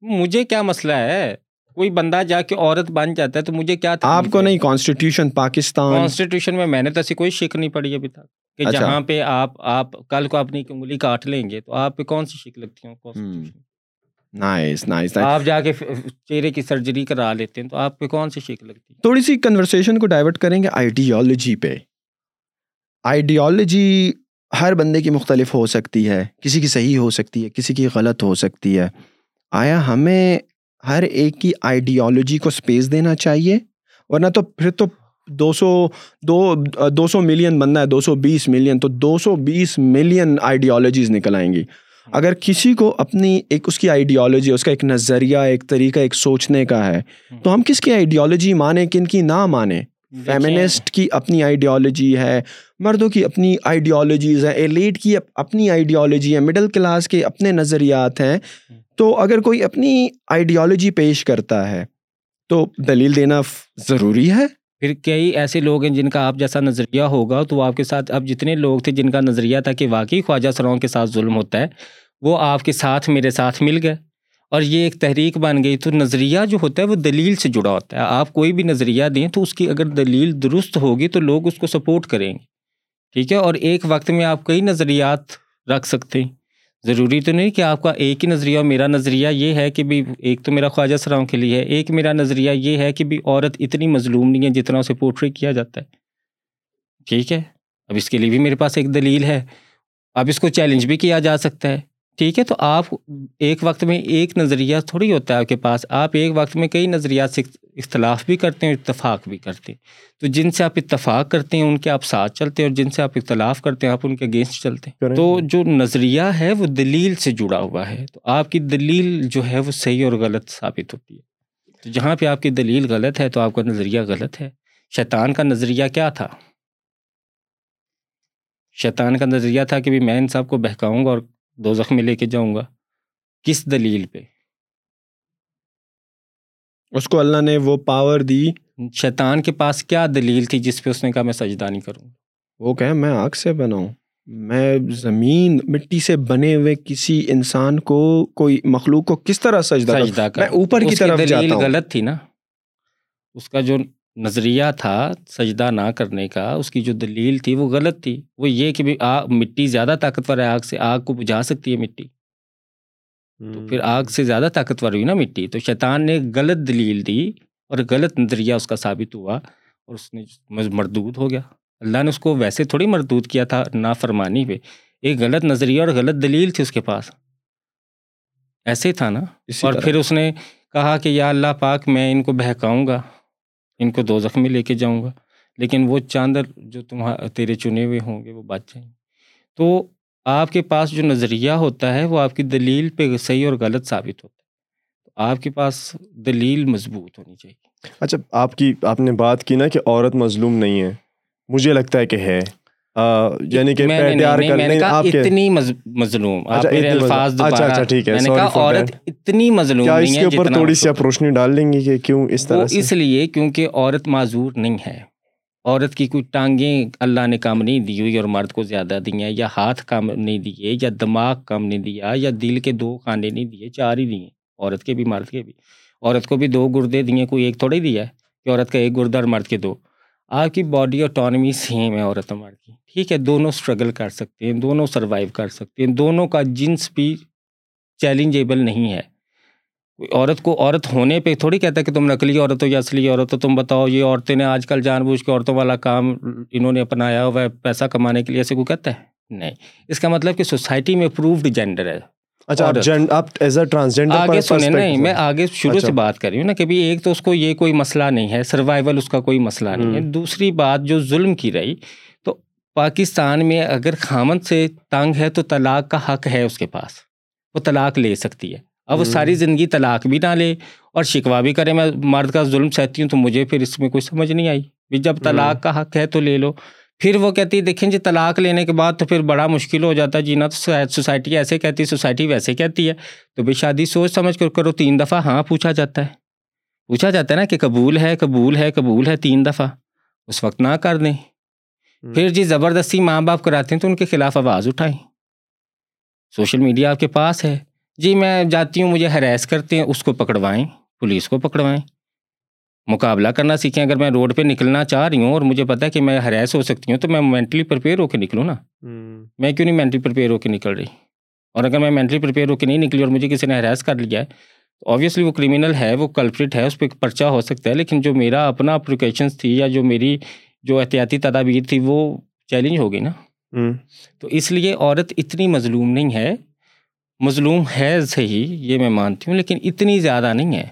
مجھے کیا مسئلہ ہے؟ کوئی بندہ جا کے عورت بن جاتا ہے تو مجھے کیا آپ کو نہیں کانسٹیٹیوشن پاکستان۔ کانسٹیٹیوشن میں میں نے تو ایسی کوئی شک نہیں پڑی ابھی تک کہ اچھا۔ جہاں پہ آپ آپ کل کو اپنی انگلی کاٹ لیں گے تو آپ پہ کون سی شک لگتی میں؟ نائس نائس آپ جا کے چہرے کی سرجری کرا لیتے ہیں تو آپ پہ کون سی شک لگتی ہے؟ تھوڑی سی کنورسیشن کو ڈائیورٹ کریں گے آئیڈیالوجی پہ۔ آئیڈیالوجی ہر بندے کی مختلف ہو سکتی ہے کسی کی صحیح ہو سکتی ہے کسی کی غلط ہو سکتی ہے۔ آیا ہمیں ہر ایک کی آئیڈیالوجی کو اسپیس دینا چاہیے ورنہ تو پھر تو دو سو دو دو سو ملین بننا ہے دو سو بیس ملین تو دو سو بیس ملین آئیڈیالوجیز نکل آئیں گی۔ اگر کسی کو اپنی ایک اس کی آئیڈیالوجی اس کا ایک نظریہ ایک طریقہ ایک سوچنے کا ہے تو ہم کس کی آئیڈیالوجی مانیں کن کی نہ مانیں؟ فیمنسٹ کی اپنی آئیڈیالوجی ہے مردوں کی اپنی آئیڈیالوجیز ہیں ایلیٹ کی اپ- اپنی آئیڈیالوجی ہے مڈل کلاس کے اپنے نظریات ہیں۔ تو اگر کوئی اپنی آئیڈیالوجی پیش کرتا ہے، تو دلیل دینا ضروری ہے؟ پھر کئی ایسے لوگ ہیں جن کا آپ جیسا نظریہ ہوگا تو آپ کے ساتھ، اب جتنے لوگ تھے جن کا نظریہ تھا کہ واقعی خواجہ سراؤں کے ساتھ ظلم ہوتا ہے، وہ آپ کے ساتھ میرے ساتھ مل گئے۔ اور یہ ایک تحریک بن گئی۔ تو نظریہ جو ہوتا ہے وہ دلیل سے جڑا ہوتا ہے۔ آپ کوئی بھی نظریہ دیں تو اس کی اگر دلیل درست ہوگی تو لوگ اس کو سپورٹ کریں گے۔ ٹھیک ہے؟ اور ایک وقت میں آپ کئی نظریات رکھ سکتے ہیں۔ ضروری تو نہیں کہ آپ کا ایک ہی نظریہ اور میرا نظریہ یہ ہے کہ بھی ایک تو میرا خواجہ سراؤں کے لیے ہے، ایک میرا نظریہ یہ ہے کہ بھی عورت اتنی مظلوم نہیں ہے جتنا اسے پورٹری کیا جاتا ہے۔ ٹھیک ہے؟ اب اس کے لیے بھی میرے پاس ایک دلیل ہے۔ اب اس کو چیلنج بھی کیا جا سکتا ہے۔ ٹھیک ہے، تو آپ ایک وقت میں ایک نظریہ تھوڑی ہوتا ہے آپ کے پاس۔ آپ ایک وقت میں کئی نظریات اختلاف بھی کرتے ہیں اتفاق بھی کرتے ہیں۔ تو جن سے آپ اتفاق کرتے ہیں ان کے آپ ساتھ چلتے ہیں اور جن سے آپ اختلاف کرتے ہیں آپ ان کے اگینسٹ چلتے ہیں۔ تو جو نظریہ ہے وہ دلیل سے جڑا ہوا ہے۔ تو آپ کی دلیل جو ہے وہ صحیح اور غلط ثابت ہوتی ہے۔ تو جہاں پہ آپ کی دلیل غلط ہے تو آپ کا نظریہ غلط ہے۔ شیطان کا نظریہ کیا تھا؟ شیطان کا نظریہ تھا کہ بھی میں ان سب کو بہکاؤں گا اور دو میں لے کے جاؤں گا۔ کس دلیل پہ؟ اس کو اللہ نے وہ پاور دی۔ شیطان کے پاس کیا دلیل تھی جس پہ اس نے کہا میں سجدہ نہیں کروں؟ وہ کہ میں آگ سے بناؤں میں زمین مٹی سے بنے ہوئے کسی انسان کو کوئی مخلوق کو کس طرح سجدہ کروں؟ سجدہ میں کر اوپر کی طرف دلیل جاتا ہوں۔ غلط تھی نا۔ اس کا جو نظریہ تھا سجدہ نہ کرنے کا اس کی جو دلیل تھی وہ غلط تھی۔ وہ یہ کہ بھی آگ مٹی زیادہ طاقتور ہے آگ سے آگ کو بجھا سکتی ہے مٹی۔ تو پھر آگ سے زیادہ طاقتور ہوئی نا مٹی تو شیطان نے غلط دلیل دی اور غلط نظریہ اس کا ثابت ہوا اور اس نے مردود ہو گیا۔ اللہ نے اس کو ویسے تھوڑی مردود کیا تھا نافرمانی پہ۔ ایک غلط نظریہ اور غلط دلیل تھی اس کے پاس۔ ایسے ہی تھا نا۔ اور پھر اس نے کہا کہ یا اللہ پاک میں ان کو بہکاؤں گا ان کو دو میں لے کے جاؤں گا لیکن وہ چاند جو تمہارا تیرے چنے ہوئے ہوں گے وہ بچ جائیں۔ تو آپ کے پاس جو نظریہ ہوتا ہے وہ آپ کی دلیل پہ صحیح اور غلط ثابت ہوتا ہے۔ تو آپ کے پاس دلیل مضبوط ہونی چاہیے۔ اچھا آپ کی آپ نے بات کی نا کہ عورت مظلوم نہیں ہے۔ مجھے لگتا ہے کہ ہے۔ یعنی کہ نہیں- اتنی مظلوم اچھا، اتنی مظلوم۔ الفاظ اچھا، اچھا، ٹھیک ہے، عورت اتنی مظلوم کیا اس نہیں کے ہے اوپر تھوڑی اس سی آپ روشنی ڈال لیں گے کہ کیوں اس طرح اس لیے کیونکہ عورت معذور نہیں ہے۔ عورت کی کوئی ٹانگیں اللہ نے کم نہیں دی ہوئی اور مرد کو زیادہ دی ہیں یا ہاتھ کم نہیں دیے، یا دماغ کم نہیں دیا، یا دل کے دو کھانے نہیں دیے، چار ہی دیے، عورت کے بھی، مرد کے بھی۔ عورت کو بھی دو گردے دیے، کوئی ایک تھوڑے دیا ہے کہ عورت کا ایک گردہ اور مرد کے دو۔ آپ کی باڈی اٹانومی سیم ہے عورت اور مرد کی۔ ٹھیک ہے، دونوں اسٹرگل کر سکتے ہیں، دونوں سروائیو کر سکتے ہیں، دونوں کا جنس بھی چیلنجیبل نہیں ہے۔ عورت کو عورت ہونے پہ تھوڑی کہتا ہے کہ تم نقلی عورت ہو یا اصلی عورت ہو تم بتاؤ یہ عورتیں نے آج کل جان بوجھ کے عورتوں والا کام انہوں نے اپنایا ہوا ہے پیسہ کمانے کے لیے ایسے کوئی کہتا ہے؟ نہیں۔ اس کا مطلب کہ سوسائٹی میں اپرووڈ جینڈر ہے۔ اچھا آگے سنیں نہیں میں آگے شروع سے اچھا۔ بات کر رہی ہوں نا کہ بھی ایک تو اس کو یہ کوئی مسئلہ نہیں ہے سروائیول اس کا کوئی مسئلہ نہیں ہے۔ دوسری بات جو ظلم کی رہی تو پاکستان میں اگر خامن سے تنگ ہے تو طلاق کا حق ہے اس کے پاس۔ وہ طلاق لے سکتی ہے۔ اب وہ۔ ساری زندگی طلاق بھی نہ لے اور شکوا بھی کرے۔ میں مرد کا ظلم سہتی ہوں تو مجھے پھر اس میں کوئی سمجھ نہیں آئی۔ بھی جب طلاق کا حق ہے تو لے لو۔ پھر وہ کہتی ہے دیکھیں جی طلاق لینے کے بعد تو پھر بڑا مشکل ہو جاتا ہے۔ جینا تو سوسائٹی ایسے کہتی ہے سوسائٹی ویسے کہتی ہے۔ تو بھی شادی سوچ سمجھ کر کرو تین دفعہ ہاں پوچھا جاتا ہے۔ پوچھا جاتا ہے نا کہ قبول ہے قبول ہے قبول ہے تین دفعہ۔ اس وقت نہ کر دیں۔ پھر جی زبردستی ماں باپ کراتے ہیں تو ان کے خلاف آواز اٹھائیں۔ سوشل میڈیا آپ کے پاس ہے۔ جی میں جاتی ہوں مجھے ہراس کرتے ہیں اس کو پکڑوائیں پولیس کو پکڑوائیں مقابلہ کرنا سیکھیں اگر میں روڈ پہ نکلنا چاہ رہی ہوں اور مجھے پتا ہے کہ میں ہراس ہو سکتی ہوں تو میں مینٹلی پریپیئر ہو کے نکلوں نا۔ میں کیوں نہیں مینٹلی پریپیئر ہو کے نکل رہی اور اگر میں مینٹلی پریپیئر ہو کے نہیں نکلی اور مجھے کسی نے ہراس کر لیا ہے تو آبویسلی وہ کرمنل ہے وہ کلپریٹ ہے اس پہ پرچہ ہو سکتا ہے لیکن جو میرا اپنا اپلیکیشنس تھی یا جو میری جو احتیاطی تدابیر تھی وہ چیلنج ہو گئی نا۔ تو اس لیے عورت اتنی مظلوم نہیں ہے مظلوم ہے صحیح یہ میں مانتی ہوں لیکن اتنی زیادہ نہیں ہے۔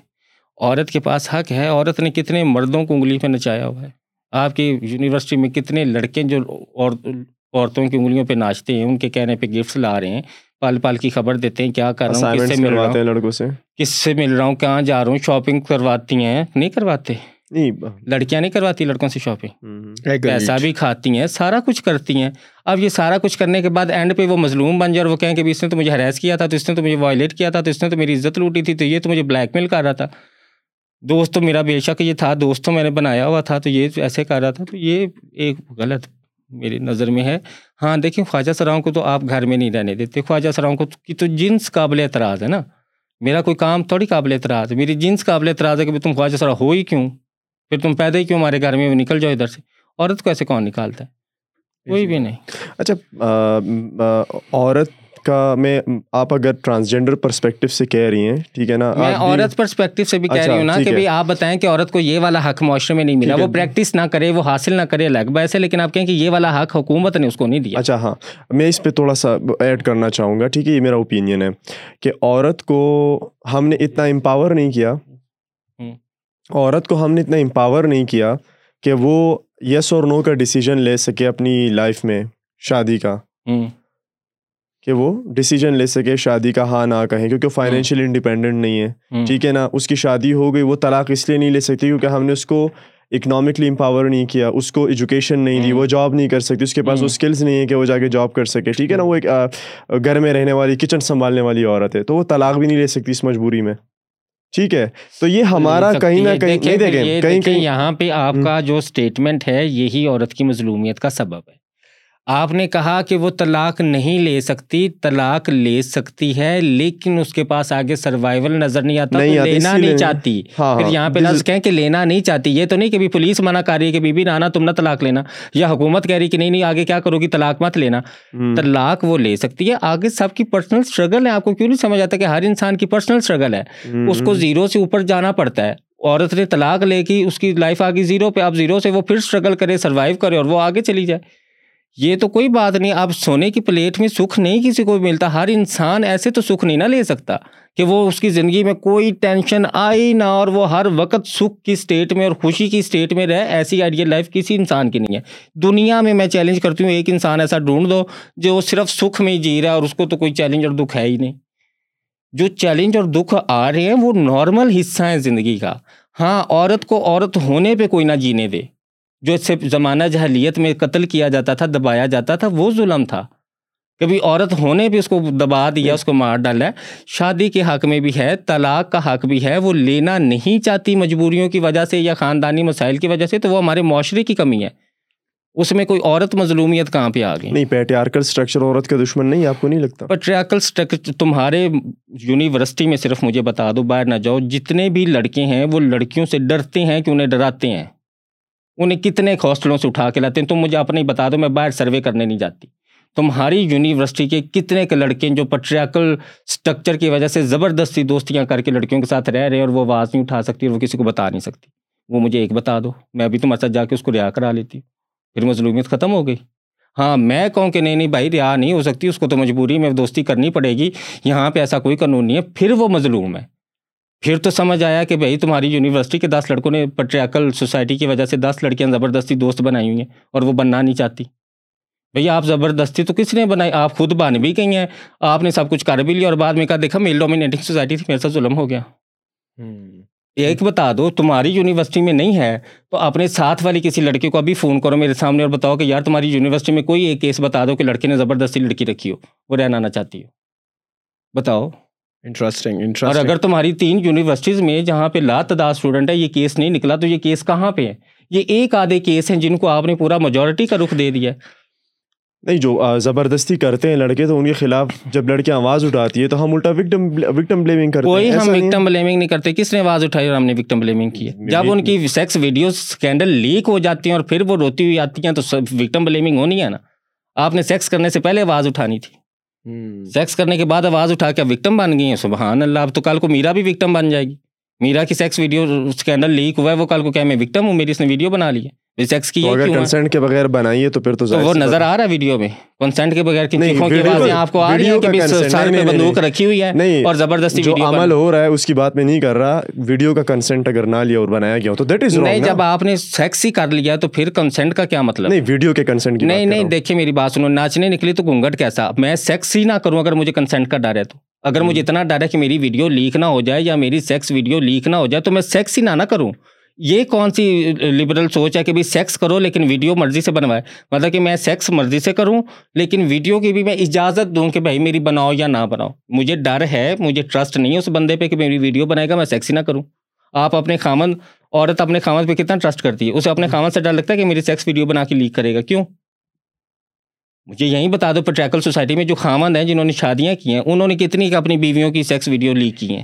عورت کے پاس حق ہے عورت نے کتنے مردوں کو انگلی پہ نچایا ہوا ہے۔ آپ کی یونیورسٹی میں کتنے لڑکے جو عورت عورتوں کی انگلیوں پہ ناچتے ہیں ان کے کہنے پہ گفٹس لا رہے ہیں پال پال کی خبر دیتے ہیں کیا کر رہا ہوں کس سے مل رہا ہوں؟ ہیں لڑکوں سے؟ کس سے مل رہا ہوں؟ کہاں جا رہا ہوں؟ شاپنگ کرواتی ہیں نہیں کرواتے؟ لڑکیاں نہیں کرواتی لڑکوں سے شاپنگ۔ پیسہ بھی کھاتی ہیں سارا کچھ کرتی ہیں۔ اب یہ سارا کچھ کرنے کے بعد اینڈ پہ وہ مظلوم بن جائے اور وہ کہیں کہ اس نے تو مجھے ہراس کیا تھا تو اس نے تو مجھے وائلیٹ کیا تھا تو اس نے تو میری عزت لوٹی تھی تو یہ تو مجھے بلیک میل کر رہا تھا۔ دوست تو میرا بے شک یہ تھا دوست تو میں نے بنایا ہوا تھا تو یہ ایسے کر رہا تھا۔ تو یہ ایک غلط میری نظر میں ہے۔ ہاں دیکھیں خواجہ سراؤں کو تو آپ گھر میں نہیں رہنے دیتے۔ خواجہ سراؤں کو کی تو جنس قابل اعتراض ہے نا۔ میرا کوئی کام تھوڑی قابل اعتراض ہے۔ میری جنس قابل اعتراض ہے کہ تم خواجہ سرا ہو ہی کیوں؟ پھر تم پیدا ہی کیوں ہمارے گھر میں نکل جاؤ ادھر سے؟ عورت کو ایسے کون نکالتا ہے؟ کوئی بھی نہیں۔ اچھا عورت کا میں آپ اگر ٹرانسجینڈر پرسپیکٹو سے کہہ رہی ہیں ٹھیک ہے نا؟ میں عورت پرسپیکٹو سے بھی کہہ اچھا، رہی ہوں نا کہ۔ بھائی آپ بتائیں کہ عورت کو یہ والا حق معاشرے میں نہیں ملا۔ وہ پریکٹس نہ کرے وہ حاصل نہ کرے الگ بحث ہے لیکن آپ کہیں کہ یہ والا حق حکومت نے اس کو نہیں دیا۔ اچھا ہاں۔ میں اس پہ تھوڑا سا ایڈ کرنا چاہوں گا ٹھیک ہے یہ میرا اوپینین ہے کہ عورت کو ہم نے اتنا امپاور نہیں کیا۔ عورت کو ہم نے اتنا امپاور نہیں کیا کہ وہ یس اور نو کا ڈیسیجن لے سکے اپنی لائف میں شادی کا۔ کہ وہ ڈیسیجن لے سکے شادی کا ہاں نہ کہیں کیونکہ فائنینشیل انڈیپینڈنٹ نہیں ہے۔ ٹھیک ہے نا اس کی شادی ہو گئی وہ طلاق اس لیے نہیں لے سکتی کیونکہ ہم نے اس کو اکنامکلی امپاور نہیں کیا اس کو ایجوکیشن نہیں دی۔ وہ جاب نہیں کر سکتی اس کے پاس وہ۔ اسکلس نہیں ہے کہ وہ جا کے جاب کر سکے۔ ٹھیک ہے نا وہ ایک گھر میں رہنے والی کچن سنبھالنے والی عورت ہے تو وہ طلاق بھی نہیں لے سکتی اس مجبوری میں۔ ٹھیک ہے تو یہ ہمارا کہیں نہ۔ کہیں نہیں دیکھیں کہیں کہیں یہاں پہ آپ۔ کا جو سٹیٹمنٹ ہے یہی عورت کی مظلومیت کا سبب ہے آپ نے کہا کہ وہ طلاق نہیں لے سکتی طلاق لے سکتی ہے لیکن اس کے پاس آگے سروائیول نظر نہیں آتا تو لینا نہیں چاہتی۔ ہاں پھر ہاں یہاں پہ لفظ کہیں کہ لینا نہیں چاہتی یہ تو نہیں کہ بھی پولیس منع کر رہی ہے کہ بی بی نانا تم نہ طلاق لینا یا حکومت کہہ رہی کہ نہیں نہیں آگے کیا کرو گی طلاق مت لینا۔ طلاق وہ لے سکتی ہے آگے سب کی پرسنل اسٹرگل ہے۔ آپ کو کیوں نہیں سمجھ آتا کہ ہر انسان کی پرسنل اسٹرگل ہے؟ اس کو زیرو سے اوپر جانا پڑتا ہے۔ عورت نے طلاق لے کی اس کی لائف آ گئی زیرو پہ اب زیرو سے وہ پھر اسٹرگل کرے سروائیو کرے اور وہ آگے چلی جائے۔ یہ تو کوئی بات نہیں اب سونے کی پلیٹ میں سکھ نہیں کسی کو ملتا۔ ہر انسان ایسے تو سکھ نہیں نہ لے سکتا کہ وہ اس کی زندگی میں کوئی ٹینشن آئی نہ اور وہ ہر وقت سکھ کی سٹیٹ میں اور خوشی کی سٹیٹ میں رہے، ایسی آئیڈیل لائف کسی انسان کی نہیں ہے۔ دنیا میں میں چیلنج کرتی ہوں، ایک انسان ایسا ڈھونڈ دو جو صرف سکھ میں ہی جی رہا ہے اور اس کو تو کوئی چیلنج اور دکھ ہے ہی نہیں۔ جو چیلنج اور دکھ آ رہے ہیں، وہ نارمل حصہ ہیں زندگی کا۔ ہاں عورت کو عورت ہونے پہ کوئی نہ جینے دے۔ جو اس سے زمانہ جہلیت میں قتل کیا جاتا تھا دبایا جاتا تھا وہ ظلم تھا۔ کبھی عورت ہونے پہ اس کو دبا دیا اس کو مار ڈالا ہے۔ شادی کے حق میں بھی ہے طلاق کا حق بھی ہے وہ لینا نہیں چاہتی مجبوریوں کی وجہ سے یا خاندانی مسائل کی وجہ سے تو وہ ہمارے معاشرے کی کمی ہے۔ اس میں کوئی عورت مظلومیت کہاں پہ آ گئی؟ نہیں پیٹیارکل سٹرکچر عورت کا دشمن نہیں آپ کو نہیں لگتا؟ پیٹریارکل سٹرکچر تمہارے یونیورسٹی میں صرف مجھے بتا دو باہر نہ جاؤ۔ جتنے بھی لڑکے ہیں وہ لڑکیوں سے ڈرتے ہیں کہ انہیں ڈراتے ہیں۔ انہیں کتنے ہاسٹلوں سے اٹھا کے لاتے ہیں؟ تم مجھے اپنے ہی بتا دو، میں باہر سروے کرنے نہیں جاتی۔ تمہاری یونیورسٹی کے کتنے کے لڑکے جو پٹریاکل سٹرکچر کی وجہ سے زبردستی دوستیاں کر کے لڑکیوں کے ساتھ رہ رہے ہیں اور وہ آواز نہیں اٹھا سکتی اور وہ کسی کو بتا نہیں سکتی؟ وہ مجھے ایک بتا دو، میں ابھی تمہارے ساتھ جا کے اس کو رہا کرا لیتی پھر مظلومیت ختم ہو گئی۔ ہاں میں کہوں کہ نہیں نہیں بھائی، رہا نہیں ہو سکتی، اس کو تو مجبوری میں دوستی کرنی پڑے گی۔ یہاں پہ ایسا کوئی قانون نہیں ہے، پھر وہ مظلوم ہے۔ پھر تو سمجھ آیا کہ بھائی تمہاری یونیورسٹی کے دس لڑکوں نے پٹریاکل سوسائٹی کی وجہ سے دس لڑکیاں زبردستی دوست بنائی ہوئی ہیں اور وہ بننا نہیں چاہتی۔ بھئی آپ زبردستی تو کس نے بنائی؟ آپ خود بن بھی گئی ہیں۔ آپ نے سب کچھ کر بھی لیا اور بعد میں کہا دیکھا میل ڈومینیٹنگ سوسائٹی تھی میرے ساتھ ظلم ہو گیا۔ ایک بتا دو تمہاری یونیورسٹی میں نہیں ہے تو اپنے ساتھ والی کسی لڑکی کو ابھی فون کرو میرے سامنے اور بتاؤ کہ یار تمہاری یونیورسٹی میں کوئی ایک کیس بتا دو کہ لڑکے نے زبردستی لڑکی رکھی ہو وہ رہنا نہ چاہتی ہو۔ بتاؤ۔ انٹرسٹنگ اور اگر تمہاری تین یونیورسٹیز میں جہاں پہ لا تعداد اسٹوڈنٹ ہے یہ کیس نہیں نکلا تو یہ کیس کہاں پہ ہے؟ یہ ایک آدھے کیس ہیں جن کو آپ نے پورا میجورٹی کا رخ دے دیا نہیں جو زبردستی کرتے ہیں لڑکے تو ان کے خلاف جب لڑکیاں آواز اٹھاتی ہے تو ہم الٹا وکٹم وکٹم بلیمنگ کرتے کوئی ہم وکٹم بلیمنگ نہیں کرتے۔ کس نے آواز اٹھائی اور ہم نے وکٹم بلیمنگ کی ہے؟ جب ان کی سیکس ویڈیوز اسکینڈل لیک ہو جاتی ہیں اور پھر وہ روتی ہوئی آتی ہیں تو وکٹم بلیمنگ ہونی ہے نا۔ آپ نے سیکس کرنے سے پہلے آواز اٹھانی تھی۔ سیکس کرنے کے بعد آواز اٹھا کے وکٹم بن گئی ہیں، سبحان اللہ، اب تو کل کو میرا بھی وکٹم بن جائے گی۔ میرا کی سیکس ویڈیو اسکینڈل لیک ہوا ہے وہ کل کو کیا میں وکٹم ہوں میری اس نے ویڈیو بنا لی ہے۔ سیکس کی اگر کنسنٹ کے بغیر بنائیے تو پھر تو وہ نظر آ رہا ہے ویڈیو میں۔ کنسنٹ کے بغیر کی چیخوں کی آوازیں آپ کو آ رہی ہیں کہ سر پہ بندوق رکھی ہوئی ہے نہیں اور زبردستی جو عمل ہو رہا ہے اس کی بات میں نہیں کر رہا۔ ویڈیو کا کنسنٹ اگر نہ لیا اور بنایا گیا تو دیٹ از نہیں جب آپ نے سیکس ہی کر لیا تو پھر کنسنٹ کا کیا مطلب؟ نہیں ویڈیو کے کنسنٹ کی نہیں نہیں دیکھیے میری بات سنو ناچنے نکلی تو گھونگٹ کیسا۔ میں سیکس ہی نہ کروں اگر مجھے کنسنٹ کا ڈر ہے تو۔ اگر مجھے اتنا ڈر ہے کہ میری ویڈیو لیک نہ ہو جائے یا میری سیکس ویڈیو لیک نہ ہو جائے تو میں سیکس ہی نہ نہ کروں۔ یہ کون سی لبرل سوچ ہے کہ بھائی سیکس کرو لیکن ویڈیو مرضی سے بنوائے؟ مطلب کہ میں سیکس مرضی سے کروں لیکن ویڈیو کی بھی میں اجازت دوں کہ بھائی میری بناؤ یا نہ بناؤ۔ مجھے ڈر ہے مجھے ٹرسٹ نہیں ہے اس بندے پہ کہ میری ویڈیو بنائے گا میں سیکس ہی نہ کروں۔ آپ اپنے خامن عورت اپنے خامن پہ کتنا ٹرسٹ کرتی ہے؟ اسے اپنے خامن سے ڈر لگتا ہے کہ میری سیکس ویڈیو بنا کے لیک کرے گا؟ کیوں؟ مجھے یہیں بتا دو پٹریکل سوسائٹی میں جو خامند ہیں جنہوں نے شادیاں کی ہیں انہوں نے کتنی اپنی بیویوں کی سیکس ویڈیو لیک کی ہیں۔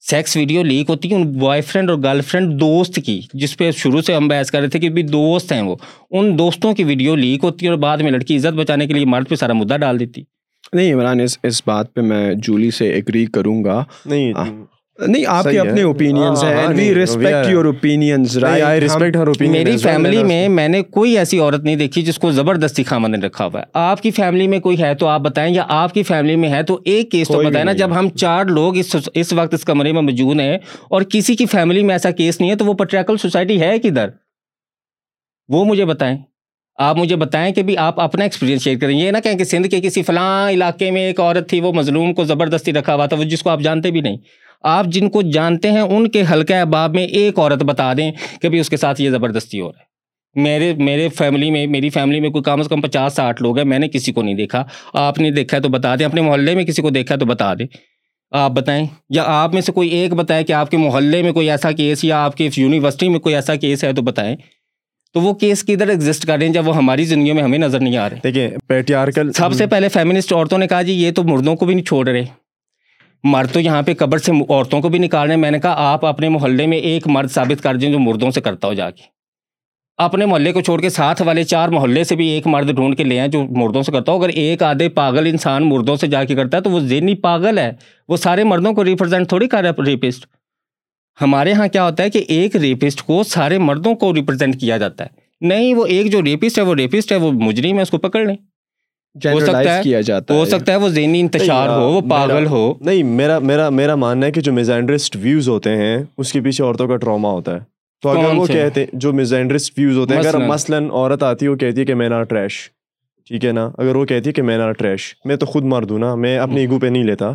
سیکس ویڈیو لیک ہوتی ہے ان بوائے فرینڈ اور گرل فرینڈ دوست کی جس پہ شروع سے ہم بحث کر رہے تھے کہ بھی دوست ہیں وہ۔ ان دوستوں کی ویڈیو لیک ہوتی ہے اور بعد میں لڑکی عزت بچانے کے لیے مرد پہ سارا مدعا ڈال دیتی۔ نہیں عمران اس اس بات پہ میں جولی سے ایگری کروں گا۔ نہیں۔ نہیں آپ کے اپنے اوپینینس ہیں and we respect your opinions right I respect Hare opinion میری فیملی میں میں نے کوئی ایسی عورت نہیں دیکھی جس کو زبردستی خامد نے رکھا ہوا ہے۔ آپ کی فیملی میں کوئی ہے تو آپ بتائیں یا آپ کی فیملی میں ہے تو ایک کیس تو بتائیں نا جب ہم چار لوگ اس اس وقت اس کمرے میں موجود ہیں اور کسی کی فیملی میں ایسا کیس نہیں ہے تو وہ پٹریکل سوسائٹی ہے کدھر؟ وہ مجھے بتائیں۔ آپ مجھے بتائیں کہ بھی آپ اپنا ایکسپیرینس شیئر کریں۔ یہ نہ کہیں کہ سندھ کے کسی فلاں علاقے میں ایک عورت تھی وہ مظلوم کو زبردستی رکھا ہوا تھا وہ جس کو آپ جانتے بھی نہیں۔ آپ جن کو جانتے ہیں ان کے حلقہ احباب میں ایک عورت بتا دیں کہ بھی اس کے ساتھ یہ زبردستی ہو رہا ہے۔ میرے میرے فیملی میں میری فیملی میں کوئی کم از کم پچاس ساٹھ لوگ ہیں میں نے کسی کو نہیں دیکھا۔ آپ نے دیکھا ہے تو بتا دیں اپنے محلے میں کسی کو دیکھا ہے تو بتا دیں۔ آپ بتائیں یا آپ میں سے کوئی ایک بتائے کہ آپ کے محلے میں کوئی ایسا کیس یا آپ کے یونیورسٹی میں کوئی ایسا کیس ہے تو بتائیں۔ تو وہ کیس کدھر ایگزسٹ کر رہے ہیں جب وہ ہماری زندگیوں میں ہمیں نظر نہیں آ رہے؟ دیکھیں پیٹیارکل سب سے پہلے فیمنسٹ عورتوں نے کہا جی یہ تو مردوں کو بھی نہیں چھوڑ رہے۔ مرد تو یہاں پہ قبر سے عورتوں کو بھی نکال رہے ہیں۔ میں نے کہا، آپ اپنے محلے میں ایک مرد ثابت کر دیں جو مردوں سے کرتا ہو جا کے۔ اپنے محلے کو چھوڑ کے ساتھ والے چار محلے سے بھی ایک مرد ڈھونڈ کے لے آئیں جو مردوں سے کرتا ہو۔ اگر ایک آدھے پاگل انسان مردوں سے جا کے کرتا ہے تو وہ ذہنی پاگل ہے۔ وہ سارے مردوں کو ریپرزینٹ تھوڑی کر رہا ہے ریپسٹ ہمارے ہاں کیا ہوتا ہے کہ ایک ریپسٹ کو سارے مردوں کو ریپرزینٹ کیا جاتا ہے۔ نہیں، وہ ایک جو ریپسٹ ہے، وہ ریپسٹ ہے، وہ مجرم ہے، اس کو پکڑ لیں۔ جنرلائز ہے- کیا جاتا ہو سکتا ہے وہ ذہنی انتشار ہو وہ پاگل ہو نہیں میرا میرا میرا ماننا ہے کہ جو میزینڈرسٹ ویوز ہوتے ہیں اس کے پیچھے عورتوں کا ٹراما ہوتا ہے تو اگر وہ؟ کہتے جو میزینڈرسٹ ویوز ہوتے ہیں اگر مثلاً؟ مثلاً عورت آتی ہے وہ کہتی ہے کہ میں نا ٹریش ٹھیک ہے نا؟ اگر وہ کہتی ہے کہ میں نا ٹریش میں تو خود مرد ہوں نا میں اپنے ایگو پہ نہیں لیتا۔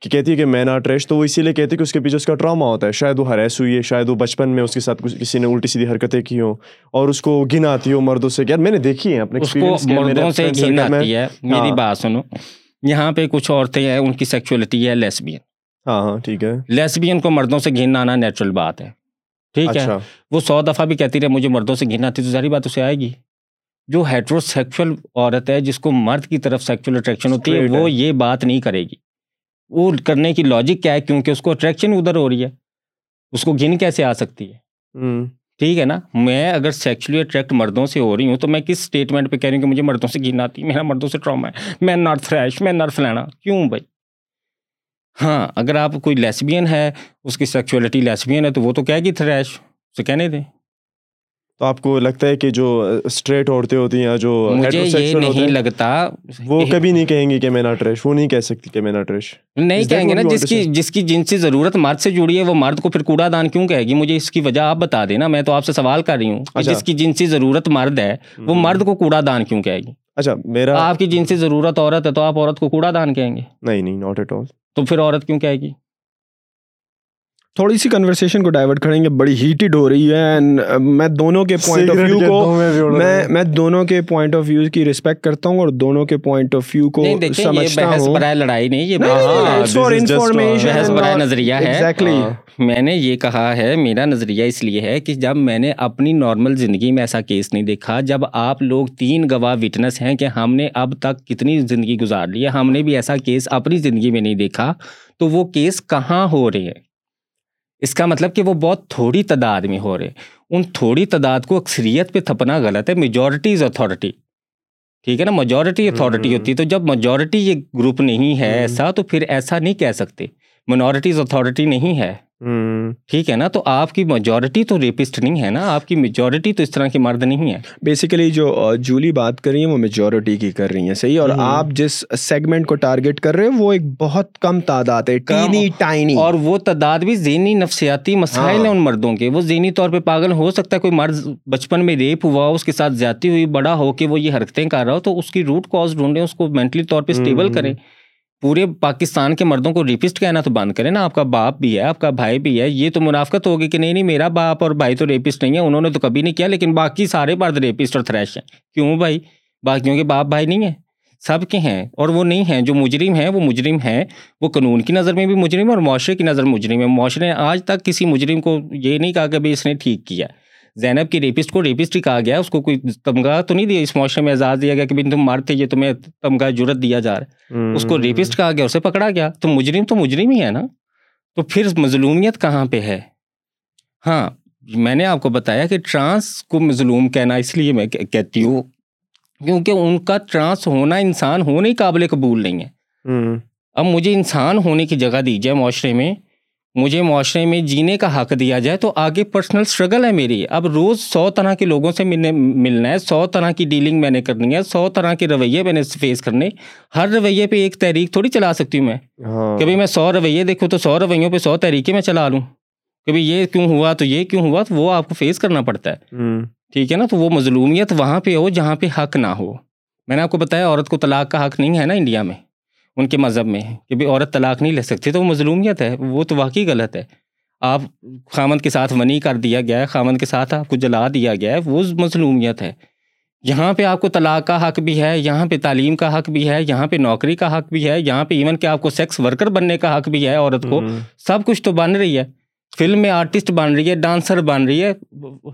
کہ کہتی ہے کہ میں نا ٹریش تو وہ اسی لیے کہتی ہے کہ اس کے پیچھے اس کا ٹراما ہوتا ہے۔ شاید وہ ہریس ہوئی ہے شاید وہ بچپن میں اس کے ساتھ کسی نے الٹی سیدھی حرکتیں کی ہوں اور اس کو گن آتی ہو مردوں سے۔ یار میں نے دیکھی ہے اپنے مردوں سے آتی ہے۔ میری ہاں۔ بات سنو۔ یہاں پہ کچھ عورتیں ہیں ان کی سیکچولیٹی ہے لیسبین ہاں ہاں ٹھیک ہے۔ لیسبین کو مردوں سے گھن آنا نیچرل بات ہے۔ ٹھیک ہے؟ اچھا۔ وہ سو دفعہ بھی کہتی رہے مجھے مردوں سے گھن آتی تو ظاہری بات اسے آئے گی۔ جو ہیٹرو سیکچل عورت ہے جس کو مرد کی طرف سیکچل اٹریکشن ہوتی ہے وہ۔ یہ بات نہیں کرے گی۔ وہ کرنے کی لاجک کیا ہے؟ کیونکہ اس کو اٹریکشن ادھر ہو رہی ہے۔ اس کو گن کیسے آ سکتی ہے۔ ٹھیک ہے نا؟ میں اگر سیکچولی اٹریکٹ مردوں سے ہو رہی ہوں تو میں کس اسٹیٹمنٹ پہ کہہ رہی ہوں کہ مجھے مردوں سے گھن آتی ہے؟ میرا مردوں سے ٹراما ہے۔ میں نار فریش میں نار فلانا۔ کیوں بھائی؟ ہاں اگر آپ کوئی لیسبین ہے اس کی سیکچولیٹی لیسبین ہے تو وہ تو کہے گی تھریش۔ اسے کہنے دیں۔ تو آپ کو لگتا ہے کہ جو اسٹریٹ عورتیں ہوتی ہیں جو مجھے یہ نہیں ہیں، لگتا۔ وہ کبھی نہیں کہیں گی کہ میں نا ٹریش وہ نہیں کہہ سکتی کہ میں نا ٹریش نہیں کہیں گے نا جس کی? جس کی جنسی ضرورت مرد سے جڑی ہے وہ مرد کو پھر کوڑا دان کیوں کہے گی؟ مجھے اس کی وجہ آپ بتا دینا میں تو آپ سے سوال کر رہی ہوں کہ اچھا۔ جس کی جنسی ضرورت مرد ہے وہ مرد کو کوڑا دان کیوں کہے گی؟ اچھا میرا آپ کی جنسی ضرورت عورت ہے تو آپ عورت کو کوڑا دان کہیں گے؟ نہیں نہیں ناٹ ایٹ آل تو پھر عورت کیوں کہے گی؟ تھوڑی سی کنورسیشن کو ڈائیورٹ کریں گے بڑی ہیٹڈ ہو رہی ہے and, uh, میں دونوں کے پوائنٹ آف ویو کو میں میں دونوں کے پوائنٹ آف ویو کی رسپیکٹ کرتا ہوں اور دونوں کے پوائنٹ آف ویو کو نہیں دیکھیں یہ سمجھتا ہوں۔ برائے لڑائی نہیں یہ بحث برائے- نظریہ ہے۔ Exactly. میں نے یہ کہا ہے میرا نظریہ اس لیے ہے کہ جب میں نے اپنی نارمل زندگی میں ایسا کیس نہیں دیکھا جب آپ لوگ تین گواہ وٹنس ہیں کہ ہم نے اب تک کتنی زندگی گزار لی ہے ہم نے بھی ایسا کیس اپنی زندگی میں نہیں دیکھا تو وہ کیس کہاں ہو رہے ہیں؟ اس کا مطلب کہ وہ بہت تھوڑی تعداد میں ہو رہے۔ ان تھوڑی تعداد کو اکثریت پہ تھپنا غلط ہے۔ میجورٹی از اتھارٹی ٹھیک ہے نا؟ Majority authority. ہوتی ہے تو جب میجورٹی یہ گروپ نہیں ہے۔ ایسا تو پھر ایسا نہیں کہہ سکتے۔ منورٹیز اتھارٹی نہیں ہے۔ ٹھیک ہے نا تو آپ کی میجورٹی تو ریپسٹ نہیں ہے نا آپ کی میجورٹی تو اس طرح کی مرد نہیں ہے۔ بیسیکلی جو جولی بات کر رہی ہیں وہ میجورٹی کی کر رہی ہیں صحیح؟ اور۔ آپ جس سیگمنٹ کو ٹارگیٹ کر رہے ہیں وہ ایک بہت کم تعداد ہے کم- ٹینی ٹائنی اور وہ تعداد بھی ذہنی نفسیاتی مسائل ہیں ہاں۔ ان مردوں کے۔ وہ ذہنی طور پہ پاگل ہو سکتا ہے کوئی مرد بچپن میں ریپ ہوا اس کے ساتھ زیادتی ہوئی بڑا ہو کے وہ یہ حرکتیں کر رہا ہو تو اس کی روٹ کاز ڈھونڈیں اس کو مینٹلی طور پہ اسٹیبل۔ کریں۔ پورے پاکستان کے مردوں کو ریپسٹ کہنا تو بند کریں نا، آپ کا باپ بھی ہے، آپ کا بھائی بھی ہے، یہ تو منافقت ہوگی کہ نہیں نہیں، میرا باپ اور بھائی تو ریپسٹ نہیں ہے انہوں نے تو کبھی نہیں کیا، لیکن باقی سارے مرد ریپسٹ اور تھریش ہیں۔ کیوں بھائی؟ باقیوں کے باپ بھائی نہیں ہیں، سب کے ہیں اور وہ نہیں ہیں، جو مجرم ہیں وہ مجرم ہیں، وہ قانون کی نظر میں بھی مجرم ہے اور معاشرے کی نظر مجرم ہے معاشرے نے آج تک کسی مجرم کو یہ نہیں کہا کہ بھائی اس نے ٹھیک کیا۔ زینب کی ریپسٹ کو ریپسٹ ہی کہا گیا اس کو کوئی تمغہ تو نہیں دیا اس معاشرے میں اعزاز دیا گیا کہ تم مرد تھے یہ تمہیں تمغہ جرت دیا جا رہا ہے۔ اس کو ریپسٹ کہا گیا اسے پکڑا گیا۔ تو مجرم تو مجرم ہی ہے نا؟ تو پھر مظلومیت کہاں پہ ہے؟ ہاں میں نے آپ کو بتایا کہ ٹرانس کو مظلوم کہنا اس لیے میں کہ- کہتی ہوں کیونکہ ان کا ٹرانس ہونا انسان ہونے قابل قبول نہیں ہے۔ اب مجھے انسان ہونے کی جگہ دی جائے معاشرے میں۔ مجھے معاشرے میں جینے کا حق دیا جائے تو آگے پرسنل اسٹرگل ہے میری۔ اب روز سو طرح کے لوگوں سے ملنے ملنا ہے سو طرح کی ڈیلنگ میں نے کرنی ہے سو طرح کے رویے میں نے فیس کرنے۔ ہر رویے پہ ایک تحریک تھوڑی چلا سکتی ہوں میں۔ ہاں۔ کبھی میں سو رویے دیکھوں تو سو رویوں پہ سو تحریکیں میں چلا لوں۔ کبھی یہ کیوں ہوا تو یہ کیوں ہوا تو وہ آپ کو فیس کرنا پڑتا ہے۔ ٹھیک ہے نا؟ تو وہ مظلومیت وہاں پہ ہو جہاں پہ حق نہ ہو۔ میں نے آپ کو بتایا عورت کو طلاق کا حق نہیں ہے نا انڈیا میں۔ ان کے مذہب میں کہ بھی عورت طلاق نہیں لے سکتی تو وہ مظلومیت ہے وہ تو واقعی غلط ہے۔ آپ خامند کے ساتھ منی کر دیا گیا ہے خامند کے ساتھ آپ کو جلا دیا گیا ہے وہ مظلومیت ہے۔ یہاں پہ آپ کو طلاق کا حق بھی ہے یہاں پہ تعلیم کا حق بھی ہے یہاں پہ نوکری کا حق بھی ہے یہاں پہ ایون کہ آپ کو سیکس ورکر بننے کا حق بھی ہے عورت کو سب کچھ تو بن رہی ہے۔ فلم میں آرٹسٹ بن رہی ہے ڈانسر بن رہی ہے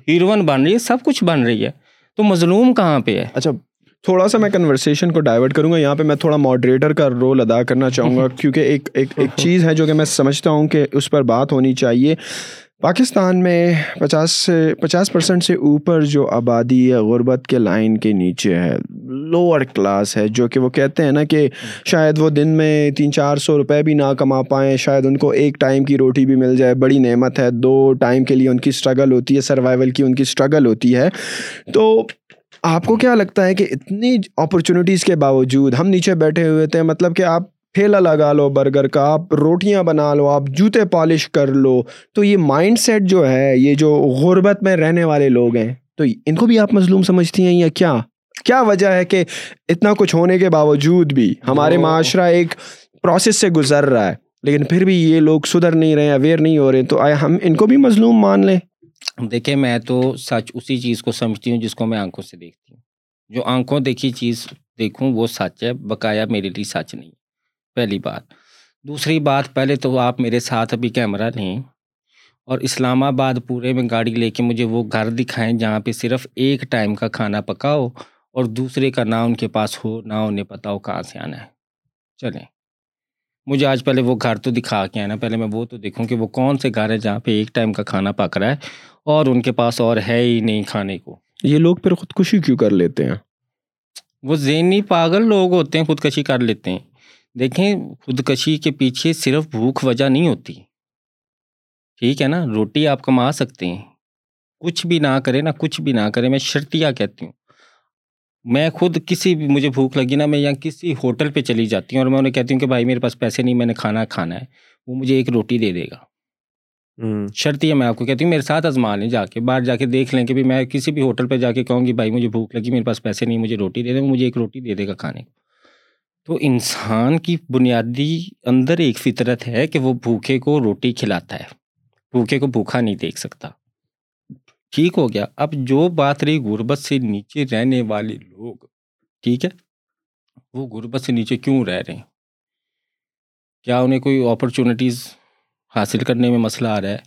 ہیروئن بن رہی ہے سب کچھ بن رہی ہے۔ تو مظلوم کہاں پہ ہے؟ اچھا تھوڑا سا میں کنورسیشن کو ڈائیورٹ کروں گا، یہاں پہ میں تھوڑا ماڈریٹر کا رول ادا کرنا چاہوں گا، کیونکہ ایک ایک ایک چیز ہے جو کہ میں سمجھتا ہوں کہ اس پر بات ہونی چاہیے۔ پاکستان میں پچاس سے، پچاس پرسنٹ سے اوپر جو آبادی ہے، غربت کے لائن کے نیچے ہے لوور کلاس ہے، جو کہ وہ کہتے ہیں نا کہ شاید وہ دن میں تین، چار سو روپے بھی نہ کما پائیں، شاید ان کو ایک ٹائم کی روٹی بھی مل جائے، بڑی نعمت ہے۔ دو ٹائم کے لیے ان کی اسٹرگل ہوتی ہے سروائیول کی ان کی اسٹرگل ہوتی ہے۔ تو آپ کو کیا لگتا ہے کہ اتنی اپرچونیٹیز کے باوجود ہم نیچے بیٹھے ہوئے تھے مطلب کہ آپ ٹھیلا لگا لو برگر کا آپ روٹیاں بنا لو آپ جوتے پالش کر لو۔ تو یہ مائنڈ سیٹ جو ہے یہ جو غربت میں رہنے والے لوگ ہیں تو ان کو بھی آپ مظلوم سمجھتی ہیں یا کیا؟ کیا وجہ ہے کہ اتنا کچھ ہونے کے باوجود بھی ہمارے معاشرہ ایک پروسیس سے گزر رہا ہے لیکن پھر بھی یہ لوگ سدھر نہیں رہے اویئر نہیں ہو رہے تو آیا ہم ان کو بھی مظلوم مان لیں؟ دیکھیں میں تو سچ اسی چیز کو سمجھتی ہوں جس کو میں آنکھوں سے دیکھتی ہوں۔ جو آنکھوں دیکھی چیز دیکھوں، وہ سچ ہے بقایا میرے لیے سچ نہیں پہلی بات۔ دوسری بات، پہلے تو آپ میرے ساتھ ابھی کیمرہ لیں اور اسلام آباد پورے میں گاڑی لے کے مجھے وہ گھر دکھائیں جہاں پہ صرف ایک ٹائم کا کھانا پکاؤ اور دوسرے کا نہ ان کے پاس ہو، نہ انہیں پتا ہو کہاں سے آنا ہے۔ چلیں۔ مجھے آج پہلے وہ گھر تو دکھا کے آنا پہلے میں وہ تو دیکھوں کہ وہ کون سے گھر ہے جہاں پہ ایک ٹائم کا کھانا پک رہا ہے۔ اور ان کے پاس اور ہے ہی نہیں کھانے کو۔ یہ لوگ پھر خودکشی کیوں کر لیتے ہیں؟ وہ ذہنی پاگل لوگ ہوتے ہیں خودکشی کر لیتے ہیں۔ دیکھیں خودکشی کے پیچھے صرف بھوک وجہ نہیں ہوتی۔ ٹھیک ہے نا؟ روٹی آپ کما سکتے ہیں۔ کچھ بھی نہ کرے نہ کچھ بھی نہ کرے میں شرطیہ کہتی ہوں۔ میں خود کسی بھی مجھے بھوک لگی نا میں یہاں کسی ہوٹل پہ چلی جاتی ہوں اور میں انہیں کہتی ہوں کہ بھائی میرے پاس پیسے نہیں میں نے کھانا کھانا ہے وہ مجھے ایک روٹی دے دے گا۔ شرط یہ میں آپ کو کہتی ہوں، میرے ساتھ آزما لیں جا کے باہر جا کے دیکھ لیں کہ بھی میں کسی بھی ہوٹل پہ جا کے کہوں گی، بھائی مجھے بھوک لگی، میرے پاس پیسے نہیں، مجھے روٹی دے دیں مجھے ایک روٹی دے دے گا کھانے کو۔ تو انسان کی بنیادی اندر ایک فطرت ہے کہ وہ بھوکے کو روٹی کھلاتا ہے، بھوکے کو بھوکا نہیں دیکھ سکتا۔ ٹھیک ہو گیا۔ اب جو بات رہی غربت سے نیچے رہنے والے لوگ، ٹھیک ہے، وہ غربت سے نیچے کیوں رہ رہے ہیں؟ کیا انہیں کوئی اپرچونیٹیز حاصل کرنے میں مسئلہ آ رہا ہے۔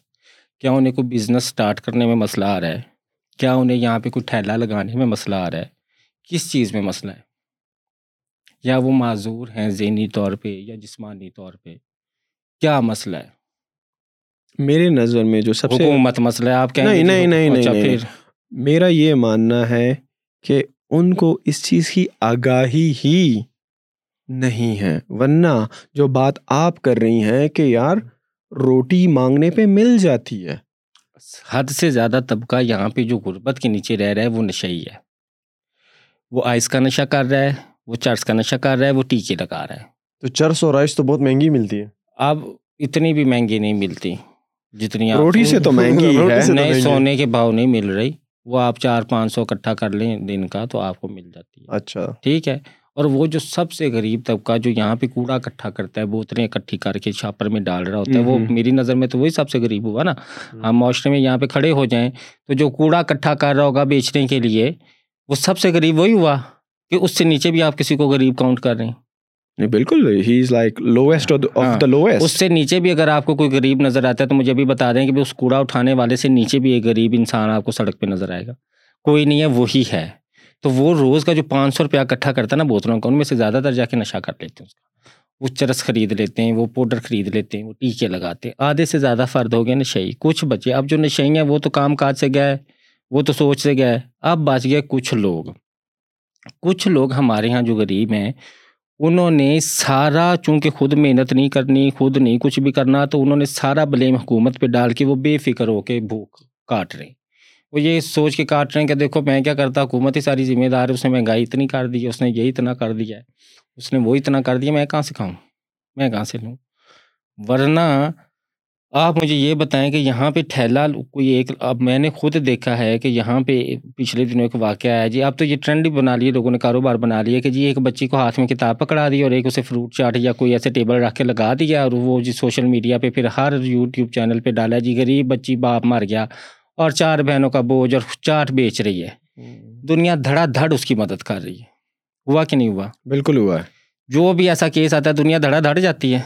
کیا انہیں کوئی بزنس سٹارٹ کرنے میں مسئلہ آ رہا ہے؟ کیا انہیں یہاں پہ کوئی ٹھیلا لگانے میں مسئلہ آ رہا ہے؟ کس چیز میں مسئلہ ہے؟ یا وہ معذور ہیں ذہنی طور پہ یا جسمانی طور پہ؟ کیا مسئلہ ہے؟ میرے نظر میں جو سب سے حکومت مسئلہ ہے آپ نہیں نہیں نہیں اچھا نہیں پھر؟ میرا یہ ماننا ہے کہ ان کو اس چیز کی آگاہی ہی نہیں ہے۔ ورنہ جو بات آپ کر رہی ہیں کہ یار روٹی مانگنے پہ مل جاتی ہے۔ حد سے زیادہ طبقہ یہاں پہ جو غربت کے نیچے رہ رہا ہے وہ نشئی ہے۔ وہ آئس کا نشہ کر رہا ہے وہ چرس کا نشہ کر رہا ہے وہ ٹیکے لگا رہا ہے۔ تو چرس اور رائس تو بہت مہنگی ملتی ہے۔ اب اتنی بھی مہنگی نہیں ملتی جتنی روٹی سے تو مہنگی ہے۔ نئے۔ سونے کے بھاؤ نہیں مل رہی وہ آپ چار پانچ سو اکٹھا کر لیں دن کا تو آپ کو مل جاتی ہے۔ اچھا۔ ٹھیک ہے۔ اور وہ جو سب سے غریب طبقہ جو یہاں پہ کوڑا اکٹھا کرتا ہے بوتلیں اکٹھی کر کے چھاپر میں ڈال رہا ہوتا ہے وہ۔ میری نظر میں تو وہی سب سے غریب ہوا نا۔ ہم معاشرے میں یہاں پہ کھڑے ہو جائیں تو جو کوڑا اکٹھا کر رہا ہوگا بیچنے کے لیے وہ سب سے غریب وہی ہوا کہ اس سے نیچے بھی آپ کسی کو غریب کاؤنٹ کر رہے ہیں۔ نہیں بالکل۔ He is like lowest of the اس سے نیچے بھی اگر آپ کو کوئی غریب نظر آتا ہے تو مجھے بھی بتا دیں کہ اس کوڑا اٹھانے والے سے نیچے بھی ایک غریب انسان آپ کو سڑک پہ نظر آئے گا۔ کوئی نہیں ہے وہی ہے۔ تو وہ روز کا جو پانچ سو روپیہ اکٹھا کرتا ہے نا بوتلوں کا، ان میں سے زیادہ تر جا کے نشہ کر لیتے ہیں اس کا۔ وہ چرس خرید لیتے ہیں، وہ پاؤڈر خرید لیتے ہیں، وہ ٹیکے لگاتے ہیں۔ آدھے سے زیادہ فرد ہو گئے نشئی کچھ بچے، اب جو نشئی ہیں، وہ تو کام کاج سے گئے، وہ تو سوچ سے گئے۔ اب بچ گئے کچھ لوگ۔ کچھ لوگ ہمارے یہاں جو غریب ہیں، انہوں نے سارا، چونکہ خود محنت نہیں کرنی، خود نہیں کچھ بھی کرنا، تو انہوں نے سارا بلیم حکومت پہ ڈال کے وہ بے فکر ہو کے بھوک کاٹ رہے ہیں۔ وہ یہ سوچ کے کاٹ رہے ہیں کہ دیکھو میں کیا کرتا، حکومت ہی ساری ذمہ دار ہے، اس نے مہنگائی اتنی کر دی ہے اس نے یہ اتنا کر دیا ہے، اس نے وہ اتنا کر دیا، میں کہاں سے کھاؤں؟ میں کہاں سے لوں؟ ورنہ آپ مجھے یہ بتائیں کہ یہاں پہ ٹھیلا کوئی ایک، اب میں نے خود دیکھا ہے کہ یہاں پہ پچھلے دنوں ایک واقعہ ہے جی اب تو یہ ٹرینڈ بنا لیے، لوگوں نے کاروبار بنا لیا کہ جی ایک بچی کو ہاتھ میں کتاب پکڑا دی اور ایک اسے فروٹ چاٹ یا کوئی ایسے ٹیبل رکھ کے لگا دیا اور وہ جی سوشل میڈیا پہ پھر ہر یوٹیوب چینل پہ ڈالا جی غریب بچی باپ مر گیا۔ اور چار بہنوں کا بوجھ اور چاٹ بیچ رہی ہے۔ دنیا دھڑا دھڑ اس کی مدد کر رہی ہے۔ ہوا کہ نہیں ہوا؟ بالکل ہوا ہے۔ جو بھی ایسا کیس آتا ہے دنیا دھڑا دھڑ جاتی ہے۔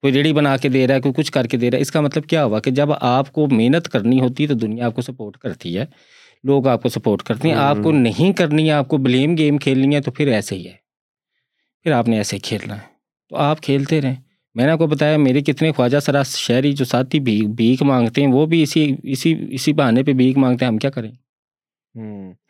کوئی ریڑھی بنا کے دے رہا ہے کوئی کچھ کر کے دے رہا ہے۔ اس کا مطلب کیا ہوا کہ جب آپ کو محنت کرنی ہوتی ہے تو دنیا آپ کو سپورٹ کرتی ہے۔ لوگ آپ کو سپورٹ کرتے ہیں۔ آپ کو نہیں کرنی ہے آپ کو بلیم گیم کھیلنی ہے تو پھر ایسے ہی ہے۔ پھر آپ نے ایسے کھیلنا ہے۔ تو آپ کھیلتے رہیں۔ میں نے آپ کو بتایا میرے کتنے خواجہ سرا شہری جو ساتھی بھیک بھیک مانگتے ہیں وہ بھی اسی اسی اسی بہانے پہ بھیک مانگتے ہیں ہم کیا کریں؟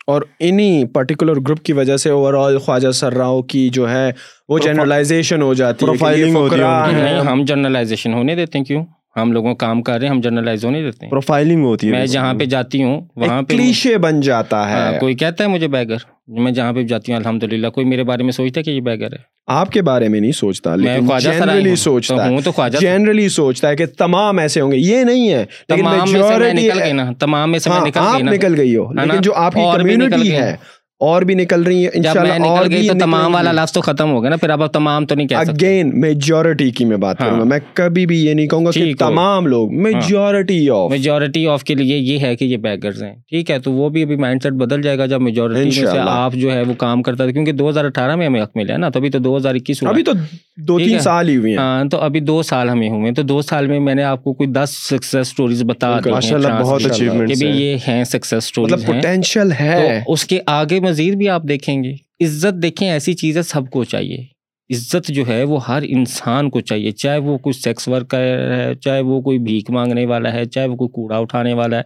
اور انہی پرٹیکولر گروپ کی وجہ سے اوور آل خواجہ سرراؤ کی جو ہے وہ جنرلائزیشن ہو جاتی ہے ہم جرنلائزیشن ہونے دیتے ہیں کیوں؟ ہم لوگوں کام کر رہے ہیں ہم جرنلائز ہونے دیتے۔ ہیں پروفائلنگ ہوتی ہے میں جہاں پہ جاتی ہوں وہاں پہ کلیشے بن جاتا ہاں، ہے کوئی کہتا ہے مجھے بیگر میں جہاں پہ جاتی ہوں الحمد للہ کوئی میرے بارے میں سوچتا ہے کہ یہ بیگر ہے؟ آپ کے بارے میں نہیں سوچتا لیکن جنرلی سوچتا ہوں تو خواجہ جنرلی سوچتا ہے کہ تمام ایسے ہوں گے۔ یہ نہیں ہے تمام میں سے میں نکل گئی نا۔ تمام میں سے میں ہاں نکل آپ گئی نا۔ نکل گئی ہو؟ لیکن جو آپ کی کمیونٹی ہے اور بھی نکل رہی میں انشاءاللہ اور بھی تو تمام والا۔ لفظ تو ختم ہو گیا نا پھر اب تمام تو نہیں کہہ سکتے اگین میجورٹی کی میں بات کروں گا ہاں۔ میں کبھی بھی یہ نہیں کہوں گا کہ۔ تمام لوگ میجورٹی آف میجورٹی آف کے لیے یہ ہے کہ یہ بیگرز ہیں ٹھیک ہے تو وہ بھی ابھی مائنڈ سیٹ بدل جائے گا جب میجورٹی میں سے۔ آپ جو ہے وہ کام کرتا تھا کیونکہ دو ہزار اٹھارہ میں ہمیں حق ملا ہے نا تو ابھی تو دو ہزار اکیس ابھی تو دو تین۔ سال ہی ہوئے ہیں ہاں تو ابھی دو سال ہمیں ہوئے تو دو سال میں میں نے آپ کو کوئی دس سکسیس سٹوریز بتا دی۔ ہیں ماشاء اللہ trans- بہت ماشاء اللہ۔ اچیومنٹ کہ بھی یہ ہیں سکسیس سٹوریز مطلب ہیں پوٹینشیل ہے تو اس کے آگے مزید بھی آپ دیکھیں گے، عزت دیکھیں، ایسی چیز ہے، سب کو چاہیے۔ عزت جو ہے، وہ ہر انسان کو چاہیے، چاہے وہ کوئی سیکس ورکر ہے، چاہے وہ کوئی بھیک مانگنے والا ہے، چاہے وہ کوئی کوڑا اٹھانے والا ہے،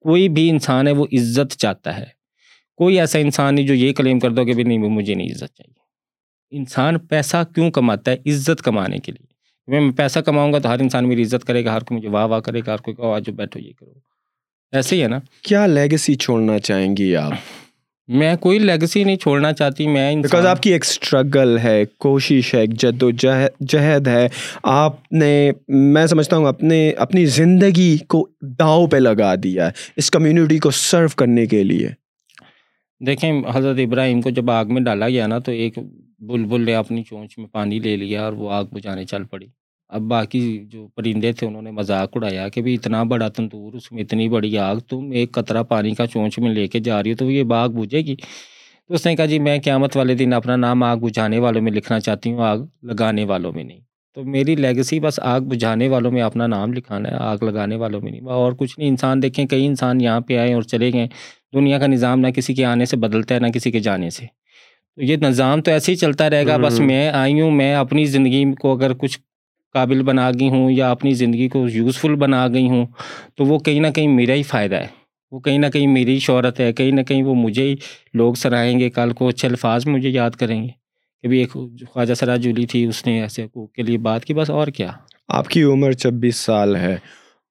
کوئی بھی انسان ہے، وہ عزت چاہتا ہے۔ کوئی ایسا انسان نہیں جو یہ کلیم کر دو کہ بھی نہیں، مجھے نہیں عزت چاہیے۔ انسان پیسہ کیوں کماتا ہے؟ عزت کمانے کے لیے۔ میں پیسہ کماؤں گا تو ہر انسان میری عزت کرے گا، ہر کوئی مجھے واہ واہ کرے گا، ہر کوئی کہو آج بیٹھو، یہ کرو۔ ایسے ہی ہے نا؟ کیا لیگسی چھوڑنا چاہیں گی آپ؟ میں کوئی لیگسی نہیں چھوڑنا چاہتی میں بیکاز آپ کی ایک اسٹرگل ہے کوشش ہے ایک جد و جہد جہد ہے۔ آپ نے میں سمجھتا ہوں اپنے اپنی زندگی کو داؤ پہ لگا دیا ہے اس کمیونٹی کو سرو کرنے کے لیے۔ دیکھیں حضرت ابراہیم کو جب آگ میں ڈالا گیا نا تو ایک بلبل نے اپنی چونچ میں پانی لے لیا اور وہ آگ بجھانے چل پڑی۔ اب باقی جو پرندے تھے انہوں نے مذاق اڑایا کہ بھی اتنا بڑا تندور اس میں اتنی بڑی آگ تم ایک قطرہ پانی کا چونچ میں لے کے جا رہی ہو تو یہ آگ بجھے گی؟ تو اس نے کہا جی میں قیامت والے دن اپنا نام آگ بجھانے والوں میں لکھنا چاہتی ہوں آگ لگانے والوں میں نہیں۔ تو میری لیگسی بس آگ بجھانے والوں میں اپنا نام لکھانا ہے آگ لگانے والوں میں نہیں۔ اور کچھ نہیں انسان دیکھیں کئی انسان یہاں پہ آئے اور چلے گئے۔ دنیا کا نظام نہ کسی کے آنے سے بدلتا ہے نہ کسی کے جانے سے۔ تو یہ نظام تو ایسے ہی چلتا رہے گا بس۔ میں آئی ہوں میں اپنی زندگی کو اگر کچھ قابل بنا گئی ہوں یا اپنی زندگی کو یوزفل بنا گئی ہوں، تو وہ کہیں نہ کہیں میرا ہی فائدہ ہے۔ وہ کہیں نہ کہیں میری شہرت ہے۔ کہیں نہ کہیں وہ مجھے ہی لوگ سراہیں گے۔ کل کو اچھے الفاظ مجھے یاد کریں گے کہ بھی ایک خواجہ سرا جولی تھی، اس نے ایسے حقوق کے لیے بات کی۔ بس اور کیا۔ آپ کی عمر چھبیس سال ہے۔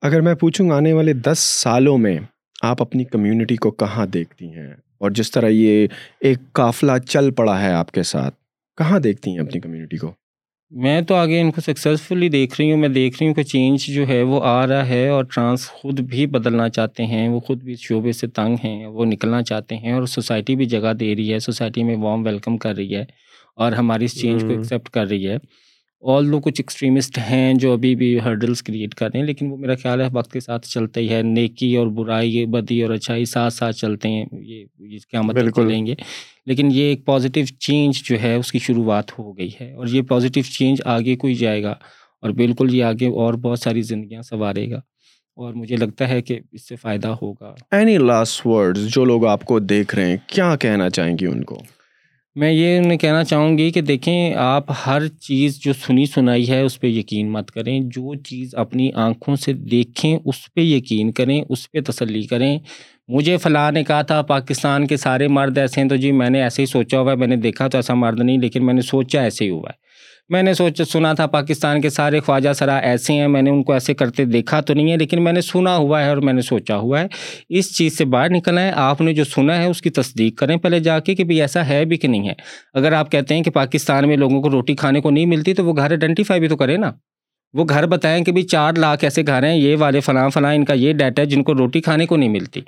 اگر میں پوچھوں آنے والے دس سالوں میں آپ اپنی کمیونٹی کو کہاں دیکھتی ہیں؟ اور جس طرح یہ ایک قافلہ چل پڑا ہے آپ کے ساتھ، کہاں دیکھتی ہیں اپنی کمیونٹی کو؟ میں تو آگے ان کو سکسیزفلی دیکھ رہی ہوں میں دیکھ رہی ہوں کہ چینج جو ہے وہ آ رہا ہے اور ٹرانس خود بھی بدلنا چاہتے ہیں وہ خود بھی شعبے سے تنگ ہیں وہ نکلنا چاہتے ہیں اور سوسائٹی بھی جگہ دے رہی ہے سوسائٹی میں وارم ویلکم کر رہی ہے اور ہماری اس چینج کو۔ ایکسیپٹ کر رہی ہے آل دو کچھ ایکسٹریمسٹ ہیں جو ابھی بھی ہرڈلس کریٹ کر رہے ہیں لیکن وہ میرا خیال ہے وقت کے ساتھ چلتا ہی ہے۔ نیکی اور برائی بدی اور اچھائی ساتھ ساتھ چلتے ہیں۔ یہ قیامت تک بالکل۔ چلیں گے۔ لیکن یہ ایک پازیٹیو چینج جو ہے اس کی شروعات ہو گئی ہے۔ اور یہ پازیٹیو چینج آگے کو ہی جائے گا۔ اور بالکل یہ آگے اور بہت ساری زندگیاں سنوارے گا۔ اور مجھے لگتا ہے کہ اس سے فائدہ ہوگا۔ اینی لاسٹ ورڈز جو لوگ آپ کو دیکھ رہے ہیں کیا کہنا چاہیں گی ان کو؟ میں یہ انہیں کہنا چاہوں گی کہ دیکھیں آپ ہر چیز جو سنی سنائی ہے اس پہ یقین مت کریں۔ جو چیز اپنی آنکھوں سے دیکھیں اس پہ یقین کریں، اس پہ تسلی کریں۔ مجھے فلاں نے کہا تھا، پاکستان کے سارے مرد ایسے ہیں تو جی میں نے ایسے ہی سوچا ہوا ہے، میں نے دیکھا تو ایسا مرد نہیں، لیکن میں نے سوچا ایسے ہی ہوا ہے۔ میں نے سوچا سنا تھا پاکستان کے سارے خواجہ سرا ایسے ہیں، میں نے ان کو ایسے کرتے دیکھا تو نہیں ہے، لیکن میں نے سنا ہوا ہے اور میں نے سوچا ہوا ہے۔ اس چیز سے باہر نکلنا ہے، آپ نے جو سنا ہے اس کی تصدیق کریں پہلے جا کے کہ بھی ایسا ہے بھی کہ نہیں ہے۔ اگر آپ کہتے ہیں کہ پاکستان میں لوگوں کو روٹی کھانے کو نہیں ملتی تو وہ گھر آئیڈینٹیفائی بھی تو کریں نا۔ وہ گھر بتائیں کہ بھی چار لاکھ ایسے گھر ہیں، یہ والے فلاں فلاں، ان کا یہ ڈیٹا ہے جن کو روٹی کھانے کو نہیں ملتی۔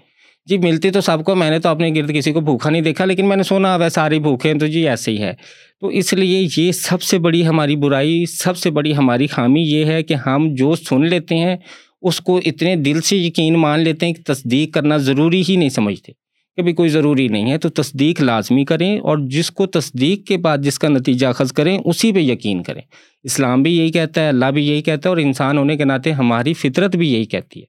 جی ملتی تو سب کو، میں نے تو اپنے گرد کسی کو بھوکا نہیں دیکھا، لیکن میں نے سنا وہ سارے بھوکے ہیں، تو جی ایسے ہی ہے۔ تو اس لیے یہ سب سے بڑی ہماری برائی، سب سے بڑی ہماری خامی یہ ہے کہ ہم جو سن لیتے ہیں، اس کو اتنے دل سے یقین مان لیتے ہیں کہ تصدیق کرنا ضروری ہی نہیں سمجھتے۔ کبھی کوئی ضروری نہیں ہے، تو تصدیق لازمی کریں اور جس کو تصدیق کے بعد جس کا نتیجہ اخذ کریں، اسی پہ یقین کریں۔ اسلام بھی یہی کہتا ہے، اللہ بھی یہی کہتا ہے اور انسان ہونے کے ناطے ہماری فطرت بھی یہی کہتی ہے۔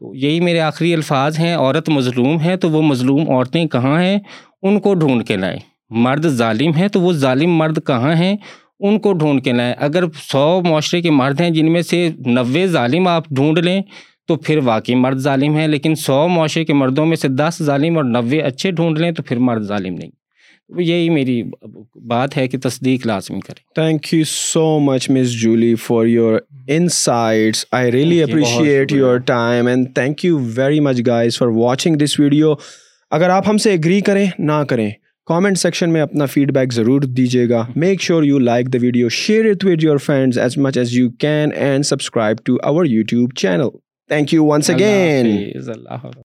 تو یہی میرے آخری الفاظ ہیں، عورت مظلوم ہے تو وہ مظلوم عورتیں کہاں ہیں؟ ان کو ڈھونڈ کے لائیں۔ مرد ظالم ہے تو وہ ظالم مرد کہاں ہیں؟ ان کو ڈھونڈ کے لائیں۔ اگر سو معاشرے کے مرد ہیں جن میں سے نوے ظالم آپ ڈھونڈ لیں تو پھر واقعی مرد ظالم ہیں، لیکن سو معاشرے کے مردوں میں سے دس ظالم اور نوے اچھے ڈھونڈ لیں تو پھر مرد ظالم نہیں۔ یہی میری بات ہے کہ تصدیق لازمی کریں۔ Thank you so much miss Julie for your insights I really appreciate. Your time and thank you very much guys for watching this video اگر آپ ہم سے ایگری کریں نہ کریں کامنٹ سیکشن میں اپنا فیڈ بیک ضرور دیجیے گا۔ Make sure you like the video share it with your friends as much as you can and subscribe to our YouTube channel thank you once again